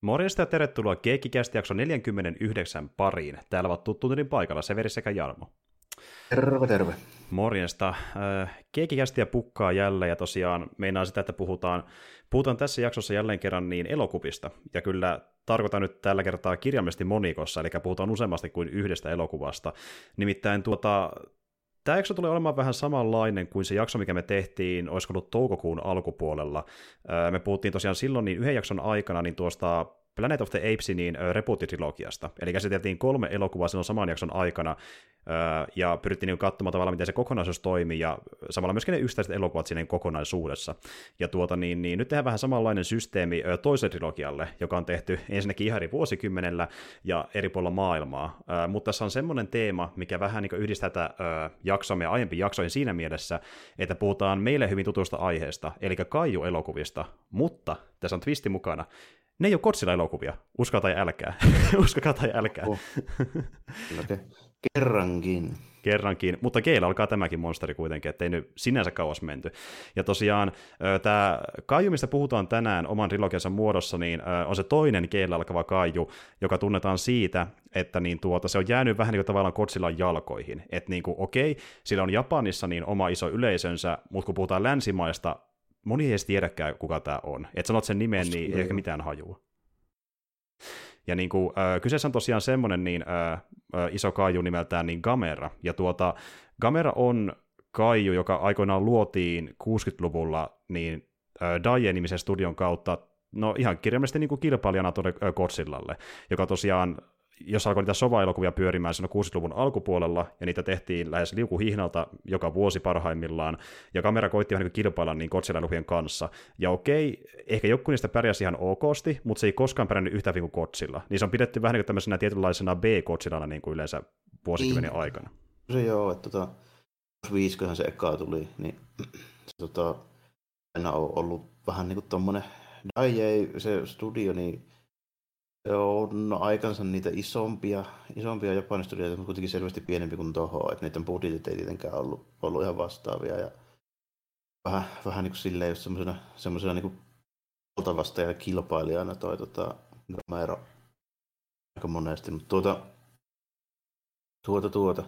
Morjesta ja tervetuloa Keikkikästi jakso 49 pariin. Täällä ovat tuttuuntelin paikalla Severi sekä Jarmo. Terve, terve. Morjesta. Keikkikästiä pukkaa jälleen ja tosiaan meinaa sitä, että puhutaan, puhutaan tässä jaksossa jälleen kerran niin elokuvista. Ja kyllä tarkoitan nyt tällä kertaa kirjaimellisesti monikossa, eli puhutaan useammasti kuin yhdestä elokuvasta. Nimittäin tuota, Tämä jakso tulee olemaan vähän samanlainen kuin se jakso, mikä me tehtiin, olisiko ollut toukokuun alkupuolella. Me puhuttiin tosiaan silloin niin yhden jakson aikana niin tuosta Planet of the Apesin niin rebootitrilogiasta. Eli käsiteltiin kolme elokuvaa silloin saman jakson aikana, ja pyrittiin niin katsomaan tavallaan, miten se kokonaisuus toimii, ja samalla myöskin ne yksittäiset elokuvat siinä kokonaisuudessa. Ja tuota, niin, niin, nyt tehdään vähän samanlainen systeemi toiselle trilogialle, joka on tehty ensinnäkin ihan eri vuosikymmenellä ja eri puolilla maailmaa. Mutta tässä on semmoinen teema, mikä vähän niin yhdistää tätä jaksoa meidän aiempiin jaksoihin siinä mielessä, että puhutaan meille hyvin tutusta aiheesta, eli Kaiju-elokuvista, mutta tässä on twisti mukana, ne ei ole Godzilla-elokuvia, uskokaa tai älkää. uskokaa tai älkää. Oh. Okay. Kerrankin. Kerrankin, mutta keillä alkaa tämäkin monsteri kuitenkin, ettei nyt sinänsä kauas menty. Ja tosiaan tämä kaiju, mistä puhutaan tänään oman trilogiansa muodossa, niin on se toinen keillä alkava kaiju, joka tunnetaan siitä, että niin tuota, se on jäänyt vähän niin kuin tavallaan Godzillan jalkoihin. Että niin kuin, okei, sillä on Japanissa niin oma iso yleisönsä, mutta kun puhutaan länsimaista, moni ei edes tiedäkään, kuka tämä on. Et sanot sen nimen, niin ei ehkä mitään hajua. Ja niin kuin, äh, kyseessä on tosiaan semmoinen niin, äh, äh, iso kaiju nimeltään niin Gamera. Ja tuota, Gamera on kaiju, joka aikoinaan luotiin 60-luvulla niin äh, Daie-nimisen studion kautta no ihan kirjaimellisesti niin kuin kilpailijana tuonne Godzillalle, joka tosiaan jos alkoi niitä sova-elokuvia pyörimään siinä 60-luvun alkupuolella, ja niitä tehtiin lähes liukuhihnalta joka vuosi parhaimmillaan, ja kamera koitti vähän niin kilpailla niin Godzilla-elokuvien kanssa. Ja okei, ehkä joku niistä pärjäsi ihan okosti, mutta se ei koskaan pärjännyt yhtä hyvin kuin Godzilla. Niin se on pidetty vähän niin kuin tämmöisenä tietynlaisena B-Godzillana niin kuin yleensä vuosikymmenen niin. aikana. Se joo, että tota, 5 se eka tuli, niin se tota, aina on ollut vähän niin kuin tommonen, Dai se studio, niin se on aikansa niitä isompia, isompia japanistudioita, mutta kuitenkin selvästi pienempi kuin Toho, että niiden budjetit ei tietenkään ollut, ollut ihan vastaavia. Ja vähän, vähän niin kuin silleen just semmoisena, semmoisena niin valtavasta ja kilpailijana toi tota, Romero aika monesti, mutta tuota, tuota, tuota.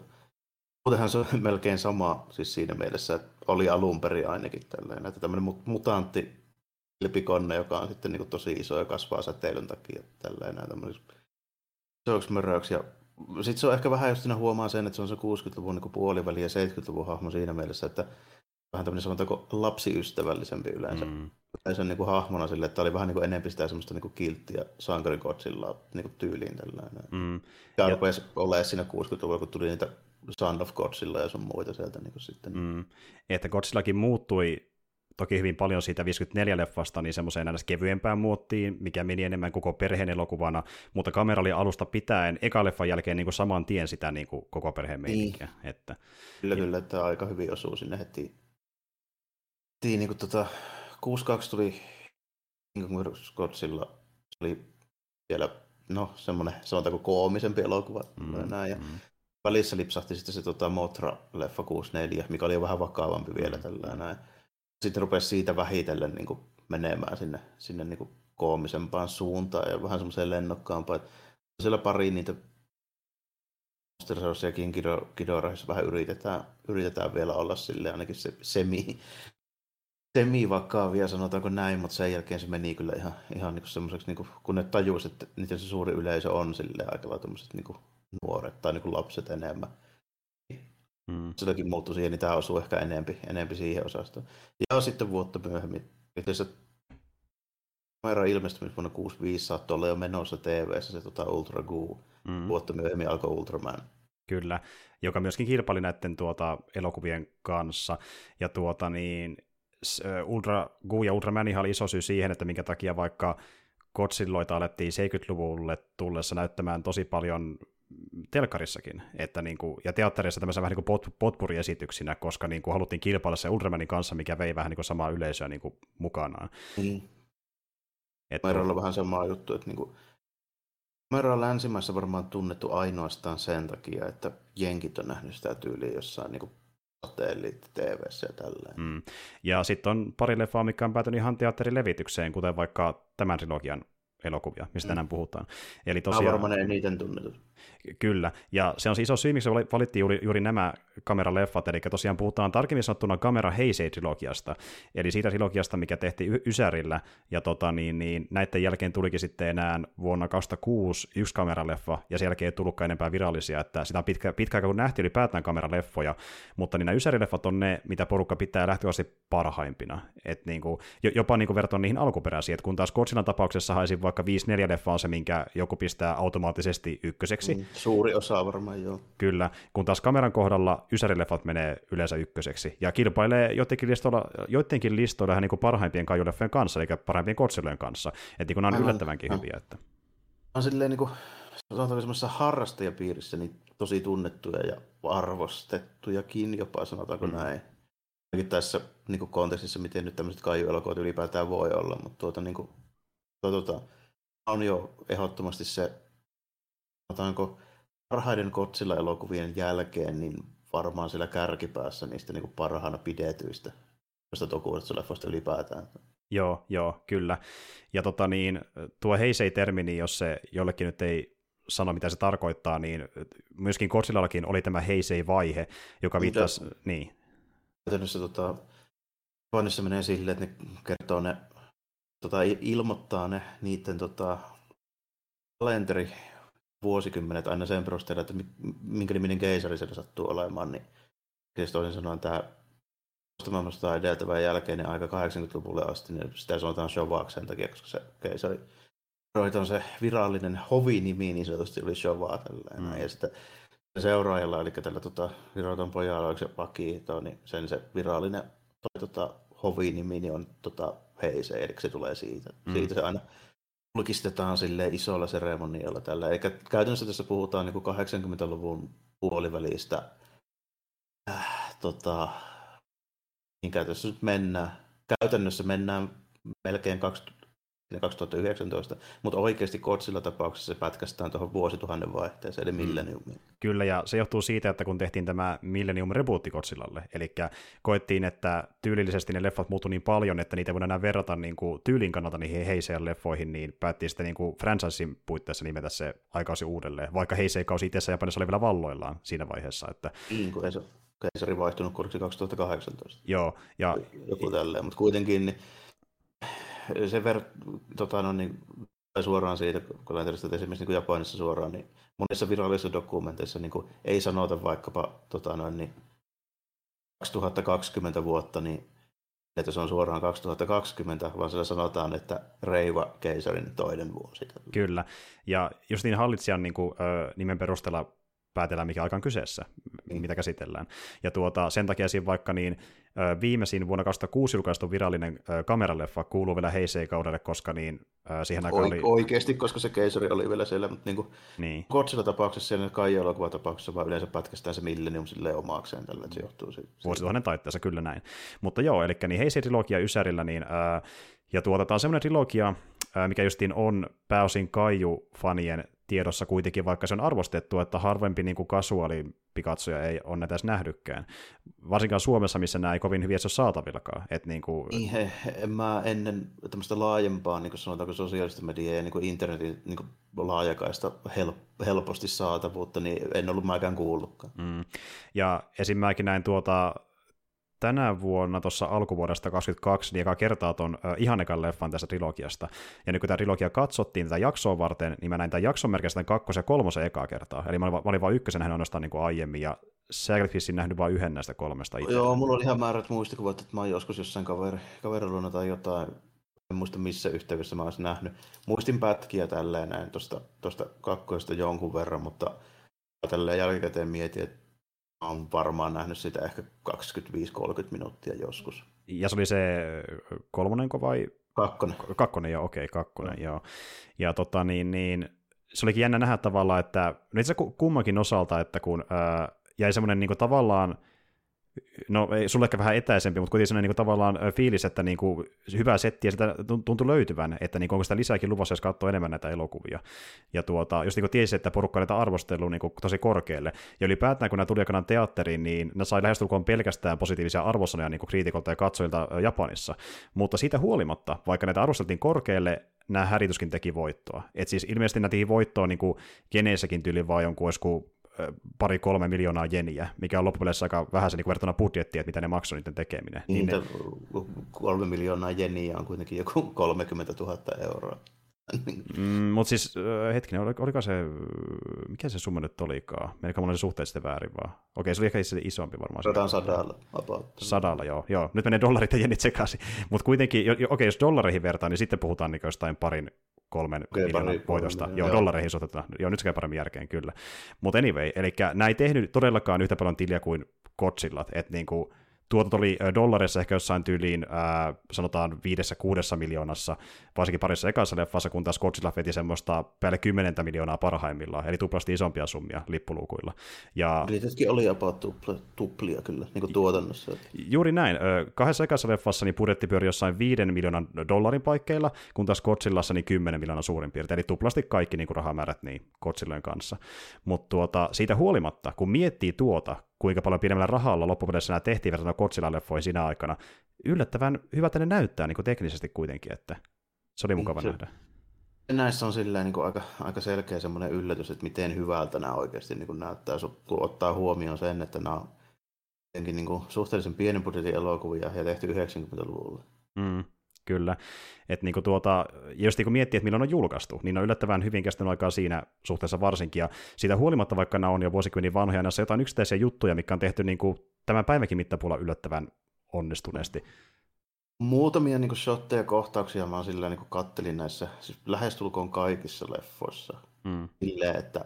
Muutenhan se on melkein sama siis siinä mielessä, että oli alun perin ainakin tällainen, että tämmöinen mutantti kilpikonne, joka on sitten niin kuin tosi iso ja kasvaa säteilyn takia. Tälleen näin isoiksi möröiksi. Ja sitten se on ehkä vähän, jos siinä huomaa sen, että se on se 60-luvun niin puoliväli ja 70-luvun hahmo siinä mielessä, että vähän tämmöinen sanotaanko lapsiystävällisempi yleensä. Mm. Se on niin kuin hahmona sille, että oli vähän niin kuin enemmän sitä semmoista niin kuin kilttiä sankarikotsilla niin kuin tyyliin tällainen. Mm. Ja, ja rupesi olemaan siinä 60-luvulla, kun tuli niitä Son of Godzilla ja sun muita sieltä niin kuin sitten. Mm. Että Godzillakin muuttui toki hyvin paljon siitä 54-leffasta niin semmoiseen aina kevyempään muottiin, mikä meni enemmän koko perheen elokuvana, mutta kamera oli alusta pitäen eka leffan jälkeen niin kuin saman tien sitä niin kuin koko perheen meininkiä. Niin. Että, kyllä, ja... kyllä, että aika hyvin osuu sinne heti. heti niin kuin tota, 62 tuli niin Scottsilla, se oli vielä no, semmoinen, sanotaanko koomisempi elokuva. Mm, näin, ja mm. Välissä lipsahti sitten se tota, Motra-leffa 64, mikä oli vähän vakavampi vielä mm. tällä näin sitten rupesi siitä vähitellen niin kuin menemään sinne, sinne niin kuin koomisempaan suuntaan ja vähän semmoiseen lennokkaampaan. Siellä pari niitä Monster ja Kidorahissa vähän yritetään, yritetään vielä olla sille ainakin se semi, semi-vakavia, sanotaanko näin, mutta sen jälkeen se meni kyllä ihan, ihan niin semmoiseksi, niin kun ne tajusi, että niiden se suuri yleisö on sille aika lailla niin nuoret tai niin lapset enemmän. Mm. Sitäkin muuttui siihen, niin tämä osuu ehkä enempi, enempi siihen osastoon. Ja sitten vuotta myöhemmin, että se kamera ilmestymys vuonna 65 saattoi olla jo menossa tv se tota Ultra Goo. Mm. Vuotta myöhemmin alkoi Ultraman. Kyllä, joka myöskin kilpaili näiden tuota, elokuvien kanssa. Ja tuota niin, Ultra Goo ja Ultraman oli iso syy siihen, että minkä takia vaikka Godzilloita alettiin 70-luvulle tullessa näyttämään tosi paljon telkarissakin, että niin kuin, ja teatterissa tämmöisen vähän niin kuin potpuri-esityksinä, koska niin kuin haluttiin kilpailla se Ultramanin kanssa, mikä vei vähän niin kuin samaa yleisöä niin kuin mukanaan. Mm. Että... on vähän sama juttu, että niin kuin, Mero on länsimaissa varmaan tunnettu ainoastaan sen takia, että jenkit on nähnyt sitä tyyliä jossain niin satelliitti tv ja tälleen. Mm. Ja sitten on pari leffaa, mikä on päätynyt ihan teatterilevitykseen, kuten vaikka tämän trilogian elokuvia, mistä tänään puhutaan. Eli Tosiaan... tosiaan... varmaan eniten tunnetut. Kyllä, ja se on se iso syy, miksi valittiin juuri, juuri nämä kameraleffat, eli tosiaan puhutaan tarkemmin sanottuna kamera Heisei-trilogiasta, eli siitä trilogiasta, mikä tehtiin Ysärillä, ja tota, niin, niin, näiden jälkeen tulikin sitten enää vuonna 2006 yksi kameraleffa, ja sen jälkeen ei tullutkaan enempää virallisia, että sitä on pitkä, pitkä aikaa kun nähtiin ylipäätään kameraleffoja, mutta niin nämä Ysärileffat on ne, mitä porukka pitää lähtökohtaisesti parhaimpina, et niin kuin, jopa niin kuin verrattuna niihin alkuperäisiin, että kun taas Godzillan tapauksessa haisin vaikka 5-4 leffa on se, minkä joku pistää automaattisesti ykköseksi, mm Suuri osa varmaan joo. Kyllä, kun taas kameran kohdalla ysärileffat menee yleensä ykköseksi, ja kilpailee joidenkin listoilla, joidenkin listoilla ihan niin kuin parhaimpien kaijuleffojen kanssa, eli parhaimpien kotsillojen kanssa, että niin nämä on yllättävänkin hyviä. Että. On silleen niin kuin, sanotaanko semmoisessa harrastajapiirissä niin tosi tunnettuja ja arvostettujakin jopa, sanotaanko mm. näin. Ainakin tässä niin kuin kontekstissa, miten nyt tämmöiset kaijuelokuvat ylipäätään voi olla, mutta tuota, niin kuin, tuota, on jo ehdottomasti se sanotaanko parhaiden kotsilla elokuvien jälkeen, niin varmaan sillä kärkipäässä niistä niin kuin parhaana pidetyistä, josta dokumenttisoleffoista ylipäätään. Joo, joo, kyllä. Ja tota niin, tuo heisei-termi, niin jos se jollekin nyt ei sano, mitä se tarkoittaa, niin myöskin Godzillallakin oli tämä heisei-vaihe, joka viittasi, niin. Käytännössä tota, Japanissa menee silleen, että ne kertoo ne, tota, ilmoittaa ne niiden tota, kalenteri vuosikymmenet aina sen perusteella, että minkä niminen keisari siellä sattuu olemaan, niin siis toisin sanoen tämä maailmasta edeltävän jälkeinen aika 80-luvulle asti, niin sitä sanotaan Shovaksi sen takia, koska se keisari on se virallinen hovinimi niin sanotusti oli Shova tälleen. Mm. Ja sitten seuraajalla, eli tällä tota, Viroiton pojalla, oliko se Pakito, niin sen se virallinen toi, tota, hovinimi niin on tota, Heise, eli se tulee siitä. Mm. Siitä se aina julkistetaan sille isolla seremonialla tällä. Eli käytännössä tässä puhutaan niin kuin 80-luvun puolivälistä. Äh, tota, niin käytännössä nyt mennään. Käytännössä mennään melkein 20, 2019, mutta oikeasti Kotsilla tapauksessa se pätkästään tuohon vuosituhannen vaihteeseen, eli mm. millenniumiin. Kyllä, ja se johtuu siitä, että kun tehtiin tämä Millennium Rebootti Kotsillalle, eli koettiin, että tyylillisesti ne leffat muuttui niin paljon, että niitä ei voida enää verrata niin kuin tyylin kannalta niihin Heiseen leffoihin, niin päättiin sitten niin kuin franchisein puitteissa nimetä se aikausi uudelleen, vaikka Heiseen kausi itse Japanissa oli vielä valloillaan siinä vaiheessa. Että... Niin, kun ei se keisari vaihtunut kurssi 2018. Joo, ja... Joku tälleen, mutta kuitenkin niin sen verran, tota, no, niin, suoraan siitä, kun ajatellaan että esimerkiksi niin Japanissa suoraan, niin monissa virallisissa dokumenteissa niin kuin, ei sanota vaikkapa tota, noin, niin 2020 vuotta, niin että se on suoraan 2020, vaan siellä sanotaan, että Reiva keisarin toinen vuosi. Kyllä, ja just niin hallitsijan niin kuin, ö, nimen perusteella päätellään, mikä aika on kyseessä, mm. mitä käsitellään. Ja tuota, sen takia siinä vaikka niin viimeisin vuonna 2006 julkaistu virallinen kameraleffa kuuluu vielä Heisei-kaudelle, koska niin siihen aikaan oli... Oikeasti, koska se keisari oli vielä siellä, mutta niinku niin kuin niin. tapauksessa ja Kaija tapauksessa vaan yleensä pätkästään se Millennium silleen omakseen tällä, että se johtuu siitä. Vuosituhannen taitteessa, kyllä näin. Mutta joo, eli niin Heisei-trilogia Ysärillä, niin, ää, ja tuota, tämä on semmoinen trilogia, mikä justiin on pääosin Kaiju-fanien tiedossa kuitenkin, vaikka se on arvostettu, että harvempi niin kasuaali pikatsoja ei ole näitä edes nähdykään. Varsinkaan Suomessa, missä nämä ei kovin hyvin ole saatavillakaan. Et niin kuin... Niin, mä ennen tämmöistä laajempaa, niin kuin sanotaanko sosiaalista mediaa ja niin kuin internetin niin kuin laajakaista help, helposti saatavuutta, niin en ollut mäkään kuullutkaan. Mm. Ja esimerkiksi näin tuota tänä vuonna tuossa alkuvuodesta 2022 niin eka kertaa ton äh, ihan ekan leffan tästä trilogiasta. Ja nyt kun tämä trilogia katsottiin tätä jaksoa varten, niin mä näin tämän jakson merkistä kakkosen ja kolmosen ekaa kertaa. Eli mä olin, mä olin vain ykkösen nähnyt ainoastaan niin kuin aiemmin, ja Sacrificein nähnyt vain yhden näistä kolmesta itse. Joo, mulla oli ihan määrät muistikuvat, että mä oon joskus jossain kaveri, kaveriluona tai jotain, en muista missä yhteydessä mä olisin nähnyt. Muistin pätkiä tälleen näin tuosta kakkoista jonkun verran, mutta tälleen jälkikäteen mietin, että olen varmaan nähnyt sitä ehkä 25-30 minuuttia joskus. Ja se oli se kolmonenko vai? Kakkonen. Kakkonen, joo, okei, okay, kakkonen, no. joo. Ja tota niin, niin, se olikin jännä nähdä tavallaan, että no itse kummankin osalta, että kun ää, jäi semmoinen niin tavallaan no ei sulle ehkä vähän etäisempi, mutta kuitenkin sellainen niin kuin, tavallaan fiilis, että niin kuin, hyvää settiä sitä tuntui löytyvän, että niin kuin, onko sitä lisääkin luvassa, jos katsoo enemmän näitä elokuvia. Ja tuota, jos niin tiesi, että porukka näitä arvostelua niin kuin, tosi korkealle. Ja ylipäätään, kun nämä tuli aikanaan teatteriin, niin ne sai lähestulkoon pelkästään positiivisia arvosanoja niin kriitikolta ja katsojilta Japanissa. Mutta siitä huolimatta, vaikka näitä arvosteltiin korkealle, nämä härityskin teki voittoa. Et siis ilmeisesti teki voittoa niin kuin geneissäkin tyyli vaan jonkun pari-kolme miljoonaa jeniä, mikä on loppupeleissä aika vähän se niin verrattuna budjettiin, että mitä ne maksoi niiden tekeminen. Niin, niin ne... kolme miljoonaa jeniä on kuitenkin joku 30 000 euroa. mm, mutta siis hetkinen, oliko, oliko se, mikä se summa nyt olikaan? Menikö mulla se suhteellisesti väärin vaan? Okei, se oli ehkä itse isompi varmaan. Sodan sadalla. About. Sadalla, joo. joo. Nyt menee dollarit ja jenit sekaisin. Mutta kuitenkin, jo, okei, jos dollareihin vertaa, niin sitten puhutaan niin jostain parin kolmen miljoonan voitosta. Joo, joo, dollareihin suhteutettuna. Joo, nyt se käy paremmin järkeen, kyllä. Mutta anyway, eli nämä ei tehnyt todellakaan yhtä paljon tiliä kuin Godzillat, että niinku, tuotot oli dollareissa ehkä jossain tyyliin, ää, sanotaan viidessä kuudessa miljoonassa, varsinkin parissa ekassa leffassa, kun taas Godzilla veti semmoista päälle kymmenentä miljoonaa parhaimmillaan, eli tuplasti isompia summia lippulukuilla. Ja... Tässäkin oli jopa tuplia, tuplia kyllä, niin kuin tuotannossa. Juuri näin. Kahdessa ekassa leffassa niin budjetti pyöri jossain viiden miljoonan dollarin paikkeilla, kun taas Godzillassa niin kymmenen miljoonaa suurin piirtein, eli tuplasti kaikki niin kuin rahamäärät niin Godzillojen kanssa. Mutta tuota, siitä huolimatta, kun miettii tuota, kuinka paljon pienemmällä rahalla loppupeleissä nämä tehtiin verrattuna Godzilla-leffoihin siinä aikana. Yllättävän hyvältä ne näyttää niin kuin teknisesti kuitenkin, että se oli mukava se, nähdä. Näissä on silleen niin kuin aika, aika selkeä semmoinen yllätys, että miten hyvältä nämä oikeasti niin kuin näyttää, kun ottaa huomioon sen, että nämä on niin kuin suhteellisen pienen budjetin elokuvia ja tehty 90-luvulla. Mm, kyllä. Että niinku tuota, jos niinku miettii, että milloin on julkaistu, niin on yllättävän hyvin kestänyt aikaa siinä suhteessa varsinkin. Ja siitä huolimatta, vaikka nämä on jo vuosikymmenen vanhoja, näissä on jotain yksittäisiä juttuja, mikä on tehty niinku tämän päivänkin mittapuolella yllättävän onnistuneesti. Muutamia niin shotteja kohtauksia mä sillä niin kattelin näissä, siis lähestulkoon kaikissa leffoissa. Mm. Silleen, että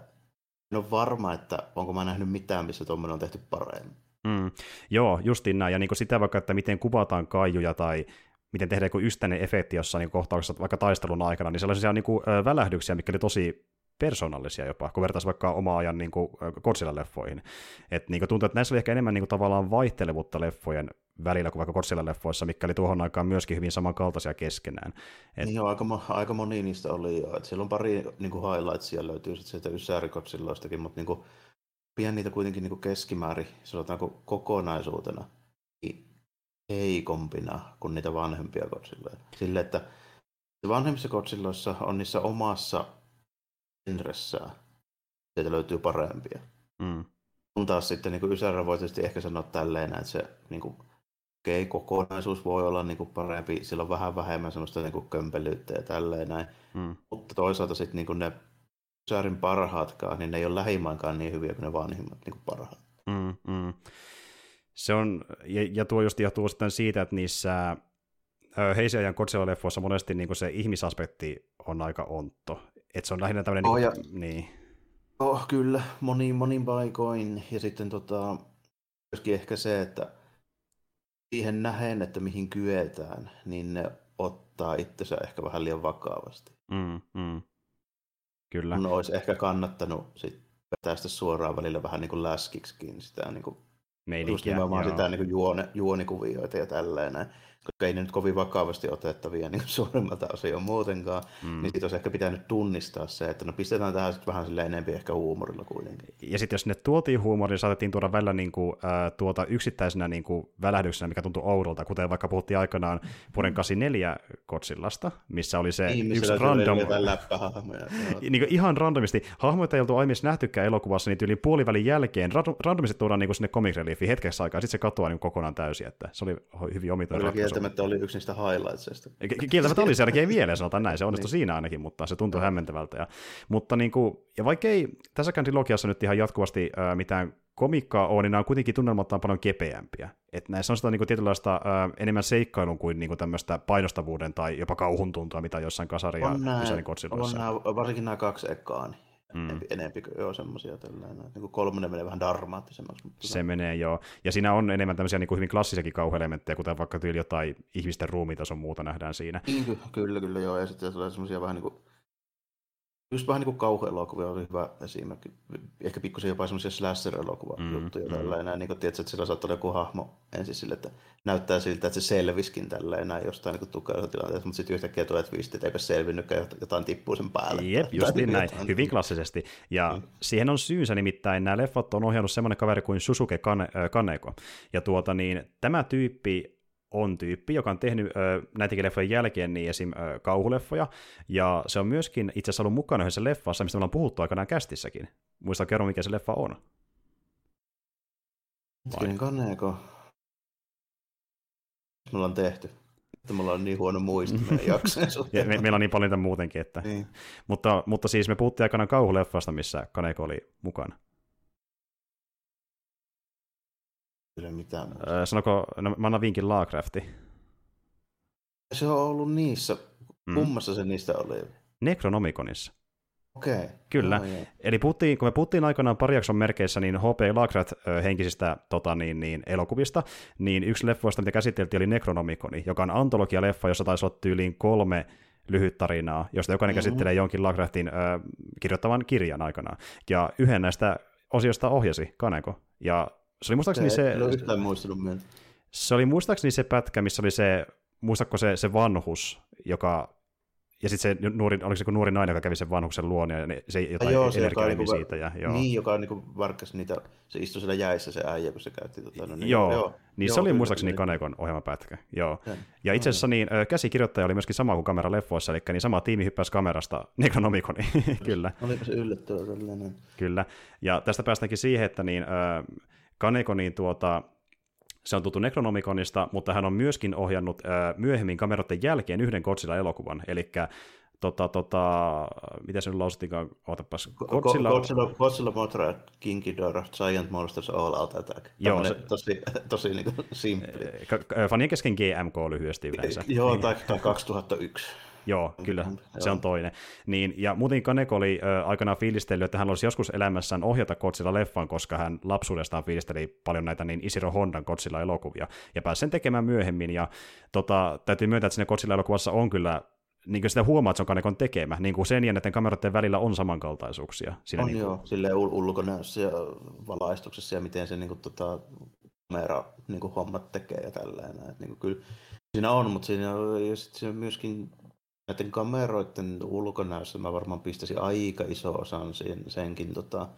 en ole varma, että onko mä nähnyt mitään, missä tuommoinen on tehty paremmin. Mm. Joo, justiin näin. Ja niin sitä vaikka, että miten kuvataan kaijuja tai miten tehdään joku ystäinen efekti jossain niin kohtauksessa vaikka taistelun aikana, niin sellaisia niin kuin, välähdyksiä, mikä oli tosi persoonallisia jopa, kun vertaisi vaikka oma ajan niin Godzilla-leffoihin. Et, niin kuin tuntuu, että näissä oli ehkä enemmän niin kuin, tavallaan vaihtelevuutta leffojen välillä kuin vaikka Godzilla-leffoissa, mikä oli tuohon aikaan myöskin hyvin samankaltaisia keskenään. Et... Niin joo, aika, aika moni niistä oli. Et siellä on pari niin kuin highlightsia löytyy sitten sieltä Godzilloistakin, mutta niin kuin, pidän niitä kuitenkin niin kuin keskimäärin, sanotaanko kokonaisuutena, niin heikompina kuin niitä vanhempia Godzilloja. Sille, että vanhemmissa Godzilloissa on niissä omassa genressään. Sieltä löytyy parempia. Mm. Kun taas sitten niin Ysärä voi tietysti ehkä sanoa tälleen, että se niin kuin, okay, kokonaisuus voi olla niin kuin parempi, sillä on vähän vähemmän semmoista niin kuin kömpelyyttä ja tälleen näin. Mm. Mutta toisaalta sitten niin kuin ne Ysärin parhaatkaan, niin ne ei ole lähimainkaan niin hyviä kuin ne vanhimmat niin kuin parhaat. Mm, mm. Se on, ja, ja tuo just johtuu sitten siitä, että niissä Heisiajan Godzilla-leffoissa monesti niin se ihmisaspekti on aika ontto. Että se on lähinnä tämmöinen... Oh, niin, niin. Oh, kyllä, monin, monin paikoin. Ja sitten tota, myöskin ehkä se, että siihen nähen, että mihin kyetään, niin ne ottaa itsensä ehkä vähän liian vakavasti. Mm, mm. Kyllä. No olisi ehkä kannattanut sit vetää sitä suoraan välillä vähän niin kuin läskiksikin sitä niin kuin, just nimenomaan joo. sitä niin juone, juonikuvioita ja tälleen koska ei ne nyt kovin vakavasti otettavia niin suurimmalta osin on muutenkaan, mm. niin sitten olisi ehkä pitänyt tunnistaa se, että no pistetään tähän sitten vähän sille enempi ehkä huumorilla kuitenkin. Ja sitten jos ne tuotiin huumoria, saatettiin tuoda välillä niin kuin, äh, tuota yksittäisenä niin kuin välähdyksenä, mikä tuntui oudolta, kuten vaikka puhuttiin aikanaan vuoden 84 Godzillasta, missä oli se niin, yksi random... niin kuin ihan randomisti. Hahmoita ei oltu aiemmin nähtykään elokuvassa, niin yli puolivälin jälkeen randomisti tuodaan niin kuin sinne comic reliefiin hetkessä aikaa, sitten se katoaa niin kokonaan täysin, että se oli hyvin omituinen kieltämättä oli yksi niistä highlightsista. Kieltämättä oli sielläkin ei vielä, sanotaan näin, se onnistui niin. siinä ainakin, mutta se tuntui hämmentävältä. Ja, mutta niin kuin, ja vaikka ei tässäkään trilogiassa nyt ihan jatkuvasti äh, mitään komikkaa ole, niin nämä on kuitenkin tunnelmattaan paljon kepeämpiä. Että näissä on sitä niin kuin tietynlaista äh, enemmän seikkailun kuin, niin kuin tämmöistä painostavuuden tai jopa kauhun tuntua, mitä jossain kasari- ja on nämä, on varsinkin nämä kaksi ekaa, niin mm. enempi, enempi joo semmoisia tällainen. Niin kuin kolmonen menee vähän darmaattisemmaksi. Mutta se no. menee joo. Ja siinä on enemmän tämmöisiä niin kuin hyvin klassisiakin kauhuelementtejä, kuten vaikka tyyli jotain ihmisten ruumiitason muuta nähdään siinä. Niin, kyllä, kyllä joo. Ja sitten tulee semmoisia vähän niin kuin just vähän niin kuin kauhuelokuvia oli hyvä esimerkki. Ehkä pikkusen jopa semmoisia slasher-elokuva-juttuja. Mm, mm. Niin kuin, tiedätkö, että sillä saattaa olla joku hahmo ensin sille, että näyttää siltä, että se selviskin tälleen näin jostain niin tilanteessa, mutta sitten yhtäkkiä tulee twisti, että eipä selvinnytkään, jotain tippuu sen päälle. Jep, just niin näin, jotain. hyvin klassisesti. Ja mm. siihen on syynsä nimittäin, nämä leffat on ohjannut semmoinen kaveri kuin Susuke Kaneko. Ja tuota niin, tämä tyyppi on tyyppi, joka on tehnyt ö, näitäkin leffojen jälkeen niin esim. Ö, kauhuleffoja, ja se on myöskin itse asiassa ollut mukana yhdessä leffassa, mistä me ollaan puhuttu aikanaan kästissäkin. Muista kerro, mikä se leffa on. Hetkinen Kaneko. Me ollaan tehty. Että mulla on niin huono muisti meidän jaksojen ja me, meillä on niin paljon muutenkin. Että... Niin. Mutta, mutta siis me puhuttiin aikanaan kauhuleffasta, missä Kaneko oli mukana. Ei mitään muuta. Öö, sanoko, no, mä annan vinkin Laakrafti. Se on ollut niissä. Mm. Kummassa se niistä oli? Necronomiconissa. Okei. Kyllä. Joo, joo. Eli puhuttiin, kun me puhuttiin aikanaan pari jakson merkeissä niin H.P. Lovecraft-henkisistä tota, niin, niin, elokuvista, niin yksi leffoista, mitä käsiteltiin, oli Necronomiconi, joka on antologia-leffa, jossa taisi olla tyyliin kolme lyhyt tarinaa, josta jokainen Mhm. käsittelee jonkin Lovecraftin ö, kirjoittavan kirjan aikanaan. Ja yhden näistä osiosta ohjasi Kaneko. Ja se oli muistaakseni se, En ole yhtään muistunut mieltä. se oli muistaakseni se pätkä, missä oli se, muistatko se, se vanhus, joka ja sitten se nuori, oliko se nuori nainen, joka kävi sen vanhuksen luon, ja se jotain joo, se, joka niinku- siitä. Ja, joo. Niin, joka niinku varkkas niitä, se istui siellä jäissä se äijä, kun se käytti tota, no, niin, Joo, joo, niin joo, se oli kyllä, muistaakseni kyllä. Kanekon ohjelmapätkä. Joo. Sen. Ja itse asiassa niin, käsikirjoittaja oli myöskin sama kuin kameraleffoissa, eli niin sama tiimi hyppäsi kamerasta Necronomiconi, kyllä, Oliko se yllättävä tällainen? kyllä. Ja tästä päästäänkin siihen, että niin, ö, Kaneko, niin tuota, se on tuttu Necronomiconista, mutta hän on myöskin ohjannut ö, myöhemmin kameroiden jälkeen yhden Godzilla-elokuvan, eli tota, tota, miten se nyt lausuttiinkaan, ootapas, Godzilla, Godzilla, Godzilla Mothra, King Ghidorah, Giant Monsters, All Out Attack. Joo, se- tosi, tosi simppeli. Ka- ka- fanien kesken GMK lyhyesti yleensä. Joo, tai 2001. Joo, kyllä, se on toinen. Niin, ja muuten Kaneko oli ö, aikanaan fiilistellyt, että hän olisi joskus elämässään ohjata Godzilla-leffan, koska hän lapsuudestaan fiilisteli paljon näitä niin Isiro Hondan Godzilla-elokuvia, ja pääsi sen tekemään myöhemmin, ja tota, täytyy myöntää, että siinä Godzilla-elokuvassa on kyllä niin kuin sitä huomaa, että se on Kanekon tekemä, niin kuin sen ja näiden kameroiden välillä on samankaltaisuuksia. Siinä On niin kuin, joo, silleen ul- ulkonäössä ja valaistuksessa ja miten se niinku, tota, kamera niinku, hommat tekee ja tälleen. Et, niinku, kyllä siinä on, mutta siinä, on- ja sit siinä on myöskin näiden kameroiden ulkonäössä mä varmaan pistäisin aika iso osan sen, senkin tota,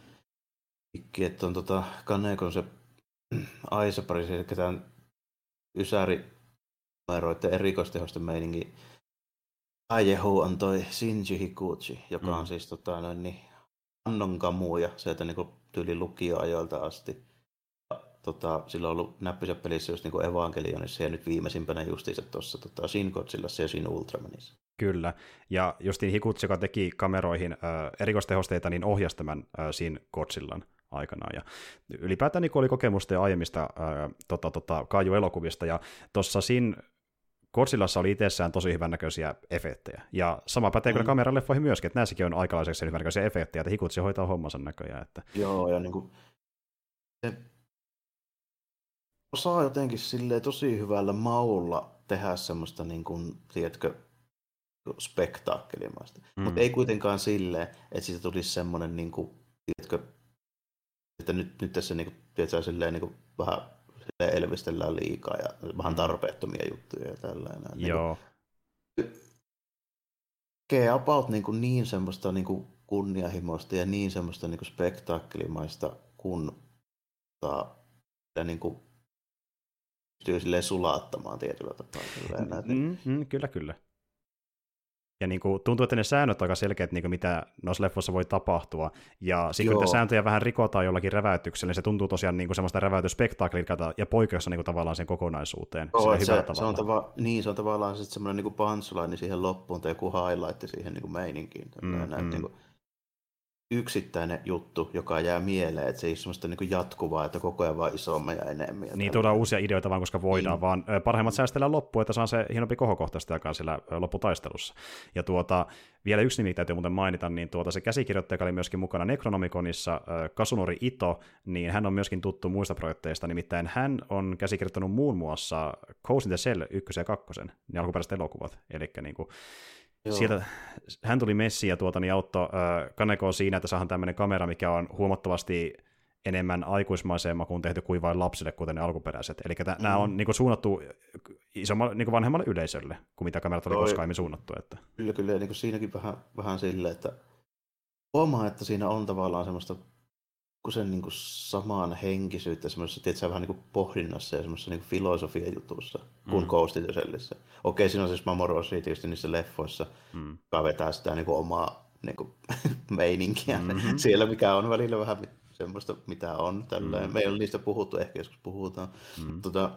että on tota, Kanekon se Aisapari, eli tämän Ysäri kameroiden erikoistehosten meininki. Aiehu on toi Shinji Hikuchi, joka Mm. on siis tota, noin, niin, Annon kamuja sieltä niin tyyli lukioajoilta asti. Tota, sillä on ollut näppysä pelissä just niin Evangelionissa ja nyt viimeisimpänä justiinsa tuossa tota, Shin Godzillassa ja Shin Ultramanissa. Kyllä, ja justiin Hikutsi, joka teki kameroihin ö, erikoistehosteita, niin ohjasi tämän ö, siinä Godzillan aikanaan. Ja ylipäätään niin oli kokemusta jo aiemmista ö, tota, tota, Kaiju-elokuvista, ja tuossa siinä Godzillassa oli itsessään tosi hyvän näköisiä efektejä. Ja sama pätee kyllä Mm. kameraleffoihin myöskin, että näissäkin on aikalaiseksi hyvän näköisiä efektejä, että Hikutsi hoitaa hommansa näköjään. Että... Joo, ja niin kuin, se osaa jotenkin silleen tosi hyvällä maulla tehdä semmoista, niin kuin, tiedätkö, spektaakkelimaista. Mm. Mutta ei kuitenkaan silleen, että siitä tulisi semmoinen, niin kuin, tiedätkö, että nyt, nyt tässä niin kuin, tiedätkö, silleen, niin kuin, vähän silleen elvistellään liikaa ja vähän Mm. tarpeettomia juttuja ja tällainen. Niin kuin, Joo, tekee about niin, kuin niin semmoista niin kuin kunnianhimoista ja niin semmoista niin kuin spektaakkelimaista, kun ta, ja niin kuin pystyy silleen sulattamaan tietyllä tapaa. Silleen, niin, mm, mm, kyllä, kyllä. Ja niin kuin, tuntuu, että ne säännöt aika selkeät, niin kuin mitä noissa leffoissa voi tapahtua. Ja sitten kun sääntöjä vähän rikotaan jollakin räväytyksellä, niin se tuntuu tosiaan niin kuin semmoista räväytysspektaakelilta ja poikkeassa niin kuin tavallaan sen kokonaisuuteen. Joo, se, hyvällä se, on tava, niin, se on tavallaan sitten semmoinen niin punchline siihen loppuun tai joku highlight siihen niin kuin meininkiin. Mm, näin, mm. Niin kuin yksittäinen juttu, joka jää mieleen, että se ei ole semmoista niin jatkuvaa, että koko ajan vaan isommin ja enemmän. Niin tuodaan uusia ideoita vaan, koska voidaan, Niin. vaan parhaimmat säästellä loppuun, että saa se hienompi kohokohta sitä aikaan siellä lopputaistelussa. Ja tuota, vielä yksi nimi täytyy muuten mainita, niin tuota, se käsikirjoittaja, joka oli myöskin mukana Necronomiconissa, Kasunori Ito, niin hän on myöskin tuttu muista projekteista, nimittäin hän on käsikirjoittanut muun muassa Ghost in the Shell 1 ja 2, niin alkuperäiset elokuvat, eli niin kuin, Joo. sieltä hän tuli messiin ja tuota, niin auttoi äh, Kanekoa siinä, että saadaan tämmöinen kamera, mikä on huomattavasti enemmän aikuismaiseen makuun tehty kuin vain lapsille, kuten ne alkuperäiset. Eli mm. nämä on niin kuin, suunnattu isommalle, niin kuin vanhemmalle yleisölle, kuin mitä kamerat oli Toi- koskaan aiemmin suunnattu. Että. Kyllä, kyllä. Ja niin kuin siinäkin vähän, vähän silleen, että huomaa, että siinä on tavallaan semmoista sen niin samaan henkisyyttä semmoisessa, tiedätkö, vähän niin kuin pohdinnassa ja semmoisessa niin filosofian jutussa kuin mm. Ghost in Okei, siinä on siis Mamorosi tietysti niissä leffoissa, mm. joka vetää sitä niin kuin omaa niin kuin, meininkiä mm-hmm. siellä, mikä on välillä vähän semmoista, mitä on. Tällä. Mm. Me ei ole niistä puhuttu, ehkä joskus puhutaan. Mm. Tota,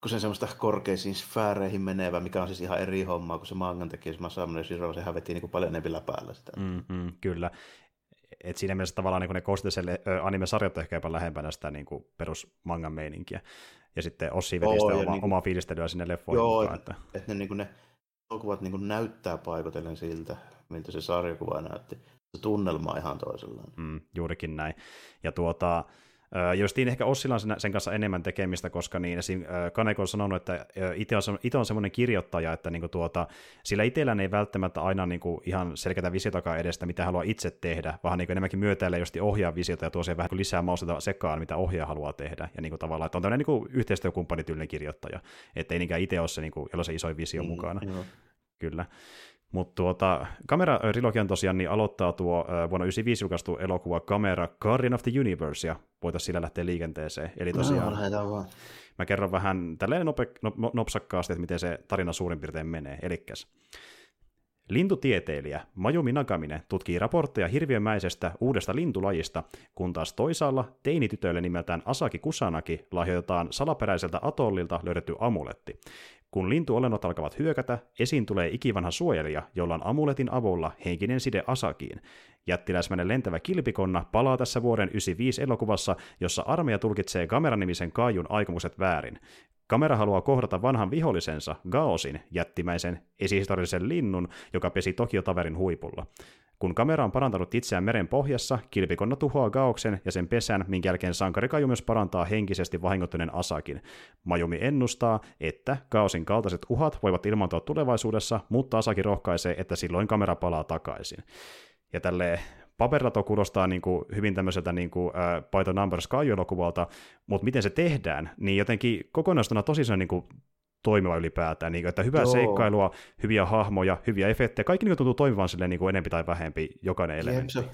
kun se semmoista korkeisiin sfääreihin menevä, mikä on siis ihan eri hommaa kuin se mangan teki, Masamune Shiro, sehän veti niin kuin paljon enemmän päällä sitä. Mm-hmm, kyllä. Et siinä mielessä tavallaan niin ne kostiselle anime-sarjat on ehkä jopa lähempänä sitä niin kuin perusmangan meininkiä. Ja sitten Ossi veti sitä oma, niin omaa fiilistelyä sinne leffoihin Joo, mukaan. Että, että ne, niin kuin ne elokuvat niin näyttää paikotellen siltä, miltä se sarjakuva näytti. Se tunnelma on ihan toisellaan. Mm, juurikin näin. Ja tuota, Justiin ehkä Ossilla on sen kanssa enemmän tekemistä, koska niin esim. Kaneko on sanonut, että itse on, semmoinen kirjoittaja, että niinku tuota, sillä itsellään ei välttämättä aina niinku ihan selkeätä visiotakaan edestä, mitä haluaa itse tehdä, vaan niinku enemmänkin myötäilee just ohjaa visiota ja tuo siihen vähän lisää mausteita sekaan, mitä ohjaaja haluaa tehdä. Ja niinku tavallaan, että on tämmöinen niinku yhteistyökumppanityylinen kirjoittaja, että ei niinkään itse ole se, niinku, jolla se iso visio mm, mukana. Joo. Kyllä. Mutta tuota, kamera-trilogian tosiaan niin aloittaa tuo vuonna 1995 julkaistu elokuva Kamera Guardian of the Universe, ja voitaisiin sillä lähteä liikenteeseen. Eli tosiaan, no, vaan. mä kerron vähän tälleen nope, nopsakkaasti, että miten se tarina suurin piirtein menee. Elikkäs. Lintutieteilijä Majumi Nagamine tutkii raportteja hirviömäisestä uudesta lintulajista, kun taas toisaalla teinitytöille nimeltään Asaki Kusanaki lahjoitetaan salaperäiseltä atollilta löydetty amuletti. Kun lintuolennot alkavat hyökätä, esiin tulee ikivanha suojelija, jolla on amuletin avulla henkinen side Asakiin. Jättiläismäinen lentävä kilpikonna palaa tässä vuoden 95 elokuvassa, jossa armeija tulkitsee kameranimisen kaijun aikomukset väärin. Kamera haluaa kohdata vanhan vihollisensa, Gaosin, jättimäisen esihistoriallisen linnun, joka pesi Tokio-taverin huipulla. Kun kamera on parantanut itseään meren pohjassa, kilpikonna tuhoaa Gaoksen ja sen pesän, minkä jälkeen sankari Kaju myös parantaa henkisesti vahingoittuneen Asakin. Majumi ennustaa, että Gaosin kaltaiset uhat voivat ilmaantua tulevaisuudessa, mutta Asaki rohkaisee, että silloin kamera palaa takaisin. Ja tälle paperilla kuulostaa niin kuin hyvin tämmöiseltä niin kuin, By the Numbers elokuvalta mutta miten se tehdään, niin jotenkin kokonaisuutena tosi niin kuin toimiva ylipäätään, niin kuin, että hyvää Joo. seikkailua, hyviä hahmoja, hyviä efektejä, kaikki niin tuntuu toimivan silleen niin kuin enempi tai vähempi jokainen elementti. Se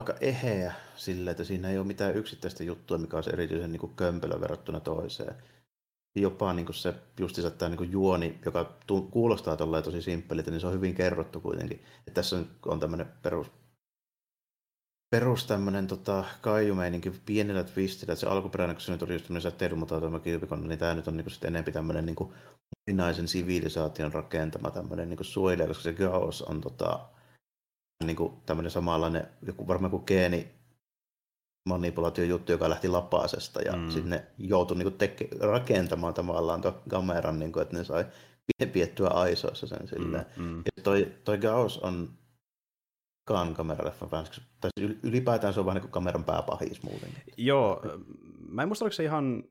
aika eheä sille, että siinä ei ole mitään yksittäistä juttua, mikä olisi erityisen niin kuin kömpelö verrattuna toiseen. Jopa niin kuin se justiinsa tämä niin kuin juoni, joka kuulostaa tosi simppeliltä, niin se on hyvin kerrottu kuitenkin. Että tässä on tämmöinen perus perus tämmöinen tota, kaijumeininki pienellä twistillä, että se alkuperäinen, kun se nyt oli just tämmöinen säteilymutautuima kilpikonna, niin tämä nyt on niin sitten enemmän tämmöinen niin kuin, moninaisen sivilisaation rakentama tämmöinen niin suojelija, koska se Gaos on tota, niin kuin, tämmöinen samanlainen, joku, varmaan kuin geeni manipulaatiojuttu, joka lähti Lapasesta ja mm. sitten ne joutui niin kuin, teke, rakentamaan tavallaan tuon kameran, niin kuin, että ne sai piettyä aisoissa sen silleen. Mm, mm. Ja toi, toi Gaos on kaan kameraleffan fans, tai siis ylipäätään se on vähän niin kuin kameran pääpahis muuten. Joo, mä en muista, oliko se ihan,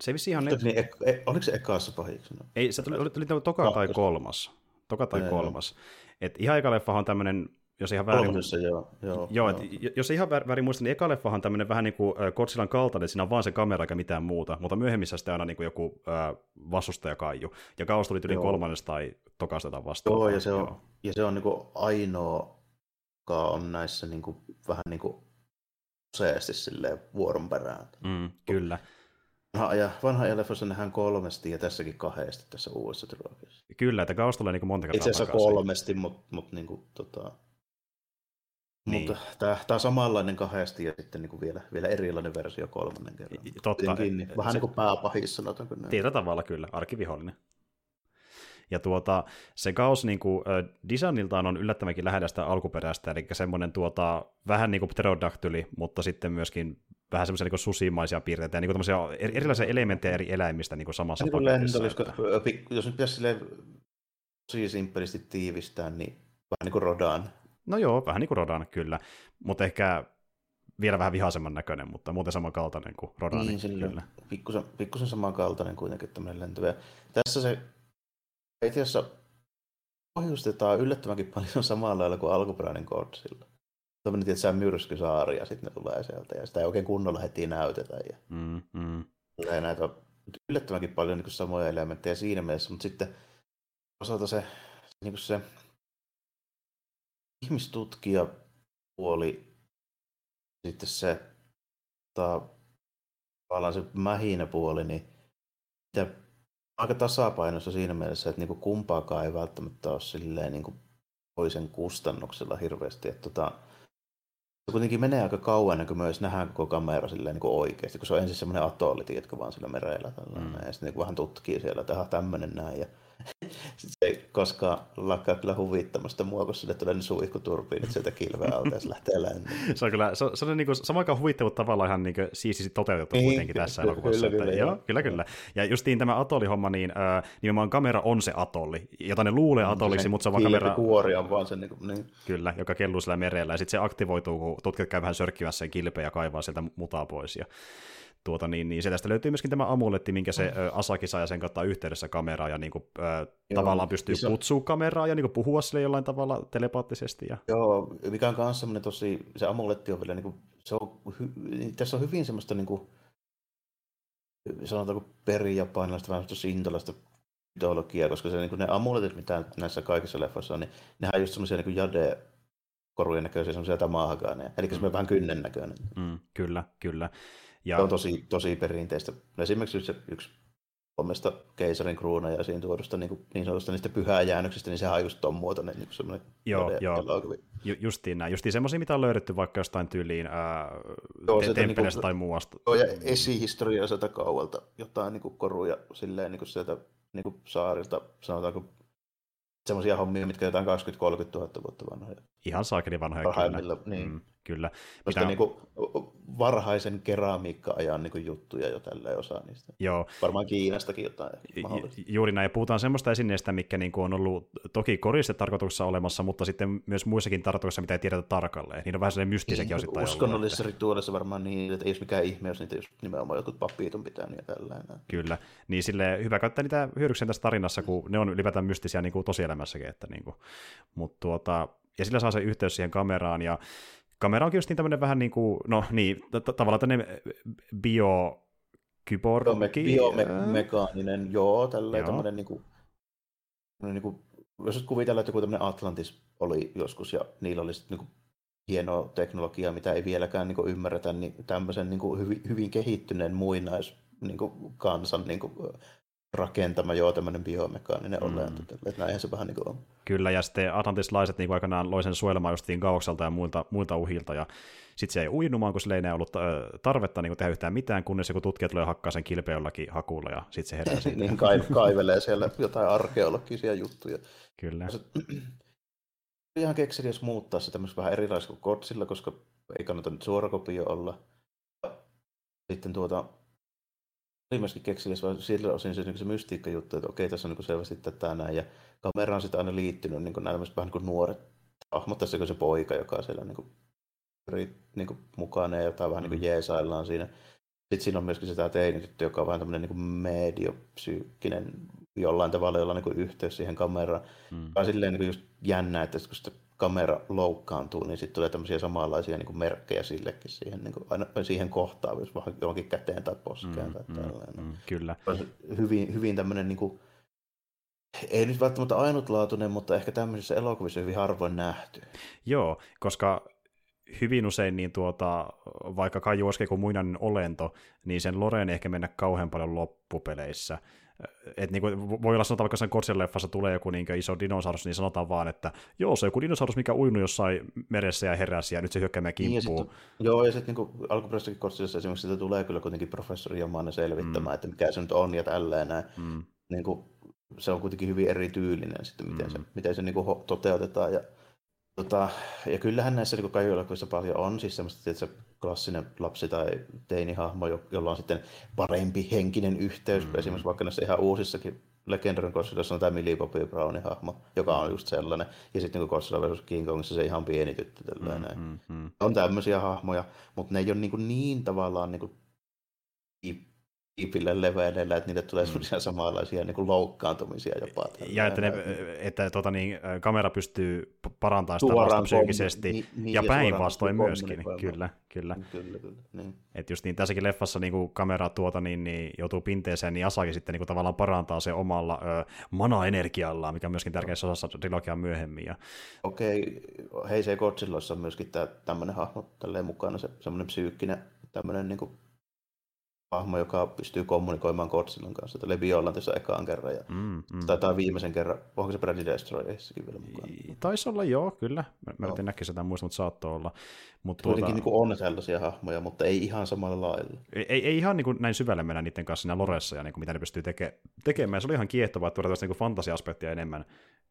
se ei ihan... Ne... Niin, e, oliko se ekassa pahiksena? Ei, se tuli, oli, tuli toka tai kolmas. Toka tai kolmas. Et ihan eka leffa on tämmöinen jos ihan väärin, Kolmessa, joo, joo, joo, et, jos ihan väärin muistan, niin eka leffahan on tämmöinen vähän niin kuin Godzillan kaltainen, siinä on vaan se kamera eikä mitään muuta, mutta myöhemmissä sitten aina niin kuin joku äh, vastustajakaiju. Ja Kaos tuli yli kolmannes tai tokasta vastaan. Joo, ja se on, joo. Ja se on niin kuin ainoa joka on näissä niin kuin, vähän niin kuin useasti silleen vuoron perään. Mm, kyllä. Vanha ajan, vanha ajan leffossa nähdään kolmesti ja tässäkin kahdesti tässä uudessa trilogiassa. Kyllä, että Kaos tulee niin monta kertaa Itse asiassa kolmesti, mutta mut, niin kuin, tota, niin. Mutta tämä, tämä on samanlainen kahdesti ja sitten niin kuin vielä, vielä erilainen versio kolmannen kerran. Totta. niin, vähän se, niin kuin pääpahis sanotaanko näin. Tietyllä tavalla kyllä, arkivihollinen. Ja tuota, se kaos niin kuin, designiltaan on yllättävänkin lähellä sitä alkuperäistä, eli semmoinen tuota, vähän niin kuin pterodaktyli, mutta sitten myöskin vähän semmoisia niin susimaisia piirteitä ja niin kuin erilaisia elementtejä eri eläimistä niin kuin samassa niin paketissa. Että... Jos nyt pitäisi silleen tosi simppelisti tiivistää, niin vähän niin kuin Rodan. No joo, vähän niin kuin Rodan, kyllä. Mutta ehkä vielä vähän vihaisemman näköinen, mutta muuten samankaltainen kuin Rodan. Niin, kyllä. Pikkusen, pikkusen samankaltainen kuitenkin tämmöinen lentävä. Tässä se itse asiassa pohjustetaan yllättävänkin paljon samalla lailla kuin alkuperäinen Godzilla. Tuommoinen tietysti myrskysaari ja sitten ne tulee sieltä ja sitä ei oikein kunnolla heti näytetä. Ja mm, mm. näitä yllättävänkin paljon niin samoja elementtejä siinä mielessä, mutta sitten osalta se, niin se ihmistutkija puoli, sitten se tota, tavallaan se mähinä puoli, niin mitä aika tasapainossa siinä mielessä, että niinku kumpaakaan ei välttämättä ole silleen niinku toisen kustannuksella hirveästi. Että tota, se kuitenkin menee aika kauan ennen kuin myös nähdään koko kamera silleen niin oikeasti, kun se on ensin semmoinen atolli, tiedätkö, vaan sillä merellä tällainen, mm. ja sitten niin vähän tutkii siellä, että tämmöinen näin, ja se ei koskaan lakkaa kyllä huvittamasta mua, kun sille tulee ne suihkuturbiinit sieltä kilveä alta ja se lähtee länteen. se on kyllä, se, se on niin kuin, sama aikaan huvittava tavallaan ihan niin siististi toteutettu niin, kuitenkin tässä elokuvassa. Kyllä, kyllä, joo, kyllä, kyllä. Ja justiin tämä atolli-homma, niin äh, nimenomaan kamera on se atolli, jota ne luulee atolliksi, mutta se on vaan kamera... kuori on vaan se niin, kuin, niin. Kyllä, joka kelluu sillä merellä, ja sitten se aktivoituu, kun tutkijat käy vähän sörkkimässä sen kilpeä ja kaivaa sieltä mutaa pois. Ja tuota, niin, niin tästä löytyy myöskin tämä amuletti, minkä se mm. Asaki saa ja sen kautta yhteydessä kameraa ja niin kuin, äh, tavallaan pystyy iso... kutsua kameraa ja niin kuin, puhua sille jollain tavalla telepaattisesti. Ja... Joo, mikä on myös semmoinen tosi, se amuletti on vielä, niin kuin, se on, hy, tässä on hyvin semmoista niin kuin, sanotaanko perijapanilaista, vähän semmoista sintolaista ideologiaa, koska se, niin kuin ne amuletit, mitä näissä kaikissa leffoissa on, niin nehän on just semmoisia niin jade korujen näköisiä semmoisia tamahakaaneja, eli mm. semmoinen vähän kynnen näköinen. Mm, kyllä, kyllä. Ja... Se on tosi, tosi perinteistä. Esimerkiksi se yksi omesta keisarin kruuna ja siinä tuodusta niin, kuin, niin sanotusta niistä pyhäjäännöksistä, niin sehän on just ton muotoinen niin semmoinen Joo, joo. Ju, justiin näin. Justiin semmoisia, mitä on löydetty vaikka jostain tyyliin ää, joo, te- temppeleistä niin tai muuasta. Joo, ja esihistoriaa sieltä kaualta jotain niin kuin koruja silleen niin kuin sieltä niin kuin saarilta, sanotaanko semmoisia hommia, mitkä jotain 20-30 000 vuotta vanhoja. Ihan saakeli vanhoja kyllä. Niin. Mm, kyllä. Mitä... Niin kuin varhaisen keramiikka-ajan niin kuin juttuja jo tällä osa niistä. Joo. Varmaan Kiinastakin jotain mahdollista. Juuri näin, ja puhutaan semmoista esineistä, mikä niin kuin on ollut toki koristetarkoituksessa olemassa, mutta sitten myös muissakin tarkoituksissa, mitä ei tiedetä tarkalleen. Niin on vähän sellainen mystisekin osittain Uskonnollisessa rituaalissa varmaan niin, että ei olisi mikään ihme, jos niitä just nimenomaan jotkut pappiit on pitänyt ja tällainen. Kyllä, niin sille hyvä käyttää niitä hyödykseen tässä tarinassa, kun ne on ylipäätään mystisiä niin kuin tosielämässäkin. Että niin kuin, mutta tuota, ja sillä saa se yhteys siihen kameraan, ja kamera onkin just niin tämmöinen vähän niin kuin, no niin, tavallaan tämmöinen bio kyborgi. Biomekaaninen, joo, tälleen tämmöinen niin kuin, niin kuin, jos kuvitella, että joku tämmöinen Atlantis oli joskus ja niillä oli sitten niin kuin hienoa teknologiaa, mitä ei vieläkään niin kuin ymmärretä, niin tämmöisen niin kuin hyvin, hyvin kehittyneen muinais niin kuin kansan niin kuin, rakentama, joo, tämmöinen biomekaaninen mm. olento. Että näinhän se vähän niin kuin on. Kyllä, ja sitten atlantislaiset niin aikanaan loi sen suojelemaan justiin Gaukselta ja muilta, muilta uhilta, ja sitten se ei uinumaan, kun sille ei enää ollut tarvetta niin tehdä yhtään mitään, kunnes joku tutkija tulee hakkaa sen kilpeä jollakin hakulla, ja sitten se herää siitä. niin kaivelee siellä jotain arkeologisia juttuja. Kyllä. Se, ihan kekseliäs muuttaa se tämmöistä vähän erilaista kuin Kotsilla, koska ei kannata nyt suorakopio olla. Sitten tuota, oli myöskin kekseliäs, vaan sillä osin se, niin se mystiikka-juttu, että okei, tässä on niin selvästi tätä näin, ja kamera on sitten aina liittynyt niin nämä vähän niin kuin nuoret hahmot, tässä se poika, joka on siellä niin kuin, niin kuin mukana ja jotain vähän niin kuin mm. jeesaillaan siinä. Sitten siinä on myöskin sitä teinityttö, joka on vähän tämmöinen niin mediopsyykkinen jollain tavalla, jolla on niin yhteys siihen kameraan. Mm. Vaan silleen niin kuin just jännä, että kun sitä kamera loukkaantuu, niin sitten tulee tämmöisiä samanlaisia niin kuin merkkejä sillekin siihen, niin kuin, aina siihen kohtaan, jos vähän johonkin käteen tai poskeen mm, tai mm, tällainen. Mm, kyllä. Hyvin, hyvin tämmöinen, niin kuin, ei nyt välttämättä ainutlaatuinen, mutta ehkä tämmöisissä elokuvissa hyvin harvoin nähty. Joo, koska hyvin usein, niin tuota, vaikka Kaiju olisikin kuin muinainen olento, niin sen Loreen ei ehkä mennä kauhean paljon loppupeleissä et niin kuin, voi olla sanotaan vaikka sen Godzilla-leffassa tulee joku niin iso dinosaurus, niin sanotaan vaan, että joo, se on joku dinosaurus, mikä uinu jossain meressä ja heräsi, ja nyt se hyökkää meidän kimppuun. Niin, sit, joo, ja sitten niin alkuperäisessäkin Godzillassa esimerkiksi sitä tulee kyllä kuitenkin professori Jamanen selvittämään, mm. että mikä se nyt on ja tälleen näin. Mm. Niin kuin, se on kuitenkin hyvin erityylinen sitten, miten mm. se, miten se niin kuin, toteutetaan. Ja, tota, ja kyllähän näissä niin kaikilla paljon on siis semmoista, se klassinen lapsi- tai teinihahmo, jolla on sitten parempi henkinen yhteys. Mm. Esimerkiksi vaikka näissä ihan uusissakin Legendary Godzilla on tämä Millie Bobby Brownin hahmo, joka on just sellainen. Ja sitten niin Godzilla vs. King Kongissa se ihan pieni tyttö. Mm, mm, mm. On tämmöisiä hahmoja, mutta ne ei ole niin, niin tavallaan niin kuin kiipille leveileillä, että niille tulee mm. samanlaisia niin kuin loukkaantumisia jopa. Ja että, ne, että tuota, niin, kamera pystyy parantamaan sitä vasta psyykkisesti, niin, niin, ja, ja päinvastoin myöskin, kyllä, kyllä. kyllä, kyllä niin. Että just niin tässäkin leffassa niin kuin kamera tuota, niin, niin, joutuu pinteeseen, niin Asaki sitten niin kuin, tavallaan parantaa se omalla ö, mana-energiallaan, mikä on myöskin tärkeässä osassa trilogiaa myöhemmin. Ja... Okei, hei se Godzilloissa on myöskin tämmöinen hahmo tälleen mukana, se semmoinen psyykkinen tämmöinen niin kuin, hahmo, joka pystyy kommunikoimaan Godzillan kanssa. Tulee Violan tässä ekaan kerran ja Mm, mm. taitaa viimeisen kerran, onko se Bradley Destroyerissakin vielä mukaan? Taisi olla joo, kyllä. Mä, mä no. näkisi sitä muista, mutta saattoi olla. Mutta Kuitenkin tuota, niin kuin on sellaisia hahmoja, mutta ei ihan samalla lailla. ei, ei ihan niin kuin näin syvälle mennä niiden kanssa siinä loressa ja niin kuin mitä ne pystyy teke, tekemään. Se oli ihan kiehtovaa, että tuoda niin fantasia-aspektia enemmän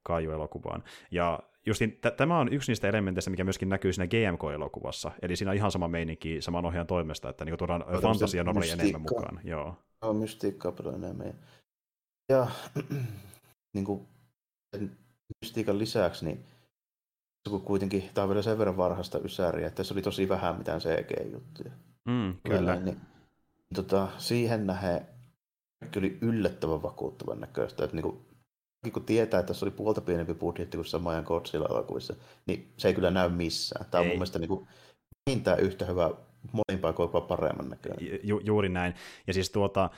Kaiju-elokuvaan. Ja justin, t- tämä on yksi niistä elementeistä, mikä myöskin näkyy siinä GMK-elokuvassa. Eli siinä on ihan sama meininki saman ohjaajan toimesta, että niin tuodaan tämmöistä fantasia normi enemmän mukaan. Joo. on mystiikkaa paljon enemmän. Ja, ja niin kuin mystiikan lisäksi, niin se kuitenkin, tämä on vielä sen verran varhaista ysäriä, että se oli tosi vähän mitään CG-juttuja. Mm, kyllä. Niin, niin, tota, siihen nähden oli yllättävän vakuuttavan näköistä. Että niin kuin, kun tietää, että se oli puolta pienempi budjetti kuin sama ajan Godzilla-elokuvissa, niin se ei kyllä näy missään. Tämä on Ei. mun mielestä niin kuin, vähintään yhtä hyvä, monin paikoin jopa paremman näköinen. Ju, juuri näin. Ja siis tuota,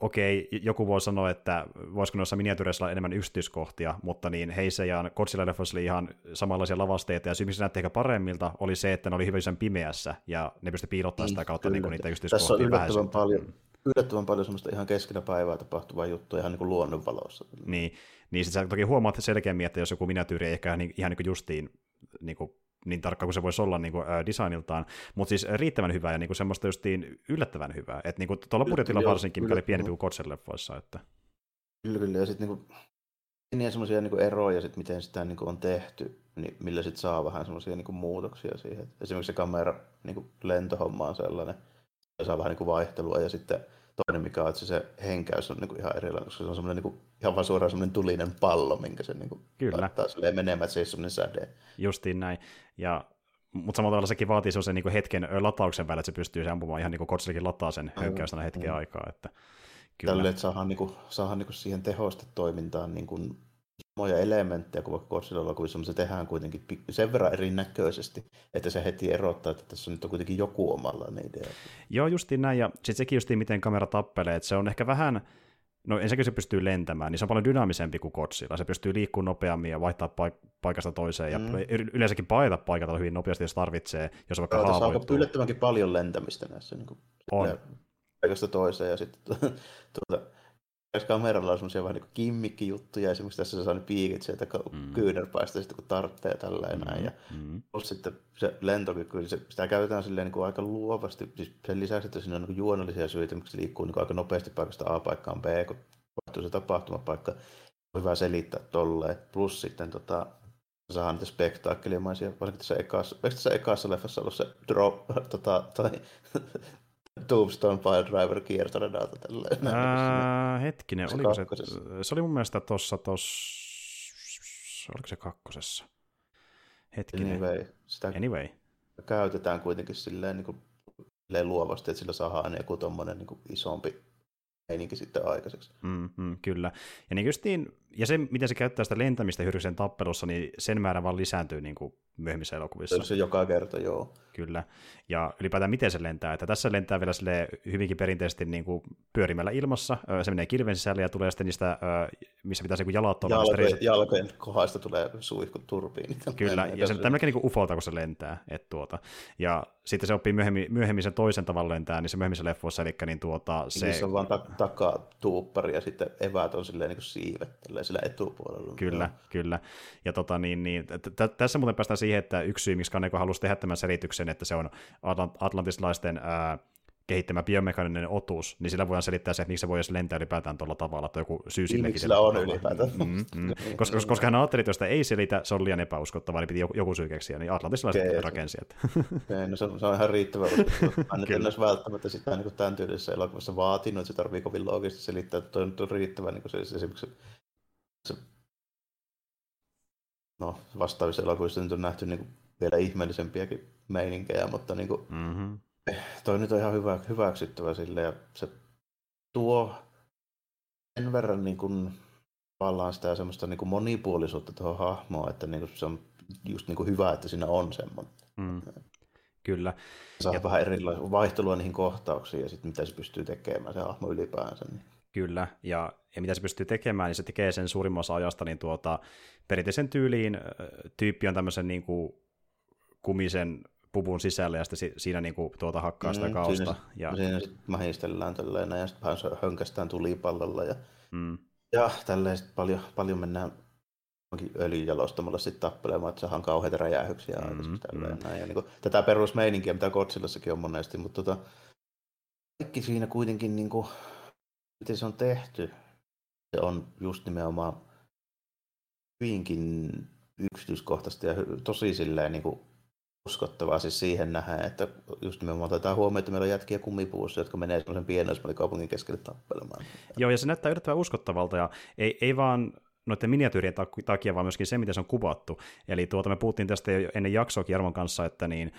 okei, joku voi sanoa, että voisiko noissa miniatyyreissä olla enemmän yksityiskohtia, mutta niin Heisejaan Godzilla leffoissa oli ihan samanlaisia lavasteita, ja syy, miksi näytti ehkä paremmilta, oli se, että ne oli hyvin pimeässä, ja ne pystyi piilottamaan sitä kautta niin Kyllä. niitä Tässä on yksityiskohtia yllättävän paljon, yllättävän paljon semmoista ihan keskellä päivää tapahtuvaa juttua ihan niin kuin luonnonvalossa. Niin, niin sit sä toki huomaat selkeämmin, että jos joku miniatyyri ei ehkä niin, ihan niin kuin justiin niin, kuin, niin tarkka kuin se voisi olla niin kuin, äh, designiltaan, mutta siis riittävän hyvää ja niin kuin semmoista justiin yllättävän hyvää. Että niin kuin, tuolla budjetilla Joo, varsinkin, mikä oli pienempi kuin Godzilla-leffoissa. Että... Kyllä, kyllä. Ja sitten niinku, pieniä semmoisia niinku eroja, sit miten sitä niinku on tehty, niin millä sitten saa vähän semmoisia niinku muutoksia siihen. Esimerkiksi se kamera niinku lentohomma on sellainen, ja saa vähän niinku vaihtelua. Ja sitten toinen, mikä on, että se, se henkäys on niinku ihan erilainen, koska se on semmoinen niinku, ihan vaan suoraan semmoinen tulinen pallo, minkä se niinku Kyllä. laittaa silleen menemään, että se ei semmoinen säde. Justiin näin. Ja, mutta samalla tavalla sekin vaatii sellaisen niin hetken latauksen välillä, että se pystyy se ampumaan ihan niin kuin Godzillakin lataa sen hönkkäys aina hetken mm. aikaa. Että, kyllä. Tälle, että saadaan, niinku, saadaan niinku siihen tehostetoimintaan niinku samoja elementtejä kuin vaikka Godzilla-elokuvissa, mutta se tehdään kuitenkin sen verran erinäköisesti, että se heti erottaa, että tässä nyt on kuitenkin joku omalla idea. Joo, justiin näin, ja sitten sekin justiin, miten kamera tappelee, että se on ehkä vähän, no ensinnäkin se pystyy lentämään, niin se on paljon dynaamisempi kuin Godzilla, se pystyy liikkumaan nopeammin ja vaihtaa paik- paikasta toiseen, ja Mm. yleensäkin paeta paikata hyvin nopeasti, jos tarvitsee, jos vaikka Joo, tässä on haavoittuu. yllättävänkin paljon lentämistä näissä niin kuin, On. paikasta toiseen ja sitten tuota, kameralla on semmoisia vähän niin kimmikkijuttuja, esimerkiksi tässä se saa ne piikit sieltä Mm. mm. kyynärpäistä sitten kun tarvitsee ja tällä mm. näin. Ja Mm. plus sitten se lentokyky, niin se, sitä käytetään silleen niin kuin aika luovasti, siis sen lisäksi, että siinä on niin kuin juonellisia syitä, miksi se liikkuu niin kuin aika nopeasti paikasta A paikkaan B, kun vaihtuu se tapahtumapaikka, on hyvä selittää tolleen. Plus sitten tota, saadaan niitä spektaakkelimaisia, varsinkin tässä ekassa, eikö tässä ekassa leffassa ollut se drop, tota, tai Tombstone Pile Driver kiertoradalta tälleen. Ää, hetkinen, Se oliko se, se oli mun mielestä tossa, tossa, oliko se kakkosessa? Hetkinen, Anyway, sitä anyway. käytetään kuitenkin silleen, niin kuin, silleen luovasti, että sillä saadaan joku tommonen niin kuin isompi meininki sitten aikaiseksi. Mm, mm, kyllä. Ja, niin justiin, ja se, miten se käyttää sitä lentämistä hyödykseen tappelussa, niin sen määrä vaan lisääntyy niin kuin myöhemmissä elokuvissa. Se, joka kerta, joo. Kyllä. Ja ylipäätään miten se lentää. Että tässä lentää vielä sille hyvinkin perinteisesti niin kuin pyörimällä ilmassa. Se menee kilven sisälle ja tulee sitten niistä, missä pitäisi niin jalat olla. Jalkojen, reisat- jalkojen kohdasta tulee suihkut turbiinit. Kyllä, ja se melkein niin kuin ufolta, kun se lentää. Et tuota. Ja sitten se oppii myöhemmin, myöhemmin sen toisen tavan lentää, niin se myöhemmissä leffoissa, eli niin tuota, se... se on vaan ta- takaa tuuppari ja sitten eväät on silleen niin kuin siivet sillä etupuolella. Kyllä, kyllä. Ja tota, niin, niin, t- t- tässä muuten päästään siihen, että yksi syy, miksi Kaneko halusi tehdä tämän selityksen, että se on atlant- atlantislaisten ää, kehittämä biomekaaninen otus, niin sillä voidaan selittää se, että miksi se voi edes lentää ylipäätään tuolla tavalla, että on joku syy sillekin. miksi sillä on ylipäätään. Mm, mm. Koska, koska, koska hän ajatteli, että jos sitä ei selitä, se on liian epäuskottavaa, niin piti joku, joku syy keksiä, niin atlantislaiset Okei, okay, se- rakensi. Että. Okei, no se, on, se on ihan riittävä. Mä nyt en olisi välttämättä sitä niin kuin tämän tyylisessä elokuvassa vaatinut, että se tarvii kovin loogisesti selittää, että toi nyt on riittävä niin kuin se, se, esimerkiksi se, no, vastaavissa elokuvissa nyt on nähty niin kuin vielä ihmeellisempiäkin meininkejä, mutta niin kuin, mm-hmm. Toi nyt on ihan hyvä, hyväksyttävä sille ja se tuo sen verran niin kuin, tavallaan sitä semmoista niin kuin monipuolisuutta tuohon hahmoon, että niin kuin, se on just niin kuin hyvä, että siinä on semmoinen. mm. Kyllä. Saa Ja- vähän erilaista vaihtelua niihin kohtauksiin ja sitten mitä se pystyy tekemään, se hahmo ylipäänsä. Niin. Kyllä, ja, ja mitä se pystyy tekemään, niin se tekee sen suurimmassa ajasta niin tuota, perinteisen tyyliin. Tyyppi on tämmöisen niin kuin, kumisen puvun sisälle ja sitten siinä niin kuin, tuota hakkaa sitä mm, kausta. Siinä, ja... siinä sitten mahistellaan tälleen ja sitten vähän hönkästään tulipallolla ja, mm. ja tälleen sitten paljon, paljon mennään öljyjalostamalla sitten tappelemaan, että saadaan kauheita räjähyksiä mm, mm. Näin. Ja niin kuin, tätä perusmeininkiä, mitä Godzillassakin on monesti, mutta tota, kaikki siinä kuitenkin, niin kuin, miten se on tehty, se on just nimenomaan hyvinkin yksityiskohtaista ja tosi silleen niin kuin uskottavaa siis siihen nähdään, että just nimenomaan otetaan huomioon, että meillä on jätkiä kumipuussa, jotka menee semmoisen pienen kaupungin keskelle tappelemaan. Joo, ja se näyttää yllättävän uskottavalta, ja ei, ei vaan noiden miniatyyrien takia, vaan myöskin se, miten se on kuvattu. Eli tuota, me puhuttiin tästä jo ennen jaksoa Jarmon kanssa, että niin,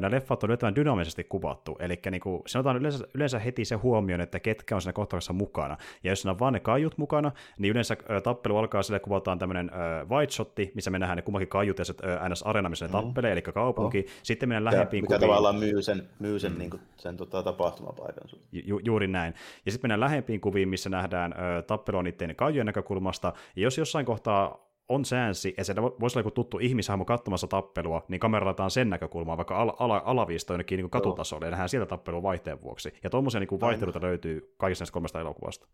nämä leffat on yllättävän dynaamisesti kuvattu. Eli niin kuin, sanotaan yleensä, yleensä heti se huomioon, että ketkä on siinä kohtauksessa mukana. Ja jos siinä on vaan ne kaiut mukana, niin yleensä tappelu alkaa sille, kuvataan tämmöinen white shotti, missä me nähdään ne kummankin kaiut ja se NS-arena, missä ne mm. tappelee, eli kaupunki. Oh. Sitten mennään lähempiin mikä kuviin. tavallaan myy sen, myy sen, mm. niin kuin, sen tota, tapahtumapaikan. Ju, juuri näin. Ja sitten mennään lähempiin kuviin, missä nähdään ö, tappelua niiden kaijujen näkökulmasta. Ja jos jossain kohtaa on säänssi, että se voisi olla joku tuttu ihmishahmo katsomassa tappelua, niin kamerataan sen näkökulmaa vaikka al- al- alaviisto jonnekin niin katutasolle, ja nähdään sieltä tappelua vaihteen vuoksi. Ja tuommoisia niin vaihteluita löytyy kaikista näistä kolmesta elokuvasta.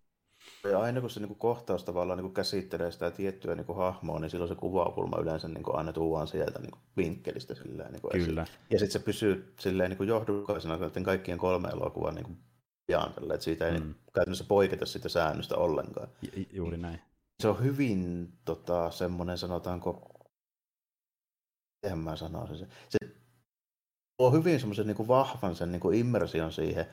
Ja aina kun se niin kuin kohtaus tavallaan niin kuin käsittelee sitä tiettyä niin kuin hahmoa, niin silloin se kuvakulma yleensä niin kuin aina tuodaan sieltä niin kuin vinkkelistä. Silleen, niin kuin Kyllä. Esiin. Ja sitten se pysyy silleen, niin kuin johdonmukaisena kaikkien kolme elokuvan niin kuin pian, että siitä ei mm. käytännössä poiketa sitä säännöstä ollenkaan. Ju- juuri näin se on hyvin tota, semmoinen, sanotaanko, miten mä sanoisin, se, se on hyvin semmoisen niin vahvan sen niin kuin immersion siihen,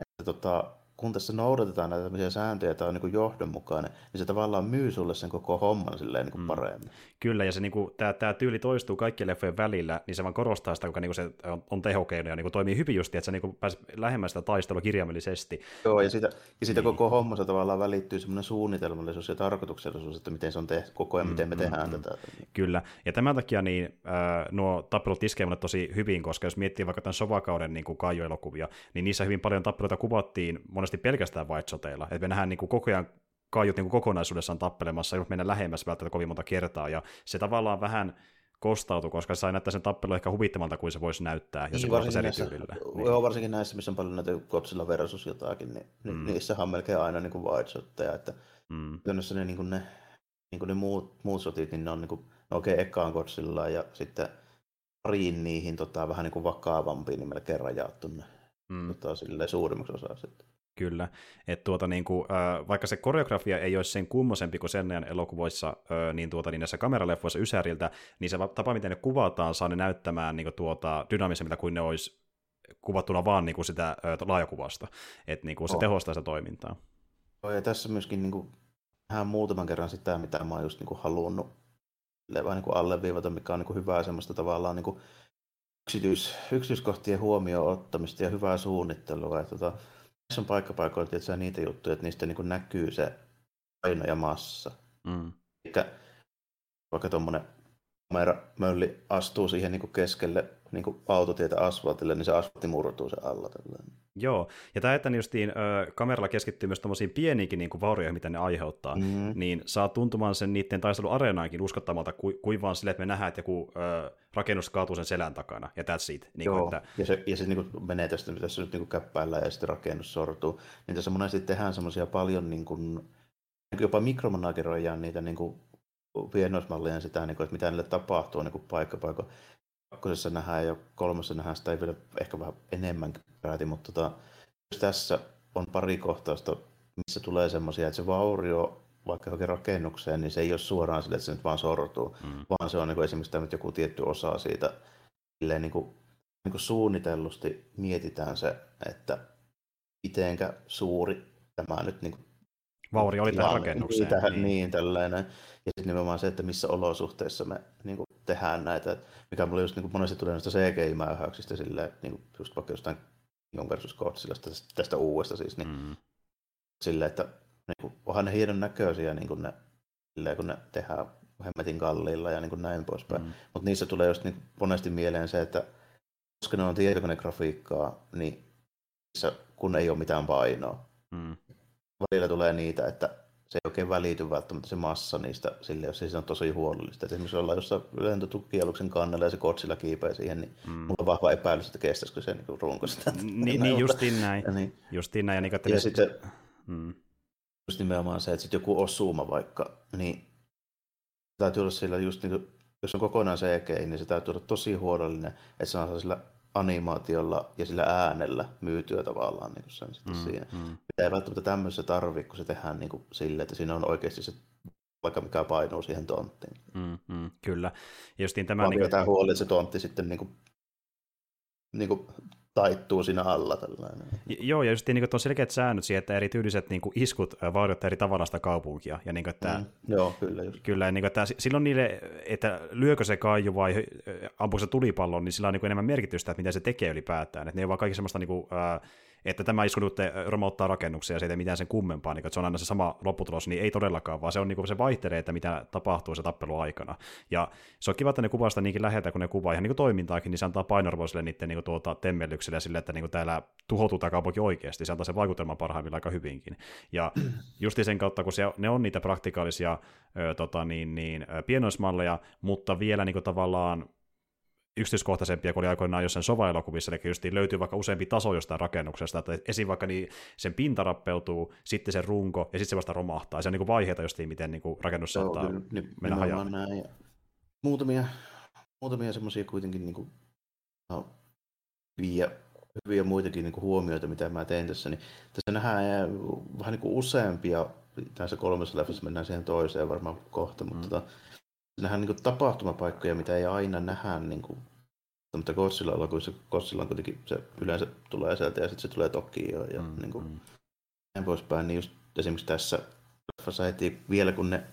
että tota, kun tässä noudatetaan näitä tämmöisiä sääntöjä, tämä on niin johdonmukainen, niin se tavallaan myy sulle sen koko homman silleen niin kuin mm. paremmin. Kyllä, ja se, niin kuin, tämä, tämä tyyli toistuu kaikkien leffojen välillä, niin se vaan korostaa sitä, kuinka niin se on, on tehokeino ja niin kuin toimii hyvin just, että se niin pääsee lähemmäs sitä taistelua kirjaimellisesti. Joo, ja siitä, ja siitä niin. koko hommassa tavallaan välittyy semmoinen suunnitelmallisuus ja tarkoituksellisuus, että miten se on tehty koko ajan, mm, miten me mm, tehdään mm, tätä. Kyllä, ja tämän takia niin, äh, nuo tappelut iskee tosi hyvin, koska jos miettii vaikka tämän Sovakauden niin kuin elokuvia niin niissä hyvin paljon tappeluita kuvattiin monesti pelkästään white että me nähdään niin kuin koko ajan kaiut niin kuin kokonaisuudessaan tappelemassa, ei mennä lähemmäs välttämättä kovin monta kertaa, ja se tavallaan vähän kostautui, koska se sai näyttää sen tappelu ehkä huvittamalta kuin se voisi näyttää, jos niin, se eri tyylillä. Niin. Joo, varsinkin näissä, missä on paljon näitä Godzilla versus jotakin, niin, mm. niissähän on melkein aina niin wide että mm. ne, niin kuin ne, niin kuin ne muut, muut sotit, niin ne on niin kuin, no okei, okay, ekaan Godzilla ja sitten pariin niihin tota, vähän niin kuin vakavampiin, niin melkein rajattu ne mm. tota, suurimmaksi osaa sitten. Kyllä, että tuota, niin kuin, äh, vaikka se koreografia ei olisi sen kummosempi kuin sen ajan elokuvoissa, äh, niin, tuota, niin näissä kameraleffoissa Ysäriltä, niin se tapa, miten ne kuvataan, saa ne näyttämään niin kuin, tuota, dynaamisemmilta kuin ne olisi kuvattuna vaan niin kuin sitä äh, laajakuvasta. Että niin kuin, se oh. tehostaa sitä toimintaa. Oh, ja tässä myöskin niin kuin, vähän muutaman kerran sitä, mitä mä oon just niin kuin, halunnut vaan niin kuin alleviivata, mikä on niin kuin, hyvää semmoista tavallaan niin kuin, yksityis, yksityiskohtien huomioon ottamista ja hyvää suunnittelua. Että, tota, on paikkapaikoilla tietysti niitä juttuja, että niistä niin näkyy se paino ja massa. Mm. Eli vaikka tuommoinen kameramölli astuu siihen niin keskelle niin autotietä asfaltille, niin se asfaltti murtuu se alla. Tällainen. Joo, ja tämä, että justiin, ö, kameralla keskittyy myös tämmöisiin pieniinkin niin vaurioihin, mitä ne aiheuttaa, mm. niin saa tuntumaan sen niiden taistelun uskottamalta kuin, kuin vaan sille, että me nähdään, että joku ö, rakennus kaatuu sen selän takana, ja that's it. Niin Joo, kuin, että... ja se, ja se niin kuin menee tästä, tässä nyt niin kuin käppäillään ja sitten rakennus sortuu. Niin tässä monesti tehdään semmoisia paljon, niin kuin, jopa mikromanageroidaan niitä niin kuin pienoismalleja sitä, niin kuin, että mitä niille tapahtuu niin paikka paikka kakkosessa nähdään ja kolmessa nähdään sitä ei vielä ehkä vähän enemmän peräti, mutta tota, jos tässä on pari kohtausta, missä tulee semmoisia, että se vaurio vaikka johonkin rakennukseen, niin se ei ole suoraan sille, että se nyt vaan sortuu, mm. vaan se on niin kuin esimerkiksi tämä joku tietty osa siitä, niin kuin, niin kuin suunnitellusti mietitään se, että mitenkä suuri tämä nyt niin kuin, Vaurio oli tähän rakennukseen. Niin, tähän, niin. niin tällainen. Ja sitten nimenomaan se, että missä olosuhteissa me niin tehdään näitä, mikä mulle just niin kuin monesti tulee näistä CGI-mäyhäyksistä silleen, niin kuin just vaikka jostain Jon versus Godzillasta, tästä, tästä uudesta siis, niin mm. silleen, että niin kuin, onhan ne hienon näköisiä, niin kuin ne, silleen, kun ne tehdään hemmetin kalliilla ja niin kuin näin poispäin. Mm. Mutta niissä tulee just niin monesti mieleen se, että koska ne on tietokonegrafiikkaa, niin kun ei ole mitään painoa, mm. välillä tulee niitä, että se ei oikein välity välttämättä se massa niistä sille, jos se on tosi huolellista. Et esimerkiksi ollaan jossain lentotukialuksen kannella ja se kotsilla kiipeää siihen, niin mm. mulla on vahva epäilys, että kestäisikö se niin runko sitä. Niin, niin justiin näin. Ja, niin. justiin näin. Ja, niin, että ja sitten, mm. just nimenomaan se, että sitten joku osuma vaikka, niin täytyy olla sillä just niin kuin, jos on kokonaan CG, niin se täytyy olla tosi huolellinen, että se on sillä animaatiolla ja sillä äänellä myytyä tavallaan niin sen sitten mm, siinä. Mm. Mitä ei välttämättä tämmöisessä tarvitse, kun se tehdään niin kuin sille, että siinä on oikeasti se vaikka mikä painuu siihen tonttiin. Mm, mm, kyllä. Justiin tämä... Niin kuin... huoli, että se tontti sitten niin kuin, niin kuin taittuu siinä alla. Tällainen. Joo, ja just niin kuin, on selkeät säännöt siihen, että eri tyyliset niin kuin iskut vaadivat eri tavalla sitä kaupunkia. Ja niin kuin, että, mm, joo, kyllä. Just. Kyllä, niin kuin, että silloin niille, että lyökö se kaiju vai ampuuko se tulipallon, niin sillä on niin kuin enemmän merkitystä, että mitä se tekee ylipäätään. Että ne on vaan kaikki semmoista niin kuin, äh, että tämä isku nyt romauttaa rakennuksia ja se ei mitään sen kummempaa, niin että se on aina se sama lopputulos, niin ei todellakaan, vaan se on niin kuin se vaihtelee, että mitä tapahtuu se tappelu aikana. Ja se on kiva, että ne kuvaa sitä niinkin läheltä, kun ne kuvaa ihan niin kuin toimintaakin, niin se antaa painoarvoa sille niiden niin kuin tuota, temmellykselle ja sille, että niin kuin täällä tuhoutuu tämä kaupunki oikeasti, se antaa se vaikutelma parhaimmillaan aika hyvinkin. Ja justi sen kautta, kun se, ne on niitä praktikaalisia ö, tota, niin, niin, pienoismalleja, mutta vielä niin kuin tavallaan yksityiskohtaisempia kuin oli aikoinaan jossain sova-elokuvissa, eli just löytyy vaikka useampi taso jostain rakennuksesta, että esim. vaikka niin sen pinta rappeutuu, sitten se runko, ja sitten se vasta romahtaa. Se on niin kuin vaiheita justiin, miten niin kuin rakennus Joo, saattaa kyllä, niin, mennä hajaan. Muutamia, muutamia semmoisia kuitenkin niin kuin, no, hyviä, hyviä muitakin niin kuin huomioita, mitä mä tein tässä, niin tässä nähdään vähän niin kuin useampia, tässä kolmessa leffassa mennään siihen toiseen varmaan kohta, mutta mm. tota, nähdään niin tapahtumapaikkoja, mitä ei aina nähdä niin kuin, mutta Godzilla elokuvissa Godzilla on kuitenkin, se yleensä tulee sieltä ja sitten se tulee Tokioon ja mm, niin kuin, mm. näin poispäin, niin just esimerkiksi tässä leffassa heti vielä kun ne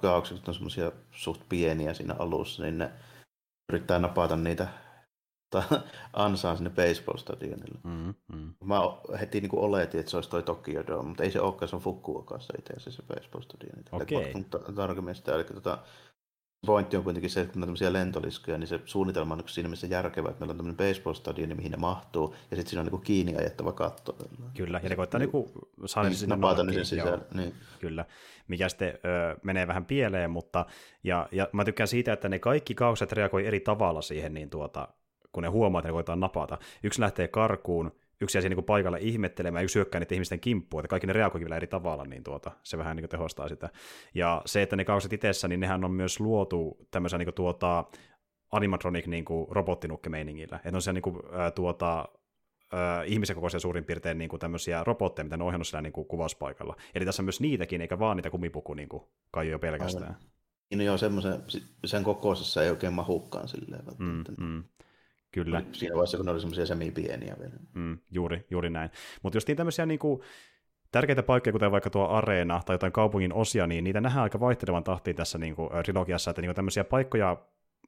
kaaukset on semmoisia suht pieniä siinä alussa, niin ne yrittää napata niitä ansaan sinne baseball-stadionille. Mm, mm. Mä heti niin kuin oletin, että se olisi toi Tokyo Dome, mutta ei se olekaan, se on Fukuokassa itse asiassa se baseball-stadioni. Okei. Okay. Tarkemmin sitä, eli tota, pointti on kuitenkin se, että kun on tämmöisiä lentoliskuja, niin se suunnitelma on niin siinä missä järkevä, että meillä on tämmöinen baseball-stadioni, mihin ne mahtuu, ja sitten siinä on niin kiinni ajettava katto. Kyllä, ja ne koittaa niin, niin saada niin, sinne sen sisällä. Niin. Kyllä, mikä sitten ö, menee vähän pieleen, mutta ja, ja mä tykkään siitä, että ne kaikki kaukset reagoi eri tavalla siihen, niin tuota, kun ne huomaa, että ne koetaan napata. Yksi lähtee karkuun, yksi jäi niin paikalle ihmettelemään, yksi hyökkää niiden ihmisten kimppuun, että kaikki ne reagoivat vielä eri tavalla, niin tuota, se vähän niin tehostaa sitä. Ja se, että ne kaukset itsessä, niin nehän on myös luotu tämmöisen niin tuota, animatronic niin robottinukke-meiningillä. Että on siellä niin kuin, ää, tuota, ihmisen kokoisia suurin piirtein niin kuin tämmöisiä robotteja, mitä ne on ohjannut siellä niin kuin kuvauspaikalla. Eli tässä on myös niitäkin, eikä vaan niitä kumipuku niin kuin, jo pelkästään. Aivan. Niin no joo, semmoisen, sen kokoisessa ei oikein mahukkaan silleen. Mm, mm. Kyllä. Siinä vaiheessa, kun ne oli semmoisia semi-pieniä vielä. Mm, juuri, juuri näin. Mutta just niin tämmöisiä niin kuin, tärkeitä paikkoja, kuten vaikka tuo areena tai jotain kaupungin osia, niin niitä nähdään aika vaihtelevan tahtiin tässä niin kuin, trilogiassa, että niin kuin tämmöisiä paikkoja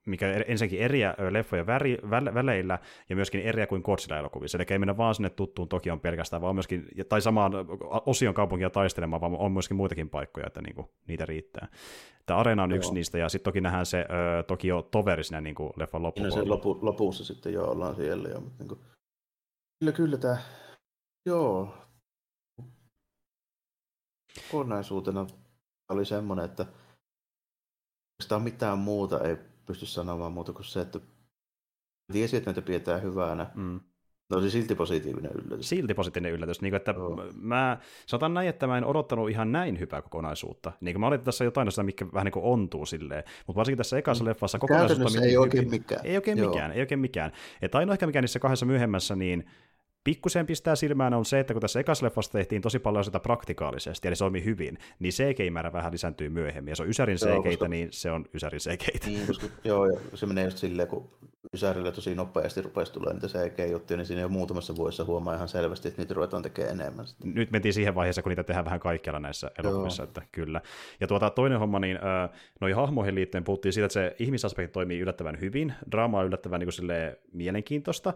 mikä ensinnäkin eriä leffojen väri, väle, väleillä ja myöskin eriä kuin Godzilla-elokuvissa. Eli ei mennä vaan sinne tuttuun Tokion pelkästään, vaan myöskin, tai samaan osion kaupunkia taistelemaan, vaan on myöskin muitakin paikkoja, että niinku, niitä riittää. Tämä Areena on Joo. yksi niistä, ja sitten toki nähdään se ö, Tokio Toveri siinä niin kuin leffan loppupuolella. Siinä lopu, lopussa sitten jo ollaan siellä jo, mutta niin kuin, kyllä, kyllä tämä, joo, kokonaisuutena oli semmoinen, että sitä mitään muuta ei pysty sanomaan muuta kuin se, että tiesi, että näitä pidetään hyvänä. Mm. No se silti positiivinen yllätys. Silti positiivinen yllätys. Niin kuin, että oh. mä sanotaan näin, että mä en odottanut ihan näin hyvää kokonaisuutta. Niin kuin mä olin tässä jotain sitä, mikä vähän niin kuin ontuu silleen. Mutta varsinkin tässä ekassa mm. leffassa kokonaisuutta... ei oikein mikään. Ei oikein Joo. mikään, ei oikein mikään. Että ainoa ehkä mikä niissä kahdessa myöhemmässä, niin pikkusen pistää silmään on se, että kun tässä ekassa leffassa tehtiin tosi paljon sitä praktikaalisesti, eli se omi hyvin, niin CGI-määrä vähän lisääntyy myöhemmin. Ja se on Ysärin cgi niin se on Ysärin cgi Niin, koska, joo, ja se menee just silleen, kun Ysärillä tosi nopeasti rupesi tulemaan niitä CG-juttuja, niin siinä jo muutamassa vuodessa huomaa ihan selvästi, että niitä ruvetaan tekemään enemmän. Nyt mentiin siihen vaiheeseen, kun niitä tehdään vähän kaikkialla näissä elokuvissa, että kyllä. Ja tuota, toinen homma, niin noihin hahmoihin liittyen puhuttiin siitä, että se ihmisaspekti toimii yllättävän hyvin, draama on yllättävän niin kuin, mielenkiintoista,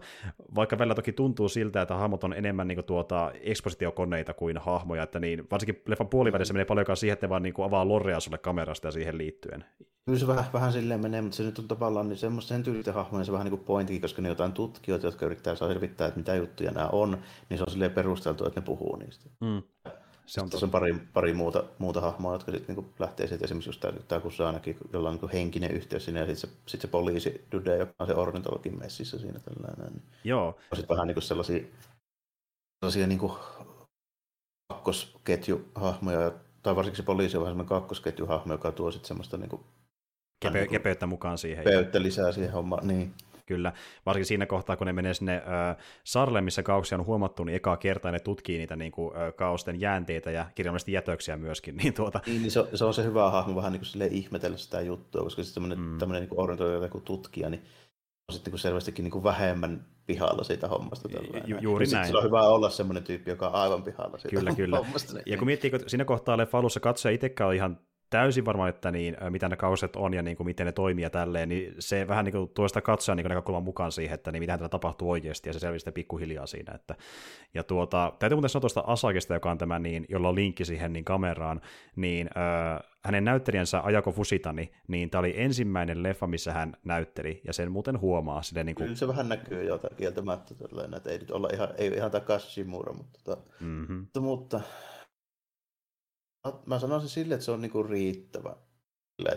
vaikka välillä toki tuntuu siltä, että hahmot on enemmän niin kuin, tuota, ekspositiokoneita kuin hahmoja, että niin, varsinkin leffan puolivälissä menee paljon siihen, että vaan niin kuin, avaa lorea sulle kamerasta ja siihen liittyen. Kyllä se vähän, vähän silleen menee, mutta se nyt on tavallaan niin semmoista sen tyylistä hahmoja, se vähän niin kuin pointikin, koska ne jotain tutkijoita, jotka yrittää selvittää, että mitä juttuja nämä on, niin se on silleen perusteltu, että ne puhuu niistä. Mm. Se on Tässä on pari, pari muuta, muuta hahmoa, jotka sitten niin lähtee siitä esimerkiksi just tämä, tämä Kusanakin, jolla on niin henkinen yhteys sinne, ja sitten se, sit se poliisi Dude, joka on se ornitologin messissä siinä tällainen. Niin Joo. On sitten vähän niin kuin sellaisia, sellaisia niin kuin kakkosketjuhahmoja, tai varsinkin se poliisi on vähän semmoinen kakkosketjuhahmo, joka tuo sitten semmoista niin kuin, Kepe, niin kepeyttä mukaan siihen. Peyttä lisää siihen hommaan, niin. Kyllä, varsinkin siinä kohtaa, kun ne menee sinne äh, Sarle, missä kauksia on huomattu, niin ekaa kertaa ne tutkii niitä niin kuin, äh, kausten jäänteitä ja kirjallisesti jätöksiä myöskin. Niin, tuota... niin, niin se, on, se, on se hyvä hahmo vähän niin kuin ihmetellä sitä juttua, koska sitten tämmöinen, mm. tämmöinen niin ornitologi tutkija, niin on sitten niin selvästikin niin kuin vähemmän pihalla siitä hommasta. Ju, juuri ja näin. Sillä on hyvä olla semmoinen tyyppi, joka on aivan pihalla siitä kyllä, kyllä. hommasta. Ja kun miettii, kun siinä kohtaa leffa alussa katsoja itsekään on ihan täysin varma, että niin, mitä ne kauset on ja niin kuin, miten ne toimii ja tälleen, niin se vähän niin kuin, tuo sitä katsojan niin näkökulman mukaan siihen, että niin, mitä tällä tapahtuu oikeasti, ja se selvisi pikkuhiljaa siinä. Että, ja tuota, täytyy muuten sanoa tuosta Asakista, joka on tämä, niin, jolla on linkki siihen niin kameraan, niin äh, hänen näyttelijänsä Ajako Fusitani, niin tämä oli ensimmäinen leffa, missä hän näytteli, ja sen muuten huomaa. Silleen, niin kuin... Kyllä se vähän näkyy jotain kieltämättä, tällainen, että ei nyt olla ihan, ei ihan takaisin mutta, tota, mm-hmm. mutta, mutta mä sanoisin sille, että se on niinku riittävä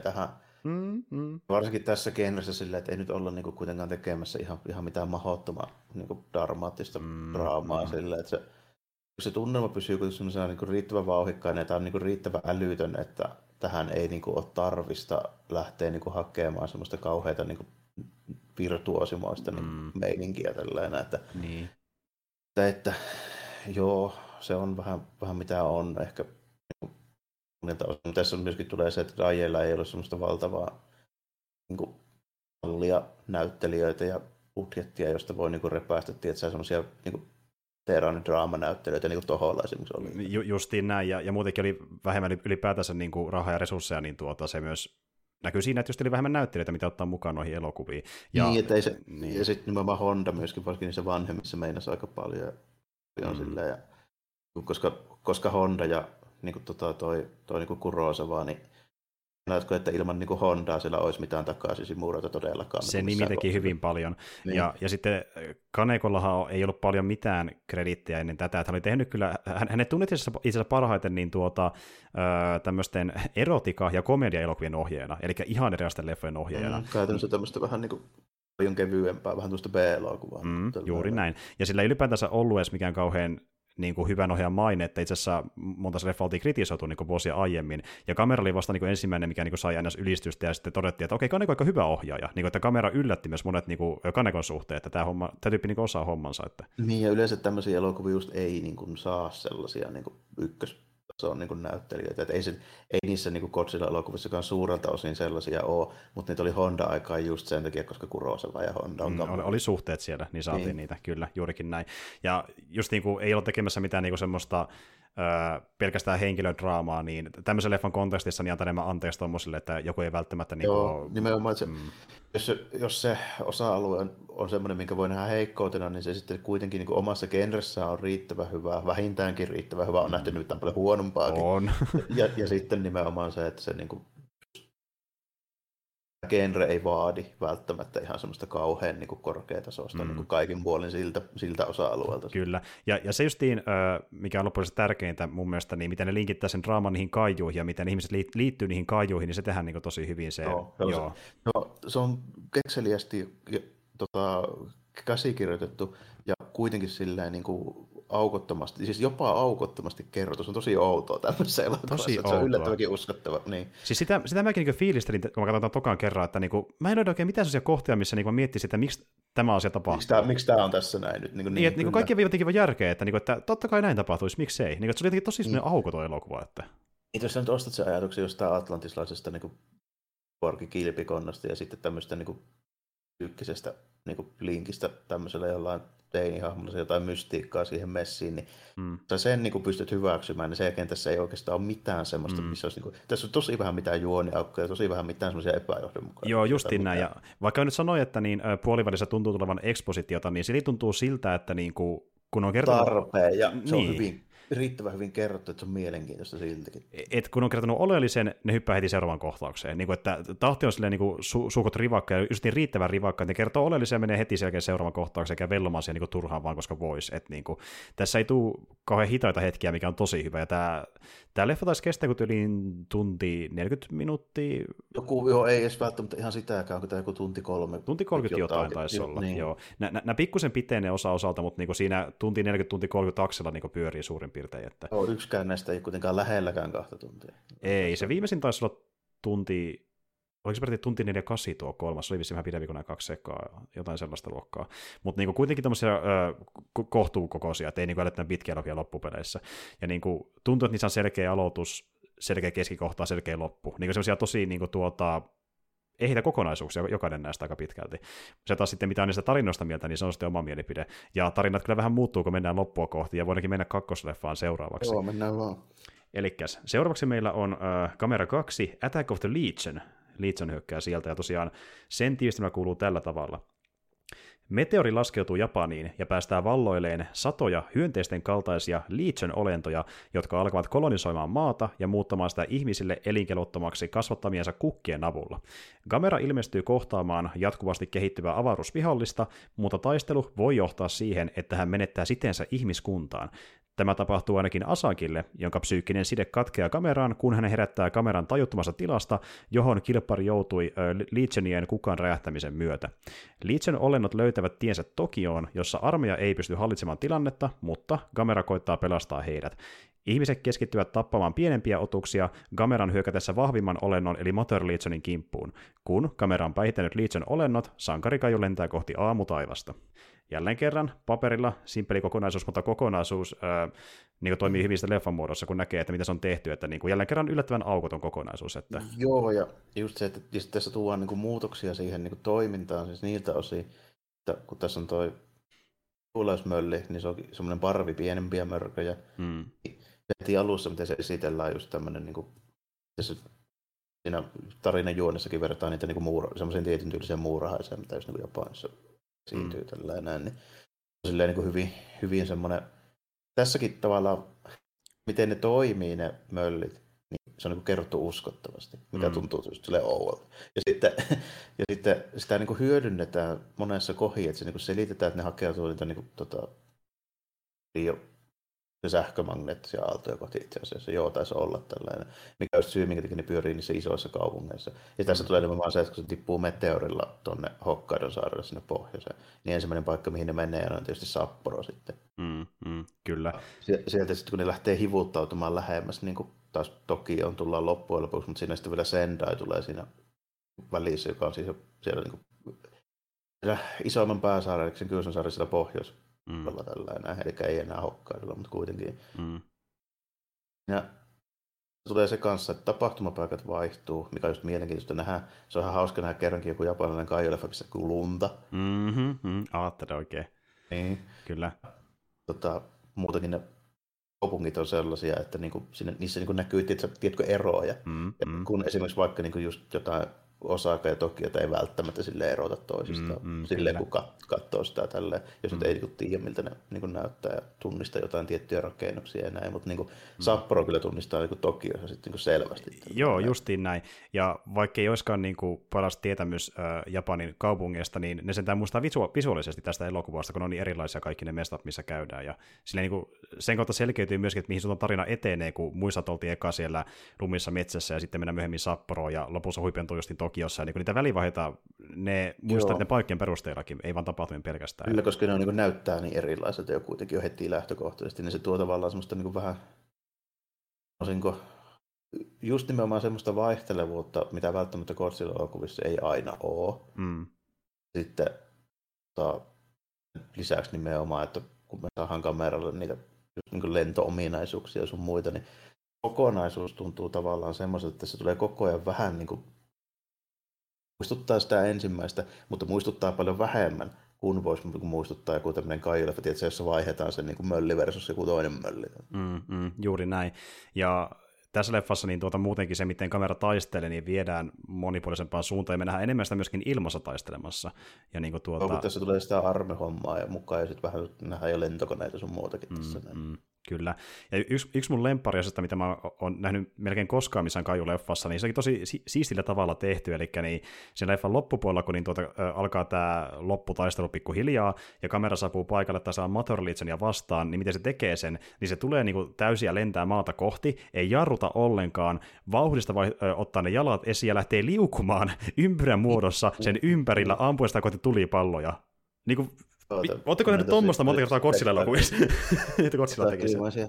tähän. Mm-hmm. Varsinkin tässä genressä silleen, että ei nyt olla niinku kuitenkaan tekemässä ihan, ihan mitään mahdottomaa niinku dramaattista mm-hmm. draamaa silleen, että se, se tunnelma pysyy kuitenkin niinku riittävän vauhikkainen ja tämä on niinku riittävän älytön, että tähän ei niinku ole tarvista lähteä niinku hakemaan semmoista kauheita niinku virtuosimoista mm. niinku meininkiä tällainen, että, niin. että, että joo, se on vähän, vähän mitä on ehkä. Tässä on myöskin tulee se, että Rajella ei ole semmoista valtavaa niin kuin, mallia näyttelijöitä ja budjettia, josta voi niin kuin, repäistä, tietää semmoisia niin veteraanidraamanäyttelijöitä, niin kuin Toholla esimerkiksi oli. Ju, justiin näin, ja, ja muutenkin oli vähemmän ylipäätänsä niin kuin rahaa ja resursseja, niin tuota, se myös näkyy siinä, että just oli vähemmän näyttelijöitä, mitä ottaa mukaan noihin elokuviin. Ja, niin, että ei se, niin. ja sitten nimenomaan Honda myöskin, varsinkin niissä vanhemmissa meinasi aika paljon. paljon mm. silleen, ja, koska, koska Honda ja niin kuin tota, toi, toi niin kuin Kurosava, niin Näetkö, että ilman niin Hondaa siellä olisi mitään takaisin Simuroita todellakaan? Se nimi teki kohtaa. hyvin paljon. Niin. Ja, ja sitten äh, Kanekollahan ei ollut paljon mitään krediittiä ennen tätä. Että hän oli tehnyt kyllä, hän, hänet tunnettiin itse asiassa parhaiten niin tuota, äh, tämmöisten erotika- ja komedia-elokuvien ohjeena, eli ihan erilaisten leffojen ohjeena. Mm, käytännössä tämmöistä vähän niin kuin paljon kevyempää, vähän tuosta B-elokuvaa. Mm, juuri näin. Ja sillä ei ylipäätänsä ollut edes mikään kauhean niin kuin hyvän ohjaajan maine, että itse asiassa monta leffa oltiin kritisoitu niin vuosia aiemmin, ja kamera oli vasta niin kuin ensimmäinen, mikä niin kuin sai ns. ylistystä, ja sitten todettiin, että okei, Kaneko on aika hyvä ohjaaja, niin kuin, että kamera yllätti myös monet niin kuin, Kanekon suhteen, että tämä, homma, tämä tyyppi niin kuin osaa hommansa. Että... Niin, ja yleensä tämmöisiä elokuvia just ei niin kuin, saa sellaisia niin kuin, ykkös se on niin näyttelijöitä. Että ei, se, ei niissä niin Godzilla-elokuvissakaan suurelta osin sellaisia ole, mutta niitä oli Honda-aikaa just sen takia, koska Kurosava ja Honda on mm, oli, oli, suhteet siellä, niin saatiin niin. niitä, kyllä, juurikin näin. Ja just niin kuin, ei ole tekemässä mitään niin kuin semmoista öö, pelkästään henkilödraamaa, niin tämmöisen leffan kontekstissa niin antaa enemmän anteeksi tuommoisille, että joku ei välttämättä... Niin Joo, kuin, nimenomaan, se, mm. jos, jos se osa-alue on, on semmoinen, minkä voi nähdä heikkoutena, niin se sitten kuitenkin niin omassa genressään on riittävän hyvä, vähintäänkin riittävän hyvä, on nähty nyt paljon huonompaakin. On. ja, ja sitten nimenomaan se, että se niin kuin genre ei vaadi välttämättä ihan semmoista kauhean niin korkeatasoista mm. niin kuin kaikin puolin siltä, siltä osa-alueelta. Kyllä, ja, ja se justiin, mikä on loppujen tärkeintä mun mielestä, niin miten ne linkittää sen draaman niihin kaijuihin ja miten ihmiset liittyy niihin kaijuihin, niin se tehdään niin tosi hyvin. Se, joo, joo. Se, joo, se on kekseliästi tota, käsikirjoitettu ja kuitenkin silleen niin kuin aukottomasti, siis jopa aukottomasti kerrottu. Se on tosi outoa tämmöisessä elokuvassa. Tosi Se on yllättävänkin uskottava. Niin. Siis sitä, sitä mäkin niin fiilistelin, kun mä katsoin tokan kerran, että niin kuin, mä en ole oikein mitään sellaisia kohtia, missä niin miettisin, että miksi tämä asia tapahtuu. Miksi tämä, miksi tämä on tässä näin nyt? Niin, kuin, niin, niin, että, niin kaikki jotenkin vaan järkeä, että, niin kuin, että totta kai näin tapahtuisi, miksi ei. Niin, että se oli jotenkin tosi niin. aukoton elokuva. Että... Niin, jos sä nyt ostat sen ajatuksen jostain atlantislaisesta niin kuin, kilpikonnasta ja sitten tämmöistä niin kuin, psyykkisestä niin kuin, linkistä tämmöisellä jollain teinihahmolla jotain mystiikkaa siihen messiin, niin mm. sä sen niin kuin pystyt hyväksymään, niin sen tässä ei oikeastaan ole mitään semmoista, mm. missä olisi, niin kuin, tässä on tosi vähän mitään juoniaukkoja, tosi vähän mitään semmoisia epäjohdonmukaisia. Joo, justiin näin, ja vaikka nyt sanoin, että niin, puolivälissä tuntuu tulevan ekspositiota, niin se tuntuu siltä, että niin kuin, kun on kertonut... Tarpeen, ja se niin. on hyvin riittävän hyvin kerrottu, että se on mielenkiintoista siltikin. Et kun on kertonut oleellisen, ne hyppää heti seuraavaan kohtaukseen. Niin kuin, että tahti on silleen niin kuin su- suukot rivakka ja just niin riittävän rivakka, että ne kertoo oleellisen ja menee heti selkeä seuraavaan kohtaukseen, eikä vellomaan siihen niin kuin turhaan vaan, koska voisi. niin kuin, tässä ei tule kauhean hitaita hetkiä, mikä on tosi hyvä. Ja tämä, tämä leffa taisi kestää kuin yli tunti 40 minuuttia. Joku, joo, ei edes välttämättä ihan sitäkään, kun tämä joku tunti kolme. Tunti 30 jotain, jotain taisi olla, niin. joo. Nämä pikkusen pitenee osa osalta, mutta niin siinä tunti 40, tunti 30 taksella niin pyörii suurin piirtein. Että... Joo, yksikään näistä ei kuitenkaan lähelläkään kahta tuntia. Ei, se viimeisin taisi olla tunti, oliko se peräti tunti 48 tuo kolmas, se oli vissiin vähän pidempi kuin nämä kaksi sekaa, jotain sellaista luokkaa. Mutta niinku kuitenkin tämmöisiä kohtuukokoisia, ettei niinku älyttömän pitkiä logia loppupeleissä. Ja niinku, tuntuu, että niissä on selkeä aloitus, selkeä keskikohta, selkeä loppu. Niinku semmoisia tosi niinku tuota, ehitä kokonaisuuksia, jokainen näistä aika pitkälti. Se taas sitten, mitä on niistä tarinoista mieltä, niin se on sitten oma mielipide. Ja tarinat kyllä vähän muuttuu, kun mennään loppua kohti, ja voidaankin mennä kakkosleffaan seuraavaksi. Joo, mennään vaan. Elikkäs, seuraavaksi meillä on äh, kamera 2, Attack of the Legion. Legion hyökkää sieltä, ja tosiaan sen tiivistelmä kuuluu tällä tavalla. Meteori laskeutuu Japaniin ja päästää valloilleen satoja hyönteisten kaltaisia Legion-olentoja, jotka alkavat kolonisoimaan maata ja muuttamaan sitä ihmisille elinkelottomaksi kasvattamiensa kukkien avulla. Gamera ilmestyy kohtaamaan jatkuvasti kehittyvää avaruusvihollista, mutta taistelu voi johtaa siihen, että hän menettää siteensä ihmiskuntaan. Tämä tapahtuu ainakin Asakille, jonka psyykkinen side katkeaa kameraan, kun hän herättää kameran tajuttomasta tilasta, johon kilpari joutui Legionien kukaan räjähtämisen myötä. Legion olennot löytävät tiensä Tokioon, jossa armeija ei pysty hallitsemaan tilannetta, mutta kamera koittaa pelastaa heidät. Ihmiset keskittyvät tappamaan pienempiä otuksia Gameran hyökätessä vahvimman olennon eli Motor Legionin kimppuun. Kun kamera on päihittänyt Legion olennot, sankarikaju lentää kohti aamutaivasta jälleen kerran paperilla simppeli kokonaisuus, mutta kokonaisuus ää, niin toimii hyvin sitä leffan muodossa, kun näkee, että mitä se on tehty, että niin kuin jälleen kerran yllättävän aukoton kokonaisuus. Että... Joo, ja just se, että tässä tuodaan niin kuin muutoksia siihen niin kuin toimintaan, siis niiltä osin, että kun tässä on toi tuuleusmölli, niin se on semmoinen parvi pienempiä mörköjä. Hmm. Heti alussa, miten se esitellään just tämmöinen, niin kuin, se siinä tarinan juonessakin verrataan niitä niin kuin muura, semmoisen tietyn tyylisen muurahaiseen, mitä just niin Japanissa esiintyy mm. tällä näin, niin silleen niin kuin hyvin, hyvin semmoinen, tässäkin tavallaan, miten ne toimii ne möllit, niin se on niin kerrottu uskottavasti, mikä mm. tuntuu just silleen ouolta. Ja sitten, ja sitten sitä niin kuin hyödynnetään monessa kohdassa, että se niin kuin selitetään, että ne hakeutuu niitä niin kuin, tota, se sähkömagneettisia aaltoja kohti itse asiassa. Joo, taisi olla tällainen. Mikä olisi syy, minkä takia ne pyörii niissä isoissa kaupungeissa. Ja tässä mm. tulee nimenomaan se, että kun se tippuu meteorilla tuonne Hokkaidon saarelle sinne pohjoiseen, niin ensimmäinen paikka, mihin ne menee, on tietysti Sapporo sitten. Mm, mm, kyllä. Sieltä sitten, kun ne lähtee hivuttautumaan lähemmäs, niin kuin taas toki on tullaan loppujen lopuksi, mutta siinä sitten vielä Sendai tulee siinä välissä, joka on siis siellä niin kuin, isoimman pääsaaren, eli sen Kyysän saaren siellä pohjois mm. tällainen, eli ei enää hokkailulla, mutta kuitenkin. Mm. Ja tulee se kanssa, että tapahtumapaikat vaihtuu, mikä on just mielenkiintoista nähdä. Se on ihan hauska nähdä kerrankin joku japanilainen kaijoleffa, missä kuin lunta. Mm-hmm, mm, Aattelee oikein. Niin. Kyllä. Tota, muutenkin ne kaupungit on sellaisia, että niinku, sinne, niissä niinku näkyy tiedätkö, eroja. Mm-hmm. Kun esimerkiksi vaikka niinku just jotain Osaka ja Tokiota ei välttämättä sille erota toisistaan, mm, mm, silleen kun kat- katsoo sitä tälleen, jos mm. nyt ei niin tiedä miltä ne niin näyttää ja tunnista jotain tiettyjä rakennuksia ja näin, mutta niin kuin, mm. Sapporo kyllä tunnistaa niin Tokiossa sitten niin selvästi. Joo, näin. justiin näin, ja vaikka ei olisikaan niin kuin paras tietämys äh, Japanin kaupungeista, niin ne sentään muistaa visu- visuaalisesti tästä elokuvasta, kun on niin erilaisia kaikki ne mestat, missä käydään, ja silleen, niin kuin, sen kautta selkeytyy myöskin, että mihin sun tarina etenee, kun muistat oltiin eka siellä lumissa metsässä ja sitten mennään myöhemmin Sapporoon ja lopussa huipentuu justiin Tokiossa, niin niitä välivaiheita, ne muistaa ne paikkien perusteellakin, ei vaan tapahtumien pelkästään. Kyllä, koska ne on, niin näyttää niin erilaiset ja kuitenkin jo heti lähtökohtaisesti, niin se tuo tavallaan semmoista niin vähän, osinko, just nimenomaan semmoista vaihtelevuutta, mitä välttämättä Godzilla-elokuvissa ei aina ole. Mm. Sitten ta, lisäksi nimenomaan, että kun me saadaan kameralle niitä niin lento-ominaisuuksia ja sun muita, niin kokonaisuus tuntuu tavallaan semmoiselta, että se tulee koko ajan vähän niin kuin muistuttaa sitä ensimmäistä, mutta muistuttaa paljon vähemmän kuin voisi muistuttaa joku tämmöinen kaijoleffa, että jossa vaihdetaan se niin kuin mölli versus joku toinen mölli. Mm, mm, juuri näin. Ja tässä leffassa niin tuota, muutenkin se, miten kamera taistelee, niin viedään monipuolisempaan suuntaan, ja me nähdään enemmän sitä myöskin ilmassa taistelemassa. Ja niin kuin tuota... No, tässä tulee sitä armehommaa ja mukaan, ja sitten vähän nähdään jo lentokoneita sun muutakin mm, tässä. Mm. Kyllä. Ja yksi, yksi mun lemppariosasta, mitä mä oon nähnyt melkein koskaan missään Kaiju-leffassa, niin se on tosi si- siistillä tavalla tehty, eli niin sen leffan loppupuolella, kun niin tuota, ä, alkaa tämä lopputaistelu pikkuhiljaa, ja kamera saapuu paikalle tasan ja vastaan, niin miten se tekee sen, niin se tulee niin kuin täysiä lentää maata kohti, ei jarruta ollenkaan, vauhdista vai, ö, ottaa ne jalat esiin ja lähtee liukumaan ympyrän muodossa sen ympärillä ampuesta kohti tulipalloja. Niin kuin Oletteko nähnyt tuommoista monta kertaa Kotsilla elokuvissa? Että Kotsilla teki sen.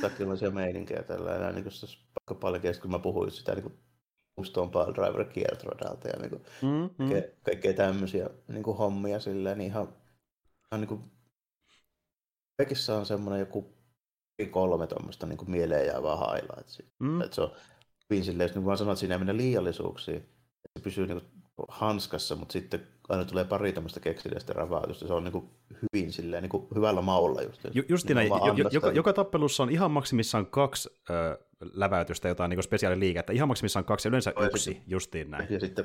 Takkimaisia meininkejä tällä enää, niin kuin vaikka paljon kun mä puhuin sitä niin kuin Stone Pile Driver kiertoradalta ja niin kuin, mm, mm. Ke, kaikkea tämmöisiä niin kuin hommia silleen, niin ihan, ihan niin kuin, kaikissa on semmoinen joku kolme tuommoista niin mieleen jäävää highlightsia. Mm. Että se on hyvin silleen, jos niin vaan sanot, että siinä ei mennä liiallisuuksiin, että se pysyy niin kuin hanskassa, mutta sitten aina tulee pari tämmöistä keksillistä ravautusta. Se on niin kuin hyvin silleen, niin kuin hyvällä maulla just. Ju, justiin niin jo, joka, joka, tappelussa on ihan maksimissaan kaksi ö, läväytystä, jotain niin spesiaaliliikettä. Ihan maksimissaan kaksi, yleensä yksi, sitten, justiin näin. Ja sitten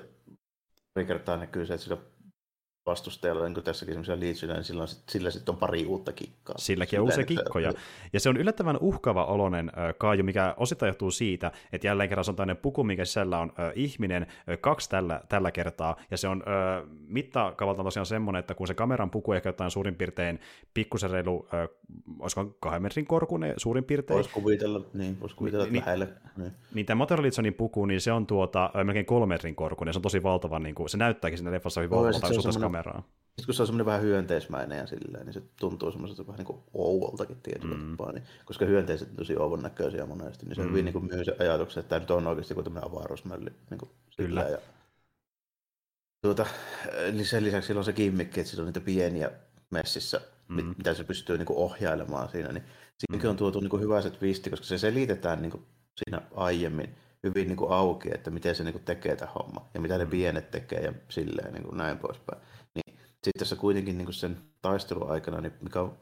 pari kertaa näkyy se, että sillä vastustajalla, niin kuin tässäkin semmoisia liitsyjä, niin sillä, sillä sitten on pari uutta kikkaa. Silläkin on uusia kikkoja. Ja se on yllättävän uhkava olonen äh, kaaju, mikä osittain johtuu siitä, että jälleen kerran se on tämmöinen puku, mikä sisällä on ihminen, äh, kaksi tällä, tällä kertaa, ja se on äh, mittakaavalta tosiaan semmoinen, että kun se kameran puku ehkä jotain suurin piirtein pikkusen reilu, äh, olisiko kahden metrin korkunen suurin piirtein. Voisi kuvitella, niin, voisi kuvitella niin, lähelle. Niin. niin tämä Motorolitsonin puku, niin se on tuota, melkein kolmen metrin korkunen, se on tosi valtava, niin kuin, se näyttääkin siinä leffassa hyvin valtavalta kameraa. Sitten kun se on semmoinen vähän hyönteismäinen ja silleen, niin se tuntuu semmoiselta vähän niin kuin ouvoltakin tietyllä mm. tapaa. Niin, koska hyönteiset on tosi ouvon näköisiä monesti, niin se mm. hyvin niin kuin myy se ajatuksen, että tämä nyt on oikeasti kuin tämmöinen avaruusmölli. Niin kuin Kyllä. Ja, tuota, niin sen lisäksi sillä on se kimmikki, että sillä on niitä pieniä messissä, mm. mitä se pystyy niin kuin ohjailemaan siinä. Niin siinäkin mm. on tuotu niin kuin hyvä se twisti, koska se selitetään niin kuin siinä aiemmin hyvin niin kuin auki, että miten se niin kuin tekee tämä homma ja mitä ne mm. pienet tekee ja silleen niin kuin näin poispäin. Niin sitten tässä kuitenkin niin sen taistelun aikana, niin mikä on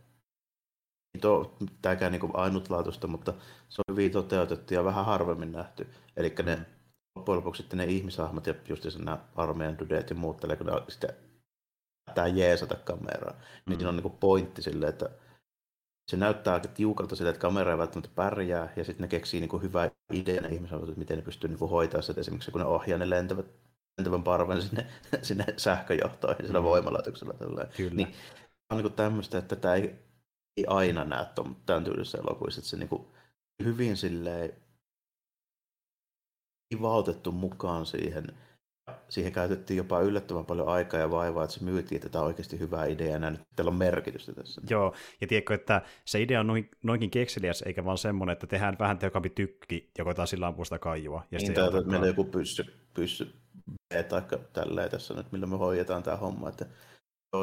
niin tämäkään niin ainutlaatuista, mutta se on hyvin toteutettu ja vähän harvemmin nähty. Eli ne mm. loppujen lopuksi sitten ne ihmishahmot ja just nämä armeijan dudeet ja muut, kun ne sitten tämä jeesata kameraa, niin mm. siinä on niin pointti silleen, että se näyttää aika tiukalta sille, että kamera ei välttämättä pärjää, ja sitten ne keksii niin hyvää ideaa ne että miten ne pystyy niin hoitaa sitä, esimerkiksi kun ne ohjaa ne lentävät lentävän parven sinne, sinne sähköjohtoihin sillä mm. voimalaitoksella. Kyllä. Niin, on niin tämmöistä, että tämä ei, ei aina näe tämän tyylisessä elokuvissa, että se niin kuin hyvin silleen ivautettu mukaan siihen. Siihen käytettiin jopa yllättävän paljon aikaa ja vaivaa, että se myytiin, että tämä on oikeasti hyvä idea ja nyt teillä on merkitystä tässä. Joo, ja tiedätkö, että se idea on noin, noinkin kekseliäs, eikä vaan semmoinen, että tehdään vähän tehokkaampi tykki ja koetaan sillä ampua sitä kaijua. Ja niin, tämä meillä joku pyssy, pyssy tai tälleen tässä nyt, millä me hoidetaan tämä homma. Että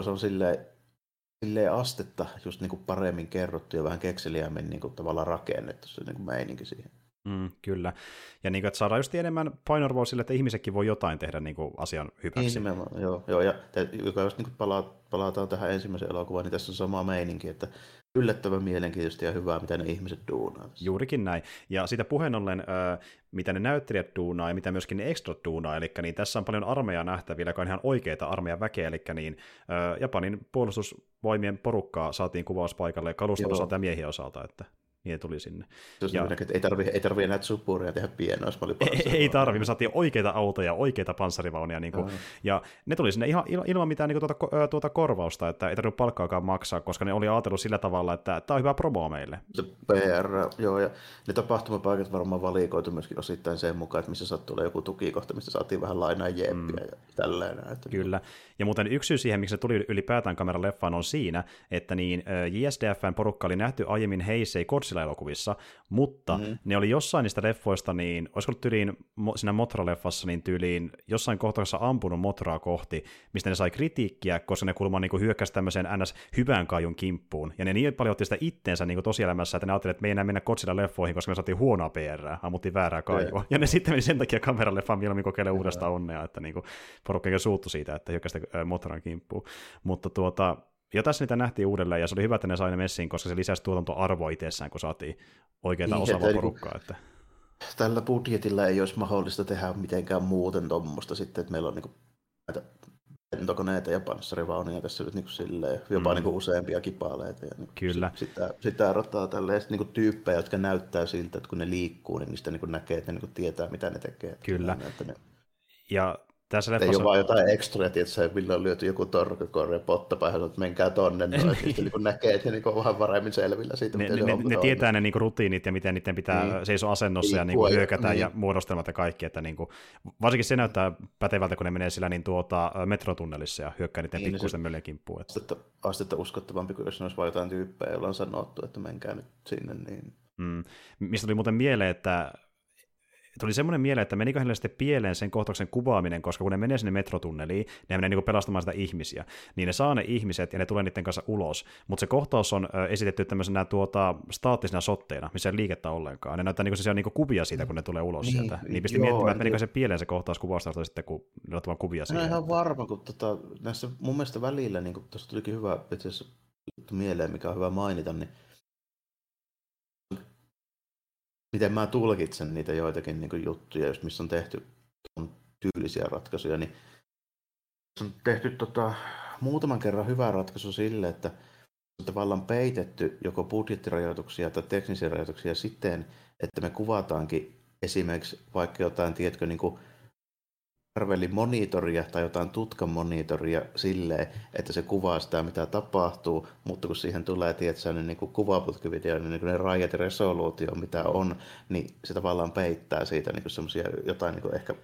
se on silleen, silleen astetta just niin kuin paremmin kerrottu ja vähän kekseliämmin niin kuin tavallaan rakennettu se niin kuin meininki siihen. Mm, kyllä. Ja niin kuin, että saadaan just enemmän painoarvoa sille, että ihmisetkin voi jotain tehdä niin kuin asian hyväksi. Niin, joo, joo. Ja joka just niin kuin pala, palataan tähän ensimmäiseen elokuvaan, niin tässä on sama meininki, että yllättävän mielenkiintoista ja hyvää, mitä ne ihmiset duunaa. Juurikin näin. Ja siitä puheen ollen, mitä ne näyttelijät duunaa ja mitä myöskin ne extra duunaa, eli niin tässä on paljon armeijaa nähtävillä, joka on ihan oikeita armeijan väkeä, eli niin Japanin puolustusvoimien porukkaa saatiin kuvauspaikalle kaluston osalta ja miehien osalta, että niin tuli sinne. Se ja... että ei tarvi, ei tarvi enää suppuuria tehdä pienoa, jos oli Ei, ei tarvi, me saatiin oikeita autoja, oikeita panssarivaunia, niin kuin, ja ne tuli sinne ihan ilman mitään niin kuin, tuota, tuota korvausta, että ei tarvinnut palkkaakaan maksaa, koska ne oli ajatellut sillä tavalla, että tämä on hyvä promo meille. Se PR, joo, ja ne tapahtumapaikat varmaan valikoitu myöskin osittain sen mukaan, että missä sattuu olla joku tukikohta, mistä saatiin vähän lainaa jeppiä mm. ja tälleen. Että Kyllä, ja muuten yksi syy siihen, miksi se tuli ylipäätään kameran leffaan on siinä, että niin JSDFn porukka oli nähty aiemmin Heisei Godzilla-elokuvissa, mutta mm-hmm. ne oli jossain niistä leffoista, niin olisiko ollut tyyliin siinä Motra-leffassa, niin tyyliin jossain kohtauksessa ampunut Motraa kohti, mistä ne sai kritiikkiä, koska ne kulma niin hyökkäsi tämmöiseen ns. hyvän kajun kimppuun. Ja ne niin paljon otti sitä itteensä niin tosielämässä, että ne ajattelivat, että me ei enää mennä Godzilla-leffoihin, koska me saatiin huonoa PR, ammuttiin väärää kajua. Ja, ja ne sitten meni sen takia kameraleffaan mieluummin kokeilemaan uudestaan onnea, että niin porukka suuttu siitä, että hyökkäsi Motran kimppuun. Mutta tuota, ja tässä niitä nähtiin uudelleen, ja se oli hyvä, että ne sai ne messiin, koska se lisäsi tuotantoarvoa itsessään, kun saatiin oikeita niin, osaavaa porukkaa. Että... Tällä budjetilla ei olisi mahdollista tehdä mitenkään muuten tuommoista sitten, että meillä on niin näitä lentokoneita ja panssarivaunuja tässä nyt niin kuin silleen, jopa mm. niin kuin useampia kipaleita. Ja niin Kyllä. Sitä, sitä rataa tälleen. Sitten niin kuin tyyppejä, jotka näyttää siltä, että kun ne liikkuu, niin niistä niin kuin näkee, että ne niin kuin tietää, mitä ne tekee. Kyllä. Että ne... Ja tässä leffassa... Ei ole vaan jotain ekstra, että se milloin on lyöty joku torkokore pottapaihan, että menkää tonne, noin, niin. niin kun näkee, että niin vähän paremmin selvillä siitä, ne, miten ne, se ne, ne tietää ne niin rutiinit ja miten niiden pitää niin. seisoa asennossa niin, ja niin kuin hyökätä niin. ja muodostelmat ja kaikki, että niin kuin, varsinkin se näyttää pätevältä, kun ne menee sillä niin tuota, metrotunnelissa ja hyökkää niiden niin, pikkuisten möllien kimppuun. Että... Astetta, astetta uskottavampi kuin jos olisi vain jotain tyyppejä, joilla on sanottu, että menkää nyt sinne. Niin... Mm. Mistä tuli muuten mieleen, että tuli semmoinen mieleen, että menikö hänelle sitten pieleen sen kohtauksen kuvaaminen, koska kun ne menee sinne metrotunneliin, ne menee niin pelastamaan sitä ihmisiä, niin ne saa ne ihmiset ja ne tulee niiden kanssa ulos, mutta se kohtaus on esitetty tämmöisenä tuota, staattisena sotteina, missä ei liikettä ollenkaan. Ne näyttää niin kuin niin kuvia siitä, kun ne tulee ulos niin, sieltä. Niin pisti joo, miettimään, että menikö se pieleen se kohtaus kuvausta sitten, kun ne ottavat kuvia siitä. No ihan varma, kun tota, näissä mun mielestä välillä, niin kuin tuossa tulikin hyvä itse mieleen, mikä on hyvä mainita, niin miten mä tulkitsen niitä joitakin niin kuin juttuja, just missä on tehty on tyylisiä ratkaisuja, niin on tehty tota, muutaman kerran hyvä ratkaisu sille, että on tavallaan peitetty joko budjettirajoituksia tai teknisiä rajoituksia siten, että me kuvataankin esimerkiksi vaikka jotain, tiedätkö, niin kuin Marvelin monitoria tai jotain tutkan monitoria silleen, että se kuvaa sitä, mitä tapahtuu, mutta kun siihen tulee tietysti niin kuin kuvaputkivideo, niin, niin ne rajat ja resoluutio, mitä on, niin se tavallaan peittää siitä niin semmoisia jotain niin kuin ehkä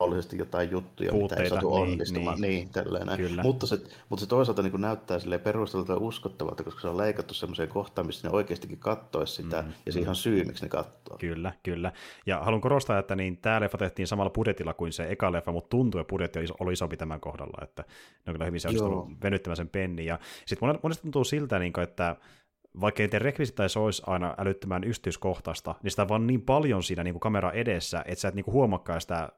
mahdollisesti jotain juttuja, Puutteita, mitä ei saatu niin, onnistumaan. Niin, niin, niin Mutta, se, mutta se toisaalta niin näyttää perustelulta ja uskottavalta, koska se on leikattu semmoiseen kohtaan, missä ne oikeastikin kattoisi sitä, mm, ja siihen on syy, miksi ne katsoo. Kyllä, kyllä. Ja haluan korostaa, että niin tämä leffa tehtiin samalla budjetilla kuin se eka leffa, mutta tuntuu, että budjetti oli isompi tämän kohdalla, että ne on kyllä hyvin onnistunut venyttämään sen penni. Ja sitten monesti tuntuu siltä, niin kuin, että vaikka ei rekvisitaisi olisi aina älyttömän yksityiskohtaista, niin sitä on vaan niin paljon siinä niin kuin kamera edessä, että sä et niin kuin huomakaan sitä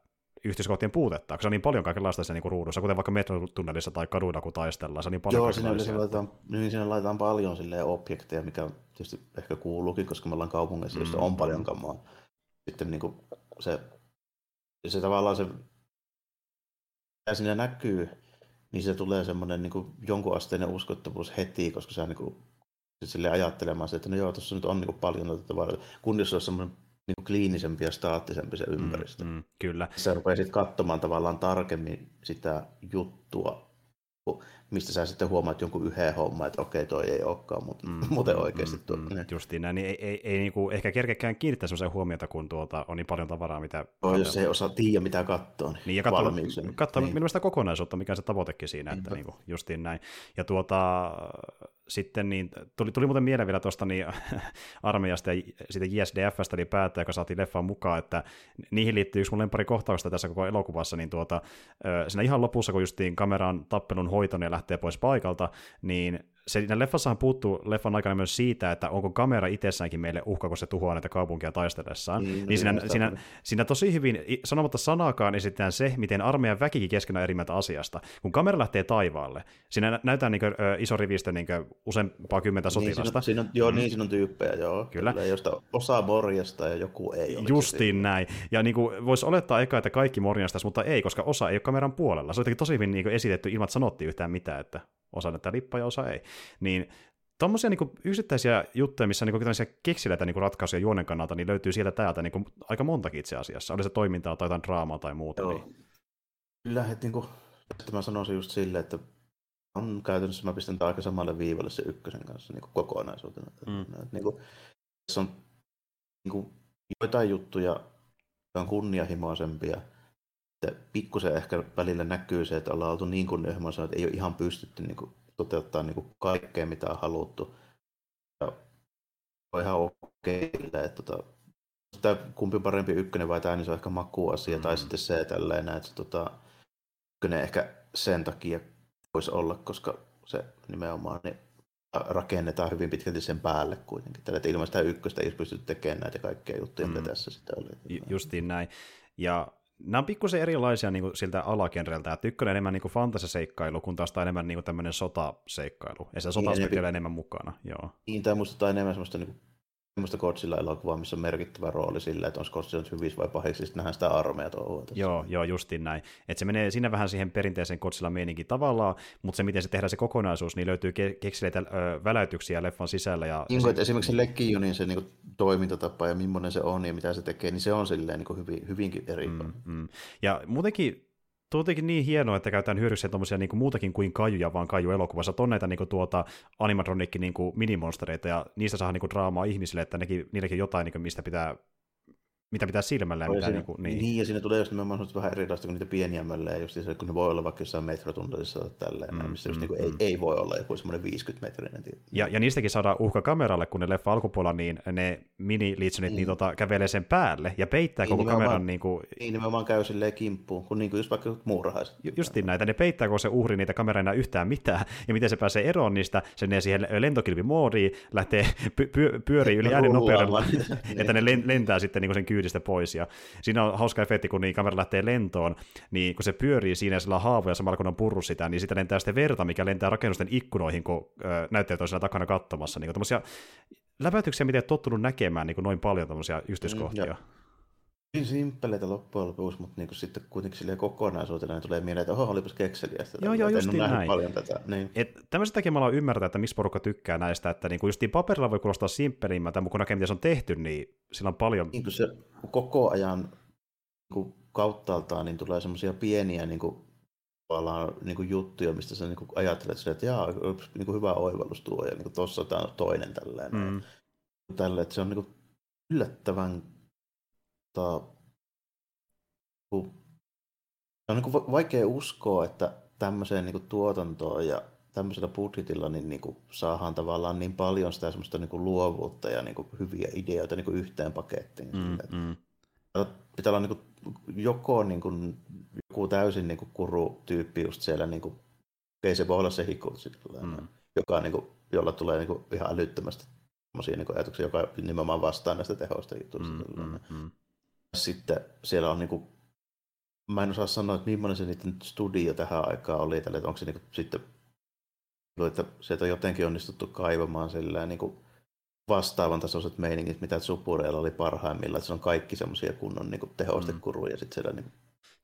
yhteiskohtien puutetta, koska se on niin paljon kaikenlaista siinä niin ruudussa, kuten vaikka metrotunnelissa tai kaduilla, kun taistellaan, se on niin paljon Joo, siinä, siinä, laitetaan, niin siinä laitetaan paljon silleen objekteja, mikä tietysti ehkä kuuluukin, koska me ollaan kaupungissa, jossa mm. on paljon kamaa. Sitten niin kuin se, se tavallaan se, mitä siinä näkyy, niin se tulee semmoinen niin jonkunasteinen uskottavuus heti, koska se on niin kuin, sille ajattelemaan se, että no joo, tuossa nyt on niin kuin paljon noita kun jos on semmoinen niin kuin kliinisempi ja staattisempi se ympäristö. Mm, mm, kyllä. Sä rupeaa sitten katsomaan tavallaan tarkemmin sitä juttua, mistä sä sitten huomaat jonkun yhden homman, että okei, toi ei olekaan, mutta mm, muuten oikeasti mm, tuo. Mm, niin. Justiin näin, niin ei, ei, ei niinku ehkä kerkekään kiinnittää sellaisen huomiota, kun tuota, on niin paljon tavaraa, mitä... Oh, jos ei osaa tiedä, mitä katsoa, niin, niin ja katsoa, katsoa niin. sitä kokonaisuutta, mikä se tavoitekin siinä, että niinku, justiin näin. Ja tuota, sitten niin, tuli, tuli muuten mieleen vielä tuosta niin, armeijasta ja siitä JSDFstä, eli päätä, joka saatiin leffaan mukaan, että niihin liittyy yksi mun lempari kohtausta tässä koko elokuvassa, niin tuota, siinä ihan lopussa, kun justiin kameran tappelun ja lähtee pois paikalta, niin siinä leffassahan puuttuu leffan aikana myös siitä, että onko kamera itsessäänkin meille uhka, kun se tuhoaa näitä kaupunkia taistellessaan. Mm, niin siinä, siinä, siinä, tosi hyvin, sanomatta sanaakaan, esitetään se, miten armeijan väkikin keskenään eri mieltä asiasta. Kun kamera lähtee taivaalle, siinä näytetään niin kuin, iso rivistö niin useampaa kymmentä sotilasta. Niin, siinä on, siinä on, joo, mm. niin siinä on tyyppejä, joo. Kyllä. kyllä josta osa morjasta ja joku ei ole. Justiin siinä. näin. Ja niin kuin, voisi olettaa eka, että kaikki morjastaisi, mutta ei, koska osa ei ole kameran puolella. Se on tosi hyvin niin kuin, esitetty ilman, että sanottiin yhtään mitään, että osa näyttää lippaa ja osa ei. Niin tuommoisia niin yksittäisiä juttuja, missä niin keksiläitä niin ratkaisuja juonen kannalta, niin löytyy sieltä täältä niin aika montakin itse asiassa. Oli se toimintaa tai jotain draamaa tai muuta. Joo. Niin. Kyllä, että niin kuin, että mä sanoisin just silleen, että on käytännössä, mä pistän aika samalle viivalle se ykkösen kanssa niin kuin kokonaisuutena. Mm. Että, niin kuin, tässä on niin kuin, joitain juttuja, jotka on kunnianhimoisempia, pikkusen ehkä välillä näkyy se, että ollaan oltu niin kunnianhimoisia, että ei ole ihan pystytty niin kuin, toteuttaa niin kuin kaikkea, mitä on haluttu. Ja on ihan okei, että tota, sitä kumpi parempi ykkönen vai tämä, niin se on ehkä makuasia, mm. tai sitten se tälleen, että tota, ykkönen ehkä sen takia voisi olla, koska se nimenomaan niin rakennetaan hyvin pitkälti sen päälle kuitenkin. Tällä, että ilman sitä ykköstä ei pysty tekemään näitä kaikkia juttuja, mm. mitä tässä sitten oli. Justiin näin. Ja nämä on pikkusen erilaisia niin kuin siltä alagenreltä, että ykkönen enemmän niin fantasiseikkailu, kun taas tämä enemmän niin kuin tämmöinen sotaseikkailu, ja se sota niin, enemmän mukana. Joo. Niin, tämä muistuttaa enemmän semmoista niin semmoista Godzilla-elokuvaa, missä on merkittävä rooli sillä, että onko Godzilla hyvissä vai pahiksi, sitten nähdään sitä armeija tuohon. Joo, joo, justiin näin. Et se menee siinä vähän siihen perinteiseen Godzilla-meininkin tavallaan, mutta se, miten se tehdään se kokonaisuus, niin löytyy ke- keksileitä ö, väläytyksiä leffan sisällä. Ja niin, että esimerkiksi se niin se niin toimintatapa ja millainen se on ja mitä se tekee, niin se on silleen niin hyvin, hyvinkin eri. Mm, mm. Ja muutenkin tuo on niin hienoa, että käytetään hyödykseen tuommoisia niin muutakin kuin kajuja, vaan kaju-elokuvassa. On näitä niin tuota, animatronikki niin minimonstereita, ja niistä saa niin draamaa ihmisille, että nekin, niilläkin jotain, niin kuin, mistä pitää mitä pitää silmällä. Mitä, siinä, niin, kuin, niin. niin, ja siinä tulee just nimenomaan vähän erilaista kuin niitä pieniä möllejä, just se, kun ne voi olla vaikka jossain metrotunnelissa tai tälleen, mm, missä just mm, niin kuin, mm. ei, ei, voi olla joku semmoinen 50 metrinen. Ja, ja niistäkin saadaan uhka kameralle, kun ne leffa alkupuolella, niin ne mini liitsonit niin. niin tota, kävelee sen päälle ja peittää niin, koko kameran. Niin, kuin... niin nimenomaan käy silleen kimppuun, kun niin kuin just vaikka muurahaiset. Ju, justiin näitä, ne peittää koko se uhri niitä kameraa yhtään mitään, ja miten se pääsee eroon niistä, se menee siihen lentokilpimoodiin, lähtee py, py, pyörii yli äänen nopeudella, että ne lentää sitten niin kuin sen kyydistä pois, ja siinä on hauska efekti, kun niin kamera lähtee lentoon, niin kun se pyörii siinä ja sillä on haavoja samalla kun on purru sitä, niin sitä lentää sitten verta, mikä lentää rakennusten ikkunoihin, kun äh, on siinä takana katsomassa. Niin läpäytyksiä, mitä et tottunut näkemään niin noin paljon tämmöisiä yksityiskohtia. Mm, niin simppeleitä loppujen lopuksi, mutta niin sitten kuitenkin silleen kokonaisuutena niin tulee mieleen, että oho, olipas kekseliä. Joo, joo, just näin. paljon tätä. Niin. Et tämmöisen takia mä aloin ymmärtää, että miksi porukka tykkää näistä, että niin justiin paperilla voi kuulostaa simppelimmältä, mutta kun näkee, miten se on tehty, niin sillä on paljon... Niin kuin se koko ajan niin kuin kauttaaltaan niin tulee semmoisia pieniä niin kuin, niin kuin juttuja, mistä sä niin kuin ajattelet sille, että jaa, niin kuin hyvä oivallus tuo, ja niin tuossa tämä on toinen tälleen. Mm. Tälle, että se on niin kuin yllättävän tota, on niin kuin vaikea uskoa, että tämmöiseen niin kuin tuotantoon ja tämmöisellä budjetilla niin, niin kuin saadaan tavallaan niin paljon sitä semmoista niin kuin luovuutta ja niin kuin hyviä ideoita niin kuin yhteen pakettiin. Mm, mm. Pitää olla niin kuin, joko niin kuin, joku täysin niin kuin kuru-tyyppi just siellä, niin kuin, ei se voi olla se hikku, mm. joka, niin kuin, jolla tulee niin kuin, ihan älyttömästi niin ajatuksia, joka nimenomaan vastaa näistä tehoista jutuista. Mm, mm, mm sitten siellä on niinku, mä en osaa sanoa, että millainen se niiden studio tähän aikaan oli, tälle, että onko se niinku sitten, että sieltä on jotenkin onnistuttu kaivamaan sillä niinku vastaavan tasoiset meiningit, mitä Supureilla oli parhaimmillaan, että se on kaikki semmoisia kunnon niinku tehostekuruja mm. sitten siellä niinku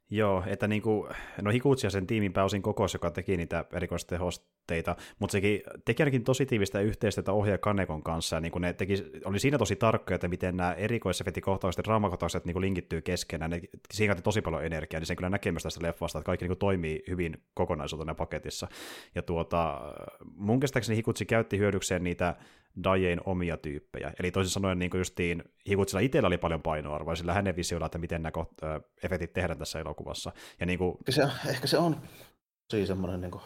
Joo, että niin kuin, no Hikutsia sen tiimin pääosin kokos, joka teki niitä erikoistehosteita, mutta sekin teki ainakin tosi tiivistä yhteistyötä ohjaaja Kanekon kanssa, ja niin kuin ne teki, oli siinä tosi tarkkoja, että miten nämä erikoisefektikohtaukset ja draamakohtaukset niin linkittyy keskenään, ne, siinä tosi paljon energiaa, niin sen kyllä näkee myös tästä leffasta, että kaikki niin kuin toimii hyvin kokonaisuutena paketissa. Ja tuota, mun käsittääkseni Hikutsi käytti hyödykseen niitä Dajein omia tyyppejä. Eli toisin sanoen niin justiin Higutsilla itsellä oli paljon painoarvoa, sillä hänen visioilla, että miten nämä efektit tehdään tässä elokuvassa. Ja niin kuin... se, ehkä se on tosi semmoinen niin kuin,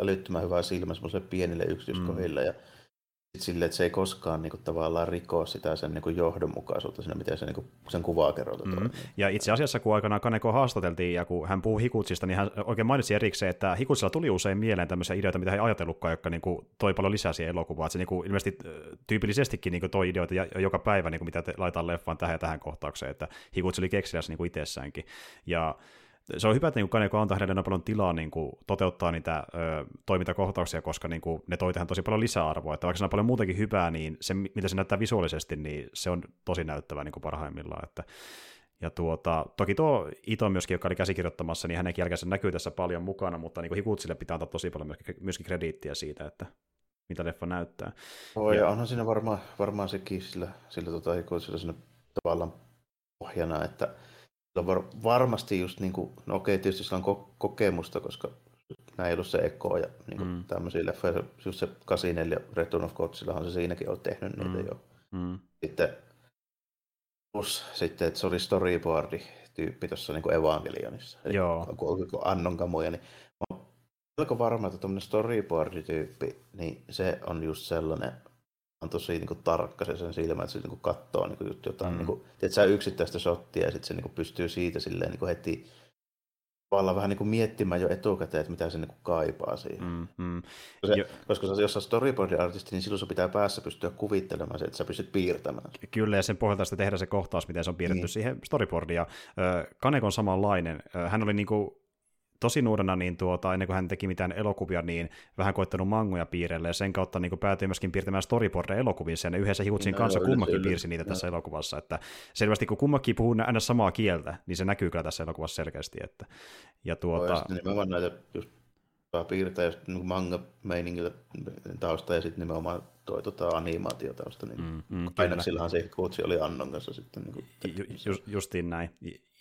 älyttömän hyvä silmä semmoiselle pienille yksityiskohdille, mm. ja silleen, että se ei koskaan niin kuin, tavallaan rikoa sitä sen niin kuin, johdonmukaisuutta siinä, miten se, niin kuin, sen kuvaa kerrotaan. Mm. Ja itse asiassa, kun aikanaan Kaneko haastateltiin ja kun hän puhui Hikutsista, niin hän oikein mainitsi erikseen, että Hikutsilla tuli usein mieleen tämmöisiä ideoita, mitä hän ei ajatellutkaan, jotka niin kuin, toi paljon lisää siihen elokuvaan. Että se niin kuin, ilmeisesti tyypillisestikin niin kuin, toi ideoita joka päivä, niin kuin, mitä te laitetaan leffaan tähän ja tähän kohtaukseen, että Hikutsi oli kekseliäs niin kuin itsessäänkin. Ja se on hyvä, että niin Kaneko antaa hänelle paljon tilaa niin kuin, toteuttaa niitä ö, toimintakohtauksia, koska niin kuin, ne toi tähän tosi paljon lisäarvoa. Että vaikka se on paljon muutenkin hyvää, niin se, mitä se näyttää visuaalisesti, niin se on tosi näyttävä niin kuin parhaimmillaan. Että, ja tuota, toki tuo Ito myöskin, joka oli käsikirjoittamassa, niin hänenkin jälkeen näkyy tässä paljon mukana, mutta niin kuin Hikutsille pitää antaa tosi paljon myöskin, myöskin krediittiä siitä, että mitä leffa näyttää. Oi, ja onhan siinä varmaan, varmaan sekin sillä, sillä tota, Hikutsilla siinä tavallaan pohjana, että var, varmasti just niin kuin, no okei, tietysti sillä on ko- kokemusta, koska näin ei ollut se Eko ja niin kuin mm. tämmöisiä leffoja. Just se 84 Return of Godzillahan se siinäkin on tehnyt niitä mm. jo. Mm. Sitten plus sitten, että se oli storyboardi tyyppi tuossa niin Evangelionissa. Eli Joo. Kun, kun Annon kamuja, niin Oliko varma, että tuommoinen storyboard-tyyppi, niin se on just sellainen, on tosi niin kuin, tarkka se sen silmä, että se niin kuin, katsoo niin kuin, jotain mm. niin kuin, tiedätkö, yksittäistä shottia ja sitten se niin kuin, pystyy siitä silleen niin kuin, heti tavallaan vähän niin kuin miettimään jo etukäteen, että mitä se niin kuin kaipaa siihen. Mm, mm. Koska, se, koska jos on storyboard-artisti, niin silloin se pitää päässä pystyä kuvittelemaan se, että sä pystyt piirtämään. Kyllä, ja sen pohjalta sitten tehdä se kohtaus, miten se on piirretty niin. siihen storyboardiin. Ja, äh, Kanekon samanlainen. Hän oli niin kuin tosi nuorena, niin tuota, ennen kuin hän teki mitään elokuvia, niin vähän koittanut mangoja piirrelle, ja sen kautta niin päätyi myöskin piirtämään storyboardeja elokuvissa, ja ne yhdessä Higutsin no, kanssa kummakin piirsi niitä no. tässä elokuvassa, että selvästi kun kummakin puhuu aina samaa kieltä, niin se näkyy kyllä tässä elokuvassa selkeästi, että ja tuota... No, ja nimenomaan näitä just piirtää just niin manga-meiningillä tausta ja sitten nimenomaan toi tota, animaatiotausta, niin mm, mm, aineksillahan se kuutsi oli Annon kanssa sitten. Niin kuin, ju, ju, justiin näin.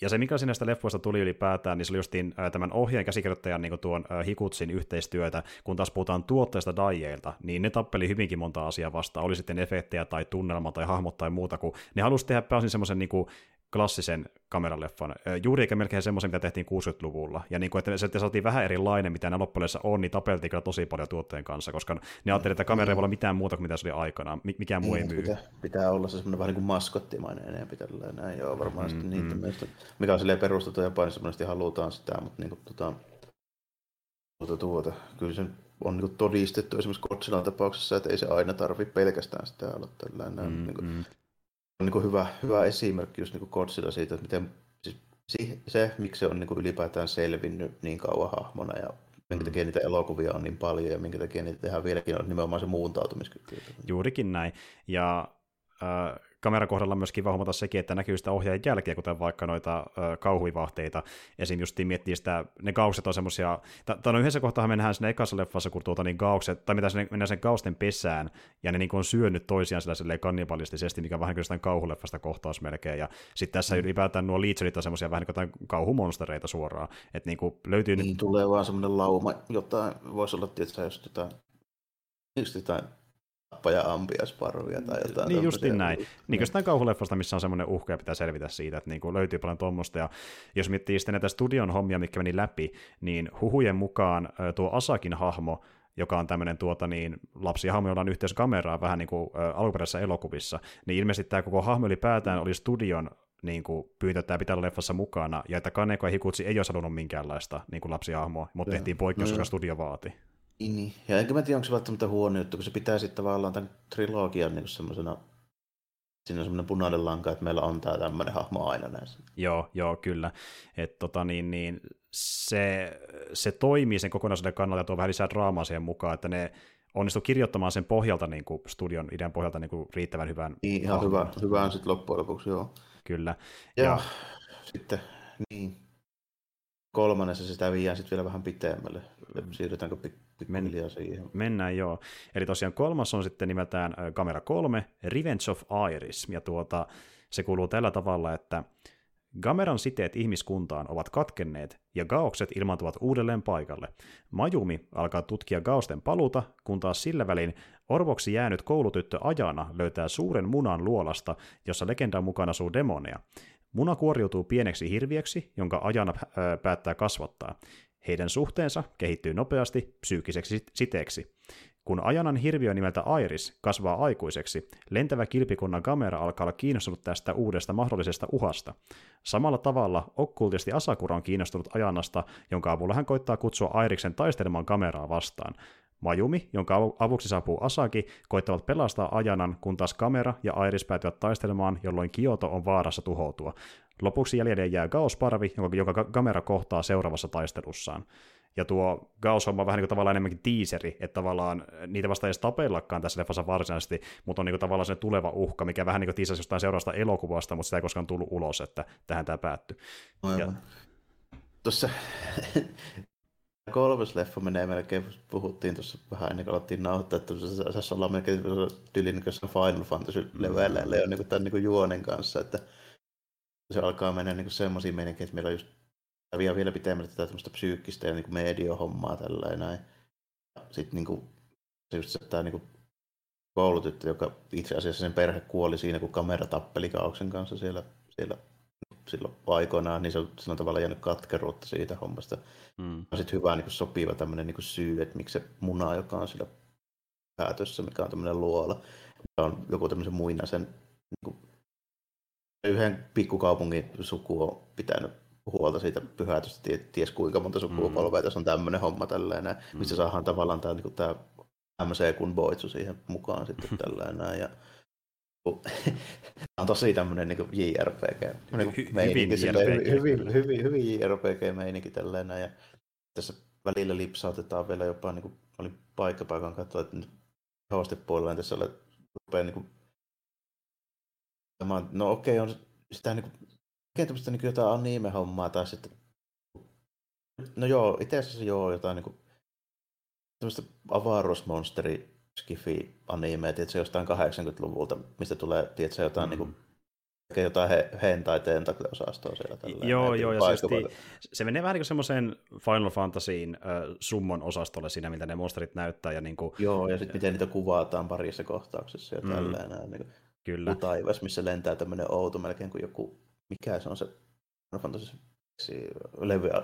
Ja se, mikä sinne leffoista tuli ylipäätään, niin se oli justiin äh, tämän ohjeen käsikirjoittajan niin tuon äh, Hikutsin yhteistyötä, kun taas puhutaan tuotteista dajeilta, niin ne tappeli hyvinkin monta asiaa vastaan, oli sitten efektejä tai tunnelma tai hahmot tai muuta, kun ne halusi tehdä pääosin semmoisen niin klassisen kameraleffan, juuri eikä melkein semmoisen, mitä tehtiin 60-luvulla. Ja niin kuin, että se että saatiin vähän erilainen, mitä ne loppujen on, niin tapeltiin kyllä tosi paljon tuotteen kanssa, koska ne ajattelivat, että kamera ei voi olla mitään muuta kuin mitä se oli aikanaan, mikään muu ei myy. Pitää, pitää olla se semmoinen vähän niin kuin maskottimainen enemmän tällä näin, joo, varmaan mm, niitä mm. Mielestä, mikä on silleen perustettu Japanissa, monesti halutaan sitä, mutta niin kuin, tota, tuota, tuota, kyllä se on niin todistettu esimerkiksi Godzillan tapauksessa, että ei se aina tarvitse pelkästään sitä olla tällainen. Mm, niin kuin, mm on niin hyvä, hyvä esimerkki just niin Godzilla siitä, että miten siis se, miksi se on niin ylipäätään selvinnyt niin kauan hahmona ja minkä mm. takia niitä elokuvia on niin paljon ja minkä takia niitä tehdään vieläkin on nimenomaan se muuntautumiskyky. Juurikin näin. Ja äh, kameran kohdalla myös kiva huomata sekin, että näkyy sitä ohjaajan jälkeä, kuten vaikka noita ö, kauhuivahteita. Esim. just miettii sitä, ne gaukset on semmoisia, tai no yhdessä kohtaa mennään sinne ekassa leffassa, kun tuota, niin gaukset, tai mitä sinne, mennään sen gausten pesään, ja ne niin kuin on syönyt toisiaan sillä silleen kannibalistisesti, mikä on vähän kyllä kauhuleffasta kohtaus melkein, ja sitten tässä mm. ylipäätään nuo liitserit on semmoisia vähän niin kuin kauhumonstereita suoraan, että niin kuin löytyy... Niin, tulee vaan semmoinen lauma, jotain, voisi olla tietysti jos jotain, just jotain ja ampiasparvia tai jotain. Niin justiin näin. Niin kuin sitä kauhuleffasta, missä on semmoinen uhka ja pitää selvitä siitä, että niin kuin löytyy paljon tuommoista. Ja jos miettii sitten näitä studion hommia, mitkä meni läpi, niin huhujen mukaan tuo Asakin hahmo, joka on tämmöinen tuota, niin, lapsihahmo, jolla on yhteys kameraa vähän niin kuin ä, alkuperäisissä elokuvissa, niin ilmeisesti tämä koko hahmo ylipäätään oli studion niin kuin, pyyntö, että tämä pitää olla leffassa mukana, ja että Kaneko ja Hikutsi ei olisi halunnut minkäänlaista niin kuin lapsihahmoa, mutta tehtiin poikkeus, koska studio vaati. Niin, ja enkä mä tiedä, onko se välttämättä huono juttu, kun se pitää sitten tavallaan tämän trilogian niin semmoisena siinä on semmoinen punainen lanka, että meillä on tämä tämmöinen hahmo aina näissä. Joo, joo, kyllä. Et tota, niin, niin, se, se toimii sen kokonaisuuden kannalta ja tuo vähän lisää draamaa siihen mukaan, että ne onnistu kirjoittamaan sen pohjalta, niin kuin studion idean pohjalta niin kuin riittävän hyvän Niin, ihan hyvä, hyvä on sitten loppujen lopuksi, joo. Kyllä. Ja, ja sitten, niin, kolmannessa sitä viiään sitten vielä vähän pitemmälle. Siirrytäänkö pikkuhiljaa siihen? Mennään joo. Eli tosiaan kolmas on sitten nimeltään Kamera 3, Revenge of Iris. Ja tuota, se kuuluu tällä tavalla, että Gameran siteet ihmiskuntaan ovat katkenneet ja Gaokset ilmaantuvat uudelleen paikalle. Majumi alkaa tutkia Gaosten paluuta, kun taas sillä välin orvoksi jäänyt koulutyttö Ajana löytää suuren munan luolasta, jossa legendan mukana asuu demoneja. Muna kuoriutuu pieneksi hirviöksi, jonka ajana päättää kasvattaa. Heidän suhteensa kehittyy nopeasti psyykkiseksi siteeksi. Kun ajanan hirviö nimeltä Iris kasvaa aikuiseksi, lentävä kilpikunnan kamera alkaa olla kiinnostunut tästä uudesta mahdollisesta uhasta. Samalla tavalla okkultisti Asakura on kiinnostunut ajanasta, jonka avulla hän koittaa kutsua Iriksen taistelemaan kameraa vastaan. Majumi, jonka avuksi saapuu Asaki, koittavat pelastaa ajanan, kun taas kamera ja Iris päätyvät taistelemaan, jolloin Kioto on vaarassa tuhoutua. Lopuksi jäljelle jää Gauss-parvi, jonka, jonka kamera kohtaa seuraavassa taistelussaan. Ja tuo Gauss on vähän niin kuin tavallaan enemmänkin tiiseri, että tavallaan niitä vasta ei edes tapellakaan tässä leffassa varsinaisesti, mutta on niin kuin tavallaan se tuleva uhka, mikä vähän niin kuin tiisasi jostain seuraavasta elokuvasta, mutta sitä ei koskaan tullut ulos, että tähän tämä päättyy. Ja... Tuossa kolmas leffa menee melkein, puhuttiin tuossa vähän ennen kuin alettiin nauhoittaa, että tässä ollaan melkein tyylin niin Final Fantasy leveleillä jo niin tämän niin juonen kanssa, että se alkaa mennä niin semmoisiin meininkiin, että meillä on just vielä, vielä pitemmälle tätä tämmöistä psyykkistä ja niin mediohommaa tällä ja näin. Sitten niin kuin, se just se, tämä niin koulutyttö, joka itse asiassa sen perhe kuoli siinä, kun kamera tappeli Kaauksen kanssa siellä, siellä silloin aikoinaan, niin se on, se on tavallaan jäänyt katkeruutta siitä hommasta. Mm. On sitten hyvä niin kuin sopiva tämmöinen niin syy, että miksi se muna, joka on sillä päätössä, mikä on tämmöinen luola, on joku tämmöisen muinaisen niin kuin, yhden pikkukaupungin suku on pitänyt huolta siitä pyhätystä, ties kuinka monta sukupolvea mm. tässä on tämmöinen homma tällainen, mm. missä saadaan tavallaan tämä, niin tämä MC kun boitsu siihen mukaan sitten tällainen. Ja on tosi tämmöinen niin JRPG. Niin hyvin, JRPG. Hyvin, hyvin, hyvin, JRPG-meininki tällainen. Ja tässä välillä lipsautetaan vielä jopa, niin kuin, oli paikkapaikan katsoa, että nyt hostepuolella tässä ole, rupeaa niin kuin, no okei, okay, on sitä niin kuin, tämmöistä niin jotain anime-hommaa tai sitten, no joo, itse asiassa joo, jotain niin kuin, tämmöistä avaruusmonsteri skifi anime, se jostain 80-luvulta, mistä tulee, tiedätkö, jotain mm. niin kuin, jotain he, hentai tentakle-osastoa siellä. Tällä joo, joo, ja se, se menee vähän niin kuin semmoiseen Final Fantasyin äh, summon osastolle siinä, miltä ne monsterit näyttää. Ja niin kuin, joo, ja sitten miten niitä kuvataan parissa kohtauksessa ja mm. tälleen. Niin Kyllä. Taivas, missä lentää tämmöinen outo melkein kuin joku, mikä se on se Final Fantasy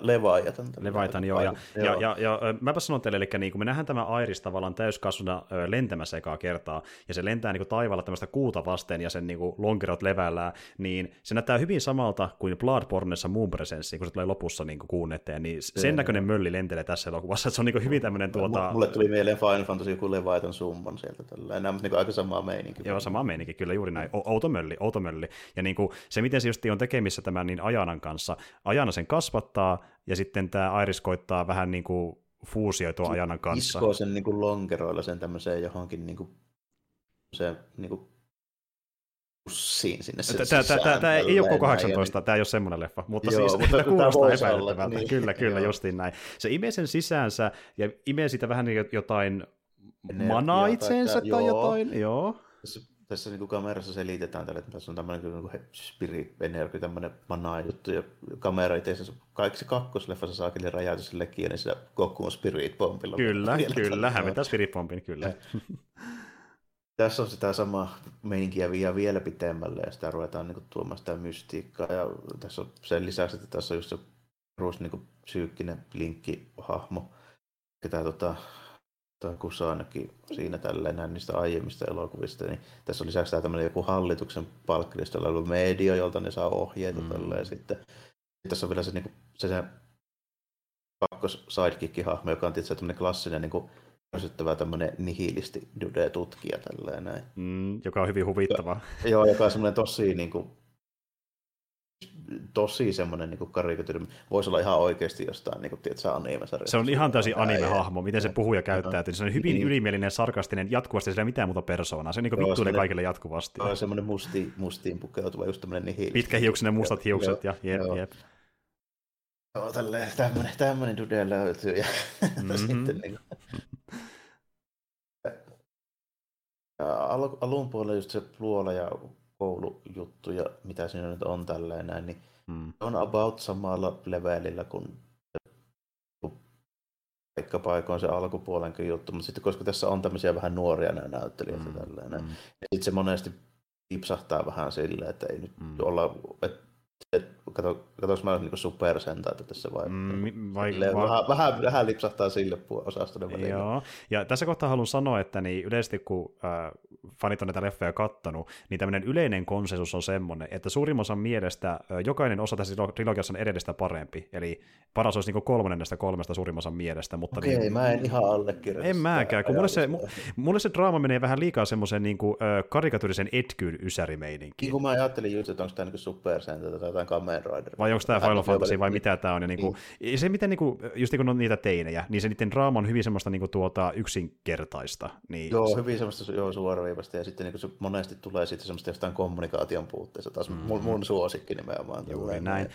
Leviathan. Leviathan, joo. Ja, joo. ja, ja, ja, mäpä sanon teille, eli niin kun me nähdään tämä Airis tavallaan täyskasvuna lentämässä ekaa kertaa, ja se lentää niin kuin taivaalla tämmöistä kuuta vasten, ja sen niin kuin lonkerot levällään, niin se näyttää hyvin samalta kuin Bloodborneissa Moon Presence, kun se tulee lopussa niin kuin kuun eteen, niin sen näköinen mölli lentelee tässä elokuvassa, että se on niin kuin hyvin tämmöinen tuota... Mulle tuli mieleen Final Fantasy joku Leviathan summon sieltä, tällä. nämä niin aika samaa meininki. Joo, sama meininki, kyllä juuri näin, outo mölli, outo mölli, ja niin kuin, se miten se just on tekemissä tämän niin Ajanan kanssa, Ajana sen kasvattaa, ja sitten tämä Iris koittaa vähän niin kuin fuusioitua ajanan kanssa. Iskoo sen niin kuin lonkeroilla sen tämmöiseen johonkin niin kuin, se, niin kuin pussiin sinne Tämä, ei ole 18, tämä ei ole semmoinen leffa, mutta Joo, siis mutta tämä kuulostaa epäilyttävältä. Niin. Kyllä, kyllä, justiin näin. Se imee sen sisäänsä ja imee sitä vähän niin jotain manaa itseensä tai, tai jotain. Joo tässä niin kuin kamerassa selitetään tälle, että tässä on tämmöinen niin kuin spirit energy, tämmöinen manaa juttu, ja kamera itse asiassa kaikki kakkosleffassa saakeli räjäytys sille kiinni sillä Kokkuun spirit pompilla. Kyllä, kyllä, hämmentää spirit pompin, kyllä. tässä on sitä samaa meininkiä vielä, vielä pitemmälle, ja sitä ruvetaan niin kuin, tuomaan sitä mystiikkaa, ja tässä on sen lisäksi, että tässä on just se perus niin kuin, psyykkinen linkki-hahmo, ketä tota, tai Kusanakin siinä tälleen näin niistä aiemmista elokuvista, niin tässä on lisäksi tämä tämmöinen joku hallituksen palkkalistolla ollut media, jolta ne saa ohjeita mm. tälleen sitten. Tässä on vielä se, niin kuin, se, se kakkos sidekick-hahmo, joka on tietysti tämmöinen klassinen niin kuin, tämmöinen nihilisti dude-tutkija tälleen näin. Mm, joka on hyvin huvittava. Ja, joo, joka on semmoinen tosi niin kuin, tosi semmoinen niin karikatyyri. Voisi olla ihan oikeasti jostain, niin kuin, tiedätkö, anime Se on ihan täysin anime-hahmo, miten se puhuu ja käyttää. Se on hyvin niin. ylimielinen, sarkastinen, jatkuvasti sillä ei mitään muuta persoonaa. Se on niin vittuinen kaikille jatkuvasti. Joo, semmoinen musti, mustiin pukeutuva, just tämmöinen niin Pitkähiuksinen mustat hiukset ja jep, joo. jep. Joo, tälleen, tämmöinen, tämmöinen dude löytyy. Ja mm-hmm. sitten, niin kuin... ja al- alun puolella just se luola ja koulujuttu ja mitä siinä nyt on tälleen näin, niin hmm. on about samalla levelillä kuin paikkapaikoin se alkupuolenkin juttu, mutta sitten koska tässä on tämmöisiä vähän nuoria nämä näyttelijöitä mm. tälleen, mm. ja sitten se monesti lipsahtaa vähän silleen, että ei nyt mm. olla, että kato, katsoinko mä niin Super Sentaita tässä vai? Mm, vai, vai... Vähän, vähän, vähän, lipsahtaa sille osastolle välillä. Joo, ja tässä kohtaa haluan sanoa, että niin yleisesti kun äh, fanit on näitä leffoja kattanut, niin tämmöinen yleinen konsensus on semmoinen, että suurimman osan mielestä äh, jokainen osa tässä trilogiassa on edestä parempi, eli paras olisi niin kolmannen näistä kolmesta suurimman osan mielestä. Mutta Okei, niin, mä en ihan allekirjoita En mäkään, kun mulle se, mulle se draama menee vähän liikaa semmoisen niin kuin, äh, karikatyyrisen etkyyn ysärimeininkiin. Niin kuin mä ajattelin just, että onko tämä niin Super Sentai tai jotain Kamen Rider. Vai onko tämä Final Fantasy vai mitä tämä on. Ja niinku, niin. se, miten niinku, just niin kuin on niitä teinejä, niin se niiden draama on hyvin semmoista niinku tuota, yksinkertaista. Niin joo, hyvin semmoista joo, suoraviivasta. Ja sitten niinku se monesti tulee sitten semmoista jostain kommunikaation puutteesta. Taas mm-hmm. mun, mun suosikki nimenomaan. Juuri näin.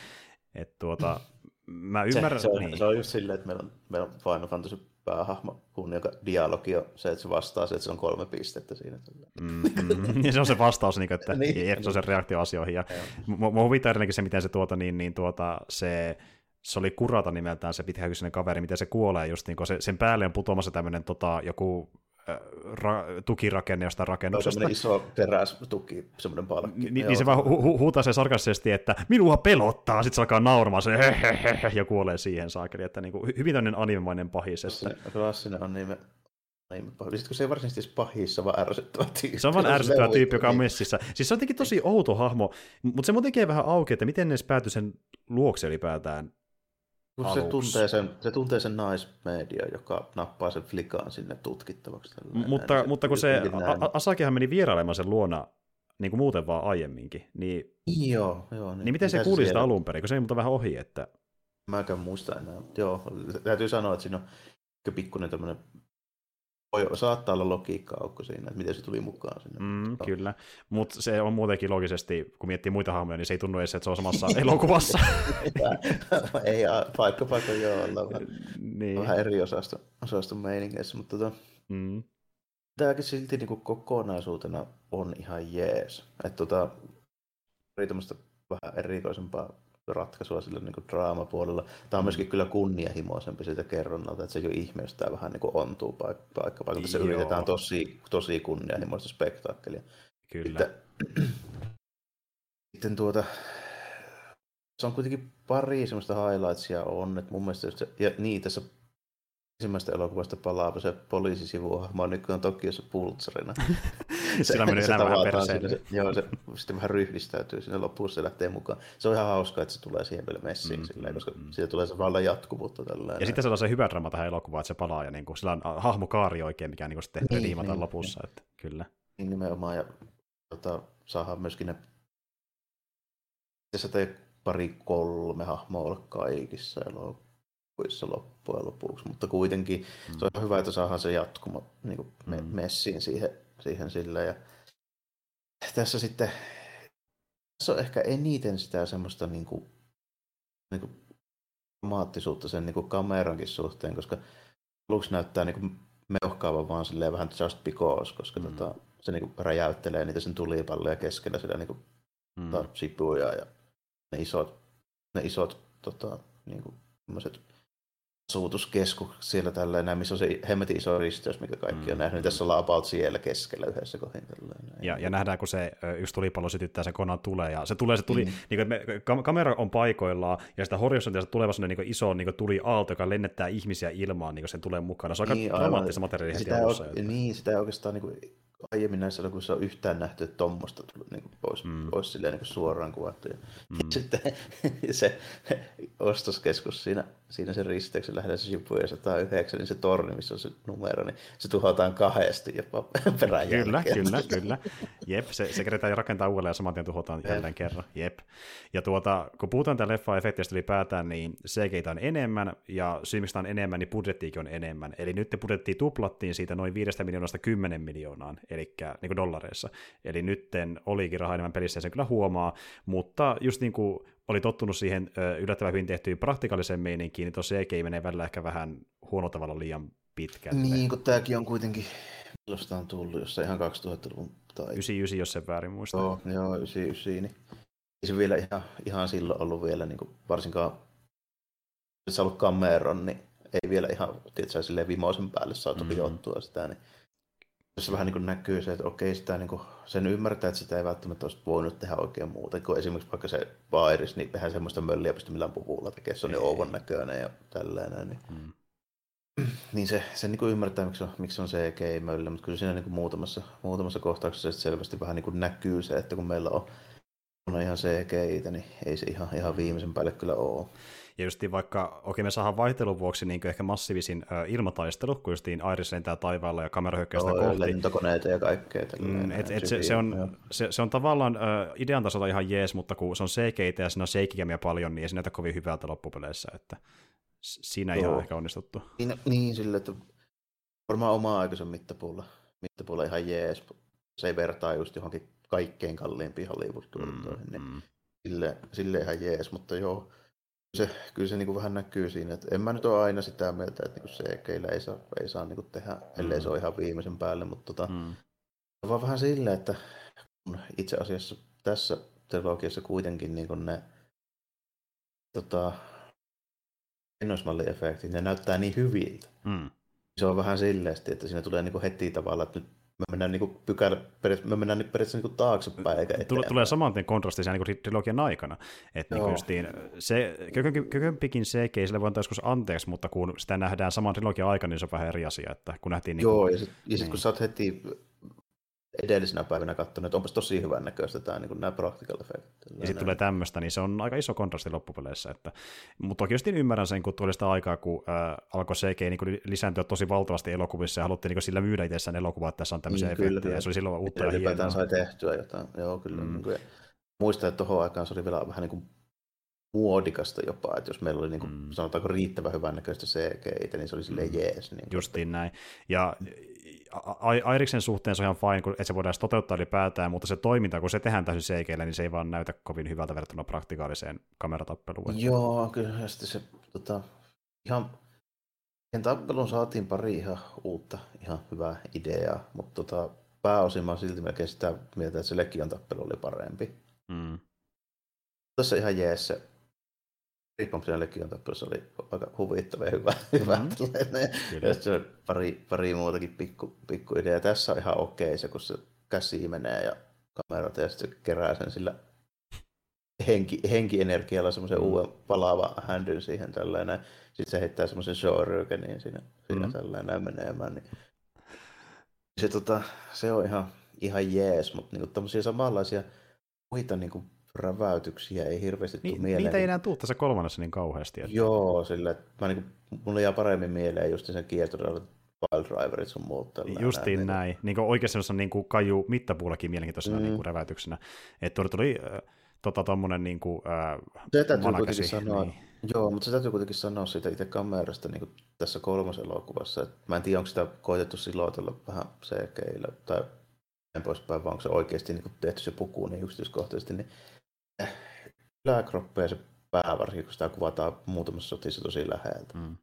Et tuota, mä ymmärrän. Se, se, on, niin. se on just silleen, että meillä on, meillä on Final Fantasy päähahmo, kun joka dialogi on se, että se vastaa se, että se on kolme pistettä siinä. Mm-hmm. ja se on se vastaus, niin, että niin. se on se reaktio asioihin. Ja mua huvittaa edelleenkin se, miten se, tuota, niin, niin, tuota, se se oli Kurata nimeltään se pitkähykyinen kaveri, miten se kuolee just niin, se, sen päälle on putoamassa tämmöinen tota, joku ra- tukirakenne jostain rakennuksesta. Se on iso terästuki, semmoinen palkki. Ni, niin se vaan hu- hu- huutaa se sarkastisesti, että minua pelottaa, sitten se alkaa nauramaan se hehehe, ja kuolee siihen saakeli, että niin kuin, hyvin tämmöinen animemainen pahis. Että... Klassinen anime. Sitten kun se ei varsinaisesti pahissa, vaan ärsyttävä tyyppi. Se on vaan ärsyttävä tyyppi, joka on messissä. Siis se on jotenkin tosi outo hahmo, mutta se mun tekee vähän auki, että miten ne päätyi sen luokse ylipäätään se tuntee, sen, se tuntee sen naismedia, joka nappaa sen flikaan sinne tutkittavaksi. Mutta, se, mutta kun se, a- Asakihan meni vierailemaan sen luona niin kuin muuten vaan aiemminkin, niin, joo, joo, niin, niin miten se kuuli sitä alun perin, kun se ei muuta vähän ohi, että... Mäkään muista enää. Joo, täytyy sanoa, että siinä on pikkuinen tämmöinen voi, saattaa olla logiikka-aukko siinä, että miten se tuli mukaan sinne. Mm, kyllä, mutta se on muutenkin logisesti, kun miettii muita hahmoja, niin se ei tunnu edes, että se on samassa elokuvassa. ei, paikka paikka joo, ollaan vähän, niin. vähän eri osasto, osaston meiningeissä, mutta tota, mm. tämäkin silti niin kuin kokonaisuutena on ihan jees. Että tota, oli vähän erikoisempaa ratkaisua sillä niin kuin draamapuolella. Tämä on myöskin kyllä kunnianhimoisempi siitä kerronnalta, että se ei ole ihme, jos tämä vähän niin kuin ontuu paikka paikka. Se yritetään tosi, tosi kunnianhimoista spektaakkelia. Kyllä. Sitten, sitten tuota, se on kuitenkin pari semmoista highlightsia on, että mun mielestä, se, ja niin, tässä ensimmäistä elokuvasta palaava se poliisisivuhahmo nykyään Tokiossa pultsarina. Sillä menee elämä vähän perseelle. Se, joo, se sitten vähän ryhdistäytyy sinne lopussa se lähtee mukaan. Se on ihan hauskaa, että se tulee siihen vielä messiin, mm, silleen, koska mm. siitä tulee se vallan jatkuvuutta. Tällä ja sitten se on se hyvä drama tähän elokuvaan, että se palaa ja niin kuin, sillä on hahmokaari oikein, mikä niin kuin sitten niin, liimata niin, lopussa. Niin. Että, kyllä. Niin nimenomaan, ja tota, saadaan myöskin ne tässä tei pari kolme hahmoa olla kaikissa elokuvissa loppujen lopuksi, mutta kuitenkin mm. se on hyvä, että saadaan se jatkuma niin kuin mm. messiin siihen, siihen sillä. Ja tässä sitten tässä on ehkä eniten sitä semmoista niin kuin, niin kuin dramaattisuutta sen niin kuin kamerankin suhteen, koska aluksi näyttää niin kuin meuhkaavan vaan silleen vähän just because, koska mm. tota, se niin kuin räjäyttelee niitä sen tulipalloja keskellä sitä niin kuin, mm. tota, sipuja ja ne isot, ne isot tota, niin kuin, asutuskeskus siellä tällä missä on se hemmetin iso risteys, mikä kaikki on mm. nähnyt. Tässä ollaan about siellä keskellä yhdessä kohdin. Ja, ja nähdään, kun se yksi tulipallo sytyttää, se konan tulee, ja se tulee, se tuli, mm. niin kuin, me, kamera on paikoillaan, ja sitä horisontissa tulee sellainen niin iso niin tuli aalto, joka lennättää ihmisiä ilmaan, niin kuin sen tulee mukana. Se on niin, aika dramaattista materiaalia heti alussa. On, niin, sitä ei oikeastaan niin kuin, aiemmin näissä elokuvissa on yhtään nähty, että tuommoista niin pois, mm. pois silleen, niin suoraan kuvattu. Ja mm. sitten se ostoskeskus siinä, siinä se risteyksen lähellä se Shibuya 109, niin se torni, missä on se numero, niin se tuhotaan kahdesti jopa perään Kyllä, kyllä, kyllä. Jep, se, se keretään rakentaa uudelleen ja saman tien tuhotaan Jep. jälleen kerran. Jep. Ja tuota, kun puhutaan tämän leffa efektistä ylipäätään, niin CGitä on enemmän, ja syy mistä on enemmän, niin budjettiikin on enemmän. Eli nyt budjettia tuplattiin siitä noin 5 miljoonasta 10 miljoonaan eli niin kuin dollareissa. Eli nytten olikin rahaa enemmän pelissä ja sen kyllä huomaa, mutta just niin kuin oli tottunut siihen yllättävän hyvin tehtyyn praktikaalisen meininkiin, niin tosiaan ei menee välillä ehkä vähän huono tavalla liian pitkälle. Niin, kun tämäkin on kuitenkin, on tullut, jos ihan 2000-luvun tai... 99, jos sen väärin muista. Joo, joo 99, niin ei se vielä ihan, ihan silloin ollut vielä, niin kuin varsinkaan jos ollut Cameron, niin ei vielä ihan tietysti, silleen vimoisen päälle saatu mm-hmm. sitä, niin tässä vähän niin näkyy se, että okei, sitä niin kuin, sen ymmärtää, että sitä ei välttämättä olisi voinut tehdä oikein muuta. Kun esimerkiksi vaikka se Vairis, niin tehdään semmoista mölliä pysty millään puvulla tekemään, se on niin ouvon näköinen ja tällainen. Niin, mm. niin se, se niin ymmärtää, miksi on, miksi on CGI-möllä, mutta kyllä siinä niin kuin muutamassa, muutamassa kohtauksessa selvästi vähän niin näkyy se, että kun meillä on, on ihan CGI, niin ei se ihan, ihan viimeisen päälle kyllä ole. Ja justiin vaikka, okei me saadaan vaihtelun vuoksi niin ehkä massiivisin äh, ilmataistelu, kun justiin Iris lentää taivaalla ja kamera hyökkää sitä kohti. lentokoneita ja kaikkea. Mm, et, et se, se, on, se, se, on tavallaan äh, idean tasolla ihan jees, mutta kun se on CGI ja siinä on shakikämiä paljon, niin ei se näytä kovin hyvältä loppupeleissä, että siinä ei ihan ehkä onnistuttu. Niin, niin sille, että varmaan oma aikaisen mittapuulla, mittapuulla ihan jees. Se ei vertaa just johonkin kaikkein kalliimpiin Hollywood-tuotantoihin, mm, niin mm. Sille, sille ihan jees, mutta joo, se, kyllä se niin kuin vähän näkyy siinä, että en mä nyt ole aina sitä mieltä, että niin CGillä ei saa, ei saa niin kuin tehdä, ellei mm. se ole ihan viimeisen päälle, mutta tota, mm. vaan vähän silleen, että itse asiassa tässä trilogiassa kuitenkin niin kuin ne tota, ennoismalliefektit, ne näyttää niin hyviltä. Mm. Se on vähän silleen, että siinä tulee niin kuin heti tavalla, että nyt me mennään, niin kuin pykälä, me mennään nyt periaatteessa niin taaksepäin eikä eteenpäin. Tulee saman tien kontrastisia niin kuin trilogian aikana. Että niin justiin, se, kökömpikin CG, sille voi antaa joskus anteeksi, mutta kun sitä nähdään saman trilogian aikana, niin se on vähän eri asia. Että kun nähtiin, niin Joo, ja sitten niin. sit, kun sä oot heti edellisenä päivänä katsonut, että onpas tosi hyvän näköistä tämä niin nämä practical effectit. Ja sitten tulee tämmöistä, niin se on aika iso kontrasti loppupeleissä. Että, mutta toki just ymmärrän sen, kun tuli sitä aikaa, kun äh, alkoi CG niin lisääntyä tosi valtavasti elokuvissa ja haluttiin niin sillä myydä itsessään elokuvaa, että tässä on tämmöisiä niin, efektejä. Ja se oli silloin uutta ja hienoa. sai tehtyä jotain. Joo, kyllä. Mm. Niin kuin, muistan, että tuohon aikaan se oli vielä vähän niin kuin muodikasta jopa, että jos meillä oli niin kuin, mm. sanotaanko riittävän hyvän näköistä CGI, niin se oli silleen mm. jees. Niin Justiin näin. Ja Airiksen suhteen se on ihan fine, kun, että se voidaan toteuttaa ylipäätään, mutta se toiminta, kun se tehdään täysin cg niin se ei vaan näytä kovin hyvältä verrattuna praktikaaliseen kameratappeluun. Joo, kyllä sitten se tota, ihan sen tappelun saatiin pari ihan uutta, ihan hyvää ideaa, mutta tota, pääosin mä silti melkein sitä mieltä, että se Legion tappelu oli parempi. Mm. Tässä ihan jees se Riippumatta Legion tappelussa oli aika huvittava ja hyvä. hyvä. Mm-hmm. ja se pari, pari muutakin pikku, pikku idea. Tässä on ihan okei se, kun se käsi menee ja kamerata ja sitten kerää sen sillä henki, henkienergialla semmoisen mm. uuden palaavan händyn siihen tällainen. Sitten se heittää semmoisen showrykenin siinä, siinä mm. tällainen menemään. Niin. Se, tota, se on ihan, ihan jees, mutta niinku tämmöisiä samanlaisia muita niinku räväytyksiä ei hirveästi Ni, tule mieleen. Niitä ei enää tule tässä kolmannessa niin kauheasti. Että... Joo, sillä että mä niin, mulle jää paremmin mieleen just sen kiertoradalla Wild Driverit sun muut. Justiin näin. näin. Niin kuin oikeasti semmoisessa niin kuin kaju mittapuullakin mielenkiintoisena mm. niin kuin räväytyksenä. Että tuli, tuli äh, tota, tommonen niin kuin, äh, se täytyy kuitenkin sanoa, niin. Joo, mutta se täytyy kuitenkin sanoa siitä itse kamerasta niin kuin tässä kolmas elokuvassa. Että mä en tiedä, onko sitä koetettu siloitella vähän CGillä tai en poispäin, vaan onko se oikeasti niin kuin tehty se puku niin yksityiskohtaisesti, niin yläkroppa ja se pää varsinkin, kun sitä kuvataan muutamassa sotissa tosi läheltä. Mm.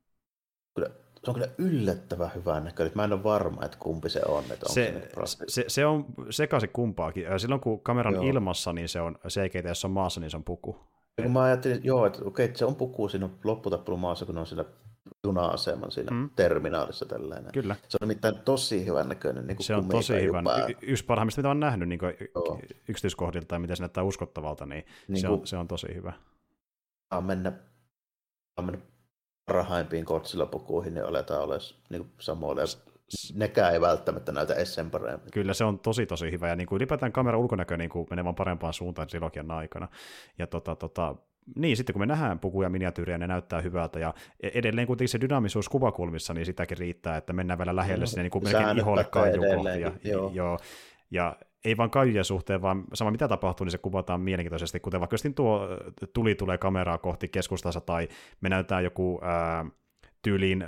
Kyllä, se on kyllä yllättävän hyvän näköinen. Mä en ole varma, että kumpi se on. Että se, se, se, se, on sekaisin kumpaakin. Silloin kun kameran joo. ilmassa, niin se on CGT, jos on maassa, niin se on puku. Ja kun mä ajattelin, joo, että okei, että se on puku siinä lopputappelun maassa, kun ne on siinä juna-aseman siinä mm. terminaalissa tällainen. Kyllä. Se on nimittäin tosi hyvän näköinen. Niin se on tosi hyvän. Y- yksi parhaimmista, mitä on nähnyt niin yksityiskohdilta ja miten se näyttää uskottavalta, niin, niin se, on, se on tosi hyvä. On mennä, mennä parhaimpiin Godzilla-pukuihin, niin aletaan olla niin samoille. Nekään ei välttämättä näytä edes sen paremmin. Kyllä se on tosi tosi hyvä ja niin kuin ylipäätään kamera ulkonäkö niin kuin menee vaan parempaan suuntaan trilogian aikana. Ja tota, tota, niin, sitten kun me nähdään pukuja miniatyyrejä, ne näyttää hyvältä, ja e- edelleen kuitenkin se dynaamisuus kuvakulmissa, niin sitäkin riittää, että mennään vielä lähelle no, sinne niin kuin melkein iholle kaijukohtia. Joo. joo. Ja ei vaan kaijujen suhteen, vaan sama mitä tapahtuu, niin se kuvataan mielenkiintoisesti, kuten vaikka tuo tuli tulee kameraa kohti keskustassa, tai me näytetään joku ää, tyyliin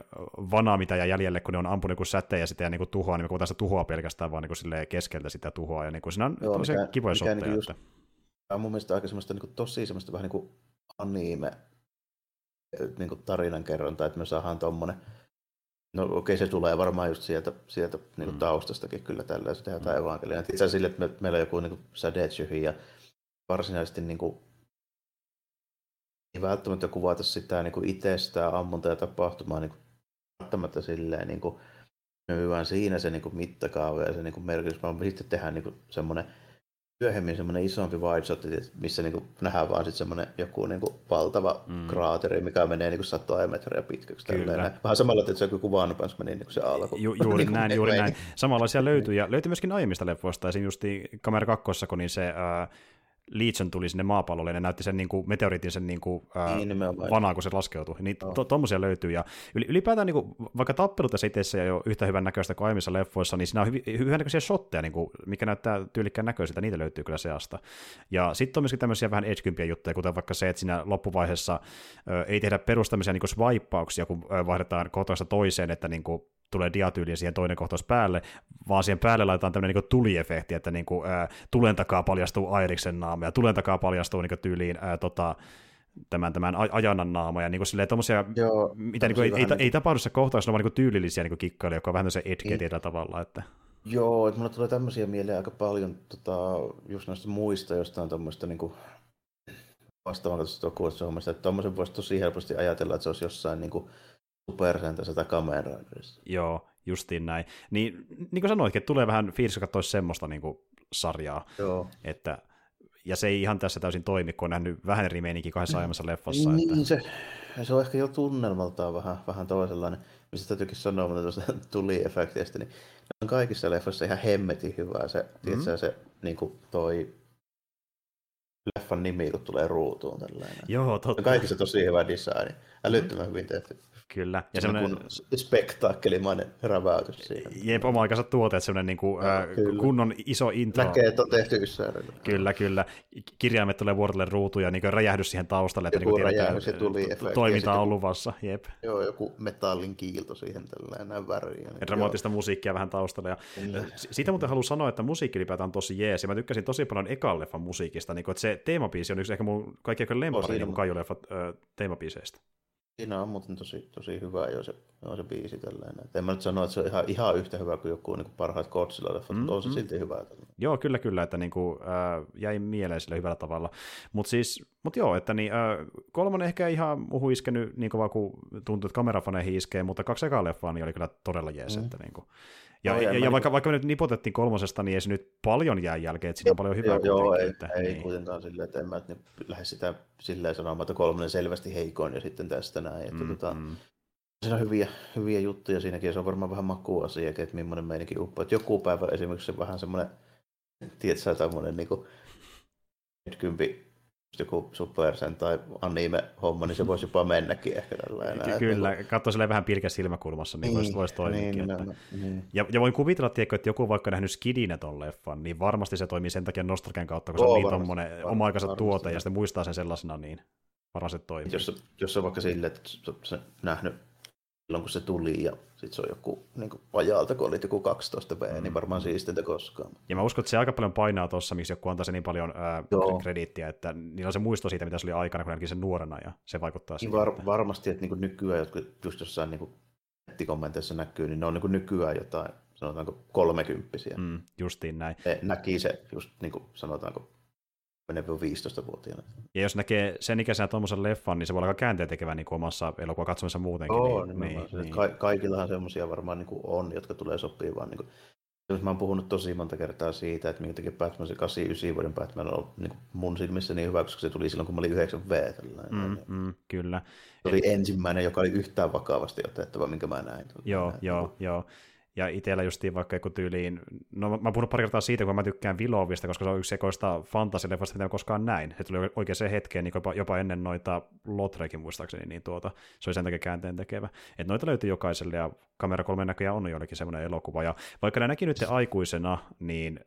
vana, mitä jää jäljelle, kun ne on ampunut säteen ja sitä niin tuhoa, niin me kuvataan sitä tuhoa pelkästään vaan niin keskeltä sitä tuhoa, ja niin kuin siinä on Joo, mikä, kivoja mikä Niin just, että... Tämä on mun mielestä aika semmoista niin kuin, tosi semmoista vähän niin kuin anime niin kuin tarinankerronta, että me saadaan tuommoinen No okei, okay, se tulee varmaan just sieltä, sieltä niin kuin mm. taustastakin kyllä tällä, se tehdään mm. evankelia. Itse asiassa sille, että me, meillä on joku niin sädeetsyhi ja varsinaisesti niin kuin, ei välttämättä kuvata sitä niin kuin itse sitä ammunta ja tapahtumaa niin kuin, välttämättä silleen niin kuin, me siinä se niin kuin, mittakaava ja se niin kuin, merkitys, vaan sitten tehdään niin kuin, semmoinen myöhemmin semmoinen isompi wide shot, missä niinku nähdään vaan sitten semmoinen joku niinku valtava mm. kraateri, mikä menee niinku satoja metriä pitkäksi. Kyllä. Vähän samalla, että se joku vaannopäns meni niinku se alku. Ju, juuri niin näin, juuri näin. Samanlaisia löytyy, ja löytyy myöskin aiemmista leffoista, esimerkiksi just kamera kakkosessa, kun niin se äh, Legion tuli sinne maapallolle ja ne näytti sen niin kuin, meteoriitin sen niin kuin, ää, niin, vanaa, kun se laskeutui. Niin tuommoisia to, löytyy. Ja ylipäätään niin kuin, vaikka tappelu tässä itse ei ole yhtä hyvän näköistä kuin aiemmissa leffoissa, niin siinä on hy- hyvän näköisiä shotteja, niin kuin, mikä näyttää tyylikkään näköisiltä, niitä löytyy kyllä seasta. Ja sitten on myöskin tämmöisiä vähän edge juttuja, kuten vaikka se, että siinä loppuvaiheessa ö, ei tehdä perustamisia niin swipeauksia, kun vaihdetaan kohtaista toiseen, että niin kuin, tulee diatyyliä siihen toinen kohtaus päälle, vaan siihen päälle laitetaan tämmöinen niin tuliefekti, että niin kuin, ää, tulen takaa paljastuu Airiksen naama ja tulen takaa paljastuu niin kuin, tyyliin ää, tota, tämän, tämän ajannan naama ja niin kuin, silleen, tommosia, Joo, mitä niin kuin, ei, ei, niin... ei, tapahdu se kohtaus, vaan niin tyylillisiä niin kikkailuja, jotka on vähän se etke niin. tietyllä tavalla. Että... Joo, että mulle tulee tämmöisiä mieleen aika paljon tota, just noista muista jostain tuommoista niin vastaavan katsotusta kuulosta että tuommoisen voisi tosi helposti ajatella, että se olisi jossain niin kuin, Super Sentai kameraa. Joo, justiin näin. Niin, niin kuin sanoitkin, että tulee vähän fiilis, joka toisi semmoista niin kuin, sarjaa. Joo. Että, ja se ei ihan tässä täysin toimi, kun on nähnyt vähän eri meininkiä kahdessa aiemmassa leffassa. Niin, että... se, se on ehkä jo tunnelmaltaan vähän, vähän toisenlainen. Mistä täytyykin sanoa, mutta tuosta tuli efektistä, niin on kaikissa leffoissa ihan hemmetin hyvää. Se, mm. tiedätkö, se niin kuin toi leffan nimi, kun tulee ruutuun. Tällainen. Joo, totta. Kaikissa tosi hyvä design. Älyttömän hyvin tehty. Kyllä. Ja semmoinen kun spektaakkelimainen räväytys siihen. Jep, oma aikansa tuote, että semmoinen niin kuin, no, äh, kunnon iso intro. Näkee, että on tehty Ysärillä. Kyllä, kyllä. Kirjaimet tulee vuorotelle ruutuun ja niin räjähdys siihen taustalle, että joku niin räjähdys ja tuli toiminta on luvassa. Jep. Joo, joku metallin kiilto siihen tällainen väriin. Niin, dramaattista musiikkia vähän taustalla. Ja siitä muuten haluan sanoa, että musiikki ylipäätään on tosi jees. Ja mä tykkäsin tosi paljon ekan leffan musiikista. Niin kuin, että se teemabiisi on yksi ehkä mun kaikkein lempari niin Kaiju-leffat teemabiiseistä. Siinä on muuten tosi, tosi hyvä jo se, jo se biisi tällainen. Et en mä nyt sano, että se on ihan, ihan yhtä hyvä kuin joku niin kuin parhaat Godzilla-leffat, mm, mutta on se mm. silti hyvä. Tällainen. Joo, kyllä, kyllä, että niin kuin, äh, jäi mieleen sille hyvällä tavalla. Mutta siis, mut joo, että niin, äh, kolmonen ehkä ihan muhu iskenyt niin kovaa kuin tuntuu, että kamerafaneihin iskee, mutta kaksi ekaa leffaa niin oli kyllä todella jees. Mm. Että niin kuin, ja, no, ja, ja vaikka, vaikka me nyt nipotettiin kolmosesta, niin ei se nyt paljon jää jälkeen, että siinä on paljon hyvää Joo, joo ei, että, ei niin. kuitenkaan silleen, että en mä nyt lähde sitä silleen sanomaan, että kolmonen selvästi heikoin ja sitten tästä näin. Että mm, tota, mm. Siinä on hyviä, hyviä juttuja siinäkin, ja se on varmaan vähän makuasia, että millainen meininki uppaa. Että joku päivä esimerkiksi se vähän semmoinen, tiedätkö, tämmöinen niin kuin, 10 joku Super Sen tai anime-homma, niin se voisi jopa mennäkin ehkä tällainen. Kyllä, että... katso silleen vähän pilkä silmäkulmassa, niin, niin voisi, voisi toimiakin. Niin, että... no, niin. Ja, ja voin kuvitella, tiedätkö, että joku vaikka nähnyt Skidinä ton leffan, niin varmasti se toimii sen takia Nostalgian kautta, kun se on niin tommonen oma-aikansa tuote, ja sitten muistaa sen sellaisena, niin varmasti toimii. Jos, jos on vaikka silleen, että se nähnyt silloin kun se tuli ja sitten se on joku niin vajaalta, kun olit joku 12 V, mm. niin varmaan siistintä koskaan. Ja mä uskon, että se aika paljon painaa tuossa, miksi joku antaa se niin paljon ää, krediittiä, että niillä on se muisto siitä, mitä se oli aikana, kun sen nuorena, ja se vaikuttaa niin siihen. Var. Varmasti, että niin nykyään, jotka just jossain niin nettikommenteissa näkyy, niin ne on niin nykyään jotain, sanotaanko kolmekymppisiä. Mm, justiin näin. Ne näki se just niin kuin, sanotaanko 10-15-vuotiaana. Ja jos näkee sen ikäisenä tuommoisen leffan, niin se voi olla aika käänteen tekevä niin kuin omassa elokuva katsomassa muutenkin. Oo, niin, niin, niin, niin. Ka- kaikillahan semmoisia varmaan niin kuin on, jotka tulee sopivaan. Niin kuin, mä oon puhunut tosi monta kertaa siitä, että minkä takia Batman se 89 vuoden Batman on niin mun silmissä niin hyvä, koska se tuli silloin, kun mä olin 9 V. Mm, mm, kyllä. Se oli ensimmäinen, joka oli yhtään vakavasti otettava, minkä mä näin. Joo, näin. joo, joo. Ja itsellä justiin vaikka joku tyyliin, no mä puhun pari kertaa siitä, kun mä tykkään Vilovista, koska se on yksi ekoista fantasileffoista, mitä koskaan näin. Se tuli oikein se hetkeen, niin jopa, jopa ennen noita Lotrekin muistaakseni, niin tuota, se oli sen takia käänteen tekevä. Että noita löytyy jokaiselle, ja kamera kolme näköjään on jollekin semmoinen elokuva. Ja vaikka ne näki nyt aikuisena, niin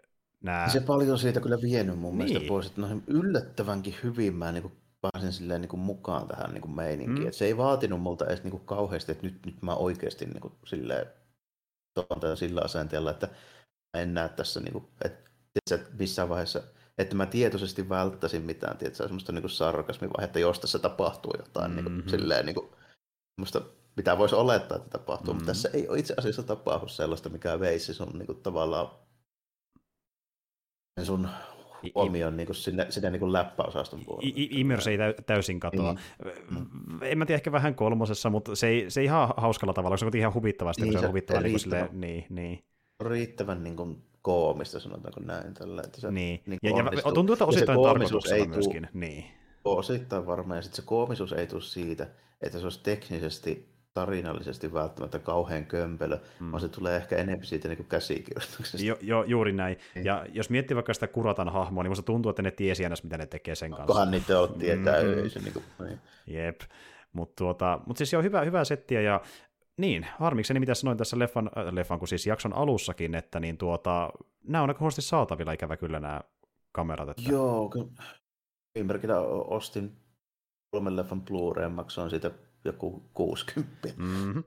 nämä... Se paljon siitä kyllä vienyt mun niin. mielestä pois, että no yllättävänkin hyvin mä niin pääsin silleen niin kuin mukaan tähän niin kuin meininkiin. Mm. Et se ei vaatinut multa edes niin kuin kauheasti, että nyt, nyt mä oikeasti niin kuin silleen tuon sillä asenteella, että en näe tässä, niin kuin, että, että missään vaiheessa, että mä tietoisesti välttäisin mitään, tietysti, semmoista niin sarkasmivaihetta, jos tässä tapahtuu jotain, mm-hmm. niin kuin, silleen, niin kuin, semmoista, mitä voisi olettaa, että tapahtuu, mm-hmm. mutta tässä ei ole itse asiassa tapahdu sellaista, mikä veisi sun niin kuin, tavallaan sun huomioon niin kuin sinne, sinne niin kuin läppäosaston puolelle. Immers ei täysin katoa. Mm. mm. En mä tiedä, ehkä vähän kolmosessa, mutta se ei, se ei ihan hauskalla tavalla, se on ihan huvittavasti, niin, kun se on huvittavaa. Niin, sille, niin, niin. Riittävän niin kuin, koomista, sanotaanko näin. Tällä, että se, niin. niin ja, ja, tuntuu, että osittain tarkoituksella myöskin. Niin. Osittain varmaan, ja sitten se koomisuus ei tule siitä, että se olisi teknisesti tarinallisesti välttämättä kauhean kömpelö, mm. vaan se tulee ehkä enemmän siitä niin käsikirjoituksesta. Jo, jo, juuri näin. Niin. Ja jos miettii vaikka sitä Kuratan hahmoa, niin musta tuntuu, että ne tiesi aina, mitä ne tekee sen kanssa. Kohan niitä on tietää. Mm. Se, niin kuin, niin. Jep. Mutta tuota, mut siis on hyvä, hyvä settiä ja niin, harmikseni mitä sanoin tässä leffan, äh, leffan kun siis jakson alussakin, että niin tuota, nämä on aika huonosti saatavilla ikävä kyllä nämä kamerat. Että... Joo, kyllä. Viime ostin kolmen leffan Blu-ray, maksoin siitä joku 60. Mm-hmm.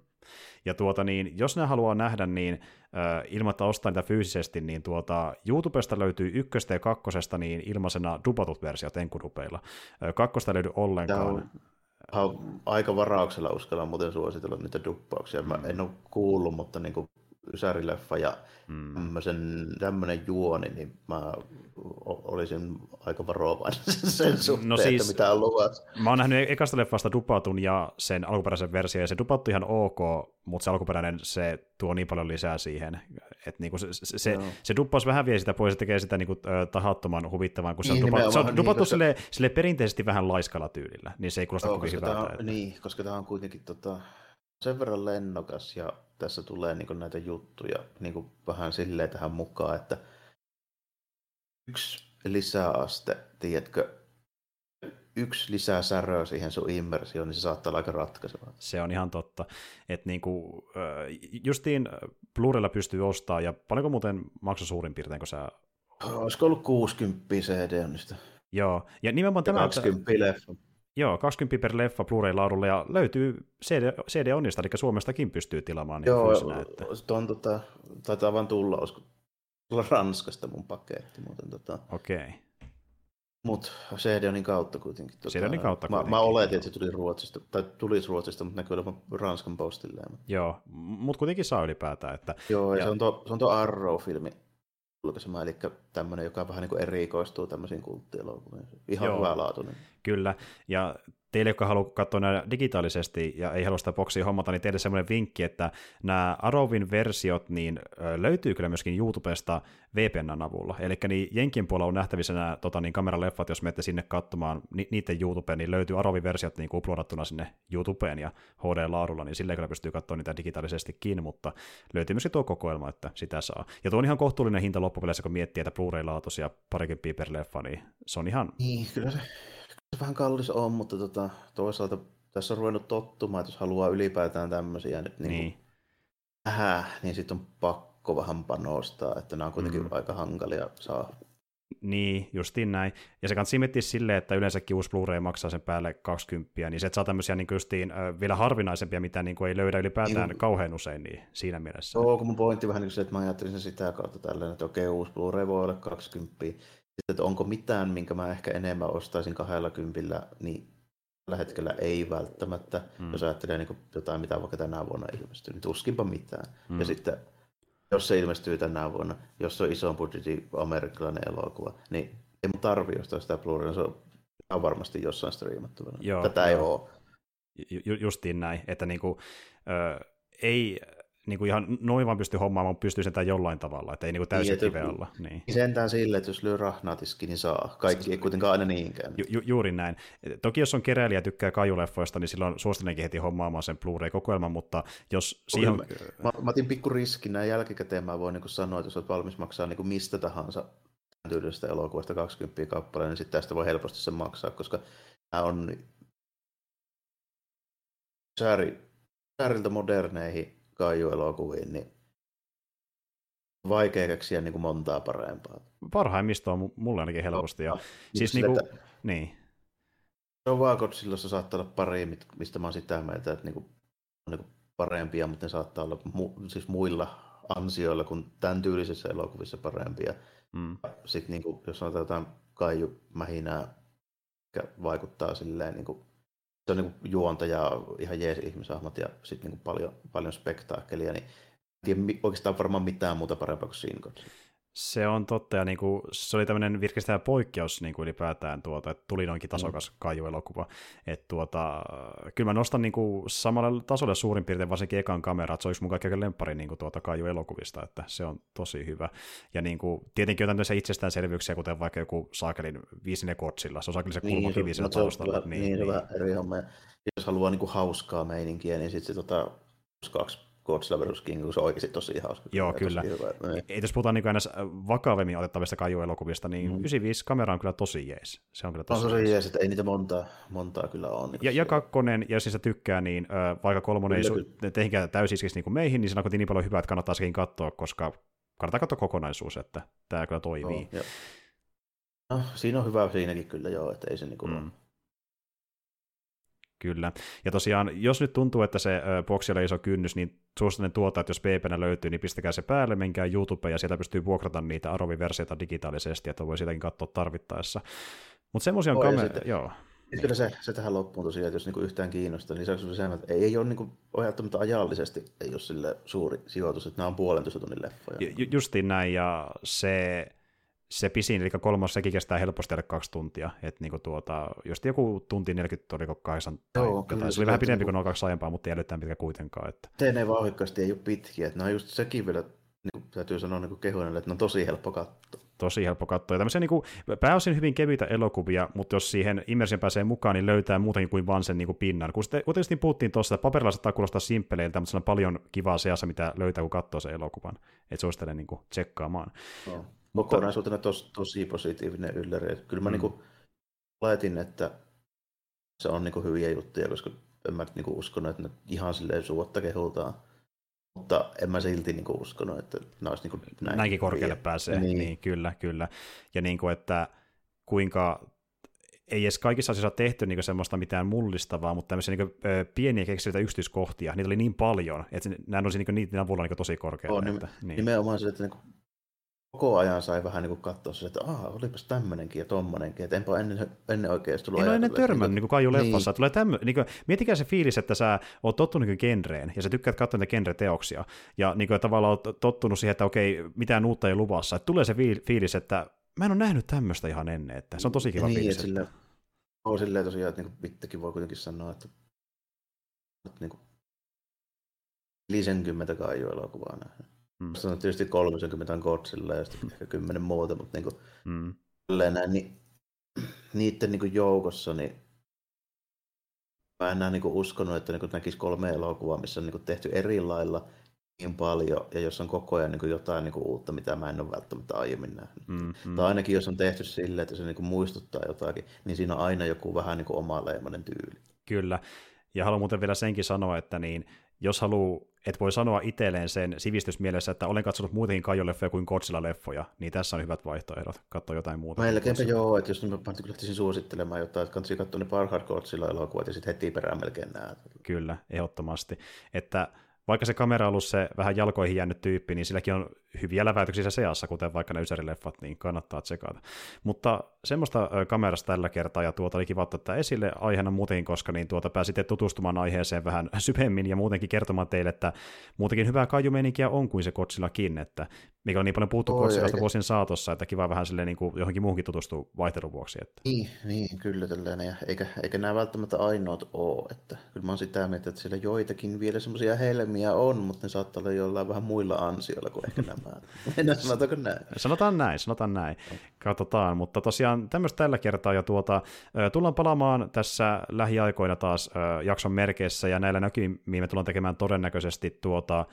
Ja tuota niin, jos ne haluaa nähdä, niin äh, ilmoittaa ostaa niitä fyysisesti, niin tuota, YouTubesta löytyy ykköstä ja kakkosesta niin ilmaisena dupatut versiot enkudupeilla. Äh, kakkosta löydy ollenkaan. Tämä on, aika varauksella uskallan muuten suositella niitä duppauksia. Mä en ole kuullut, mutta niin kuin ysärileffa ja mm. tämmöinen juoni, niin mä olisin aika varovainen sen suhteen, no siis, että mitä on luvassa. Mä oon nähnyt ekasta leffasta Dupatun ja sen alkuperäisen version, ja se Dupattu ihan ok, mutta se alkuperäinen, se tuo niin paljon lisää siihen, että niinku se, se, no. se duppaus vähän vie sitä pois ja tekee sitä niinku, tahattoman huvittavan, kun se niin, on, dupa, se on dupattu niin, sille, sille perinteisesti vähän laiskalla tyylillä, niin se ei kuulosta kovin hyvältä. On, että... Niin, koska tämä on kuitenkin tota, sen verran lennokas ja tässä tulee niin näitä juttuja niin vähän silleen tähän mukaan, että yksi lisäaste, tiedätkö, yksi lisää säröä siihen sun immersioon, niin se saattaa olla aika ratkaisevaa. Se on ihan totta. Että niinku, justiin Blu-raylla pystyy ostamaan, ja paljonko muuten maksoi suurin piirtein, kun sä... Olisiko ollut 60 CD niistä? Joo, ja nimenomaan tämä... 20 leffa. Joo, 20 per leffa Blu-ray-laadulla, ja löytyy CD, CD Onnista, eli Suomestakin pystyy tilaamaan. Niin Joo, fyysinen, että... on, tota, taitaa vaan tulla, olisiko tulla Ranskasta mun paketti muuten. Tota. Okei. Okay. Mut CD-onin kautta kuitenkin. Tota, CD-onin kautta mä, kuitenkin. Mä oletin, että se tuli Ruotsista, tai tulisi Ruotsista, mutta näkyy olevan Ranskan postille. Joo, mutta kuitenkin saa ylipäätään. Että... Joo, ja, ja... se on tuo se on tuo Arrow-filmi julkaisema, eli tämmöinen, joka vähän niin kuin erikoistuu tämmöisiin kulttielokuviin. Ihan Joo, hyvä laatuinen. Kyllä, ja teille, jotka haluaa katsoa näitä digitaalisesti ja ei halua sitä boksia hommata, niin teille semmoinen vinkki, että nämä Arrowin versiot niin löytyy kyllä myöskin YouTubesta VPNn avulla. Eli niin Jenkin puolella on nähtävissä nämä tota, niin kameraleffat, jos menette sinne katsomaan ni- niiden YouTubeen, niin löytyy Arrowin versiot niin uploadattuna sinne YouTubeen ja HD-laadulla, niin silleen kyllä pystyy katsoa niitä digitaalisestikin, mutta löytyy myöskin tuo kokoelma, että sitä saa. Ja tuo on ihan kohtuullinen hinta loppupeleissä, kun miettii, että Blu-ray-laatus ja parikymppiä per leffa, niin se on ihan... Niin, kyllä se vähän kallis on, mutta tota, toisaalta tässä on ruvennut tottumaan, että jos haluaa ylipäätään tämmöisiä nyt niin, niin. Äh, niin sitten on pakko vähän panostaa, että nämä on kuitenkin mm. aika hankalia saa. Niin, justiin näin. Ja se kannattaa miettiä silleen, että yleensäkin uusi Blu-ray maksaa sen päälle 20, niin se, että saa tämmöisiä niin justiin, vielä harvinaisempia, mitä niin kuin ei löydä ylipäätään niin, kauhean usein, niin siinä mielessä. Joo, kun mun pointti vähän niin se, että mä ajattelin sen sitä kautta tällä, että okei, uusi Blu-ray voi olla 20, että onko mitään, minkä mä ehkä enemmän ostaisin kahdella kympillä, niin tällä hetkellä ei välttämättä. Mm. Jos ajattelee niin jotain, mitä vaikka tänä vuonna ilmestyy, niin tuskinpa mitään. Mm. Ja sitten jos se ilmestyy tänä vuonna, jos se on ison budjetin amerikkalainen elokuva, niin ei mun tarvi ostaa sitä blu se on varmasti jossain striimattavana. Joo, Tätä ei ole. Ju- justiin näin, että niinku, ö, ei niin kuin ihan noin vaan pysty hommaamaan, mutta pystyy sentään jollain tavalla, että ei niin kuin täysin niin, kive olla. Niin. Sentään sille, että jos lyö rahnaatiski, niin saa. Kaikki ei kuitenkaan aina niinkään. Ju, ju, juuri näin. Toki jos on keräilijä ja tykkää kajuleffoista, niin silloin suosittelenkin heti hommaamaan sen Blu-ray-kokoelman, mutta jos siihen... Mä, mä, mä otin pikku riskin näin jälkikäteen, mä voin niin sanoa, että jos olet valmis maksaa niin kuin mistä tahansa tyylisestä elokuvasta 20 kappaleen, niin sitten tästä voi helposti sen maksaa, koska nämä on sääri, sääriltä moderneihin kaiju-elokuviin, niin vaikea keksiä niin kuin montaa parempaa. Parhaimmista on mulle ainakin helposti. Ja, no, siis niin kuin, että, niin. Sovakotsilossa saattaa olla pari, mistä mä oon sitä mieltä, että niin kuin, on niin kuin parempia, mutta ne saattaa olla mu- siis muilla ansioilla kuin tämän tyylisessä elokuvissa parempia. Mm. Sitten niin kuin, jos sanotaan jotain kaiju mähinää, vaikuttaa silleen niin kuin se on niin juonta ja ihan jees ihmisahmat ja sitten niin paljon, paljon spektaakkelia, niin en tiedä oikeastaan varmaan mitään muuta parempaa kuin Sin Se on totta, ja niin kuin, se oli tämmöinen virkistävä poikkeus niin kuin ylipäätään, tuota, että tuli noinkin tasokas mm. Kaiju-elokuva. Että tuota, kyllä mä nostan niin kuin, samalle tasolle suurin piirtein varsinkin ekan kamera, että se olisi mun kaikkein lemppari niin kuin, tuota Kaiju-elokuvista, että se on tosi hyvä. Ja niin kuin, tietenkin jotain tämmöisiä itsestäänselvyyksiä, kuten vaikka joku Saakelin viisinen kotsilla, se on Saakelin se niin, kulmakivi siellä taustalla. Niin, niin, niin, hyvä eri homma. Jos haluaa niin kuin, hauskaa meininkiä, niin sitten se tota, kaksi Godzilla vs. King, kun se on oikeasti tosi hauska. Joo, kyllä. Niin. Ei, jos puhutaan niin vakavemmin otettavista kajuelokuvista, niin mm. 95 kamera on kyllä tosi jees. Se on kyllä tosi, on tosi jees, että ei niitä montaa, montaa kyllä ole. Niin ja, ja kakkonen, jos niistä tykkää, niin äh, vaikka kolmonen kyllä, ei tehinkään täysin niin kuin meihin, niin siinä on niin paljon hyvää, että kannattaa sekin katsoa, koska kannattaa katsoa kokonaisuus, että tämä kyllä toimii. No, no, siinä on hyvä siinäkin kyllä joo, että ei se niin kuin mm. Kyllä. Ja tosiaan, jos nyt tuntuu, että se boksi on iso kynnys, niin suosittelen tuota, että jos pp löytyy, niin pistäkää se päälle, menkää YouTubeen, ja sieltä pystyy vuokrata niitä Arovi-versioita digitaalisesti, että voi sitäkin katsoa tarvittaessa. Mutta semmoisia on kamera... Joo. Kyllä se, se tähän loppuun tosiaan, että jos niinku yhtään kiinnostaa, niin on se, että ei, ei ole niinku, ajattelematta ajallisesti ei ole sille suuri sijoitus, että nämä on puolentoista tunnin leffoja. Ju, justiin näin, ja se se pisin, eli kolmas, sekin kestää helposti alle kaksi tuntia. Että niinku tuota, just joku tunti 40 oliko kahdeksan tai Joo, jotain. Se oli vähän pidempi kuin nuo kaksi aiempaa, mutta ei pitkä kuitenkaan. Että... TN vauhikkaasti ei ole pitkiä. Että on just sekin vielä, niin täytyy sanoa niin kehuinen, että ne on tosi helppo katsoa. Tosi helppo katsoa. Ja tämmöisiä niin kuin, pääosin hyvin kevyitä elokuvia, mutta jos siihen immersion pääsee mukaan, niin löytää muutenkin kuin vain sen niin kuin pinnan. Kun sitten, kuten sitten puhuttiin tuossa, että paperilla saattaa kuulostaa simppeleiltä, mutta se on paljon kivaa seassa, mitä löytää, kun katsoo sen elokuvan. Että suosittelen niin kuin tsekkaamaan. No kokonaisuutena tos, tosi positiivinen ylläri. Kyllä mä mm. niin laitin, että se on niin hyviä juttuja, koska en mä niin uskonut, että ne ihan silleen suotta kehutaan. Mutta en mä silti niin uskonut, että ne olisi niin näin Näinkin korkealle hyviä. pääsee, niin. niin. kyllä, kyllä. Ja niin kuin, että kuinka ei edes kaikissa asioissa tehty niin semmoista mitään mullistavaa, mutta tämmöisiä niin kuin, pieniä keksityitä yksityiskohtia, niitä oli niin paljon, että nämä nousi niin niiden avulla niin tosi korkealle. On, että, niin. Nimenomaan se, että niin koko ajan sai vähän niin kuin katsoa se, että aah, olipas tämmöinenkin ja tommonenkin, että enpä ennen, ennen oikeasti tullut En ole ennen törmännyt niin Kaiju leffassa. Niin. Tulee tämmö, niin kuin, miettikää se fiilis, että sä oot tottunut niin genreen ja sä tykkäät katsoa niitä genre-teoksia ja niin kuin, tavallaan oot tottunut siihen, että okei, mitään uutta ei luvassa. Että tulee se fiilis, että mä en ole nähnyt tämmöistä ihan ennen, että se on tosi kiva niin, fiilis. Sille, on silleen tosiaan, että niin Vittekin voi kuitenkin sanoa, että, että niin kuin, 50 Kaiju-elokuvaa nähnyt. Mm. Se on tietysti 30 on Godzilla ja sitten ehkä 10 muuta, mutta niin kuin, mm. näin, niin, niiden niin kuin joukossa, niin mä en enää niin kuin uskonut, että niin kuin näkisi kolme elokuvaa, missä on niin kuin tehty eri lailla niin paljon, ja jos on koko ajan niin kuin jotain niin kuin uutta, mitä mä en ole välttämättä aiemmin nähnyt. Mm, mm. Tai ainakin jos on tehty silleen, että se niin kuin muistuttaa jotakin, niin siinä on aina joku vähän niin kuin oma leimainen tyyli. Kyllä, ja haluan muuten vielä senkin sanoa, että niin, jos haluaa, et voi sanoa itselleen sen sivistysmielessä, että olen katsonut muutenkin Kaijo-leffoja kuin Godzilla-leffoja, niin tässä on hyvät vaihtoehdot, katsoa jotain muuta. Melkeinpä joo, että jos mä lähtisin suosittelemaan jotain, että kannattaa katsoa ne parhaat Godzilla-elokuvat ja sitten heti perään melkein näet. Kyllä, ehdottomasti. Että vaikka se kamera on ollut se vähän jalkoihin jäänyt tyyppi, niin silläkin on hyviä läväytyksiä seassa, kuten vaikka ne Ysäri-leffat, niin kannattaa tsekata. Mutta semmoista kamerasta tällä kertaa, ja tuota oli kiva ottaa esille aiheena muutenkin, koska niin tuota pääsitte tutustumaan aiheeseen vähän syvemmin ja muutenkin kertomaan teille, että muutenkin hyvää kaijumeininkiä on kuin se Kotsillakin, että mikä on niin paljon puhuttu Kotsillasta vuosien saatossa, että kiva vähän silleen niin kuin johonkin muuhunkin tutustua vaihtelun vuoksi. Että. Niin, niin, kyllä tällainen, ja eikä, eikä nämä välttämättä ainoat ole, että kyllä mä oon sitä mieltä, että siellä joitakin vielä semmoisia helmiä on, mutta ne saattaa olla jollain vähän muilla ansioilla kuin ehkä nämä Mennään sanotaanko näin? Sanotaan näin, sanotaan näin. Katsotaan, mutta tosiaan tämmöistä tällä kertaa ja tuota, tullaan palaamaan tässä lähiaikoina taas jakson merkeissä ja näillä näkymiin me tullaan tekemään todennäköisesti tuota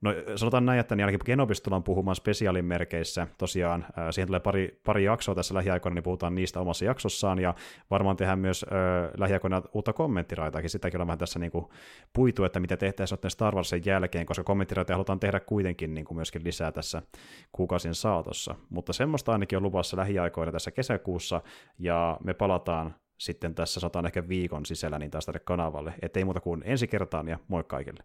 No sanotaan näin, että niin ainakin tullaan puhumaan spesiaalin merkeissä. Tosiaan äh, siihen tulee pari, pari jaksoa tässä lähiaikoina, niin puhutaan niistä omassa jaksossaan, ja varmaan tehdään myös äh, lähiaikoina uutta kommenttiraitaakin. Sitäkin ollaan vähän tässä niin kuin, puitu, että mitä tehtäisiin Star Warsin jälkeen, koska kommenttiraita halutaan tehdä kuitenkin niin kuin myöskin lisää tässä kuukausien saatossa. Mutta semmoista ainakin on luvassa lähiaikoina tässä kesäkuussa, ja me palataan sitten tässä sataan ehkä viikon sisällä niin taas tälle kanavalle. Että ei muuta kuin ensi kertaan ja moi kaikille.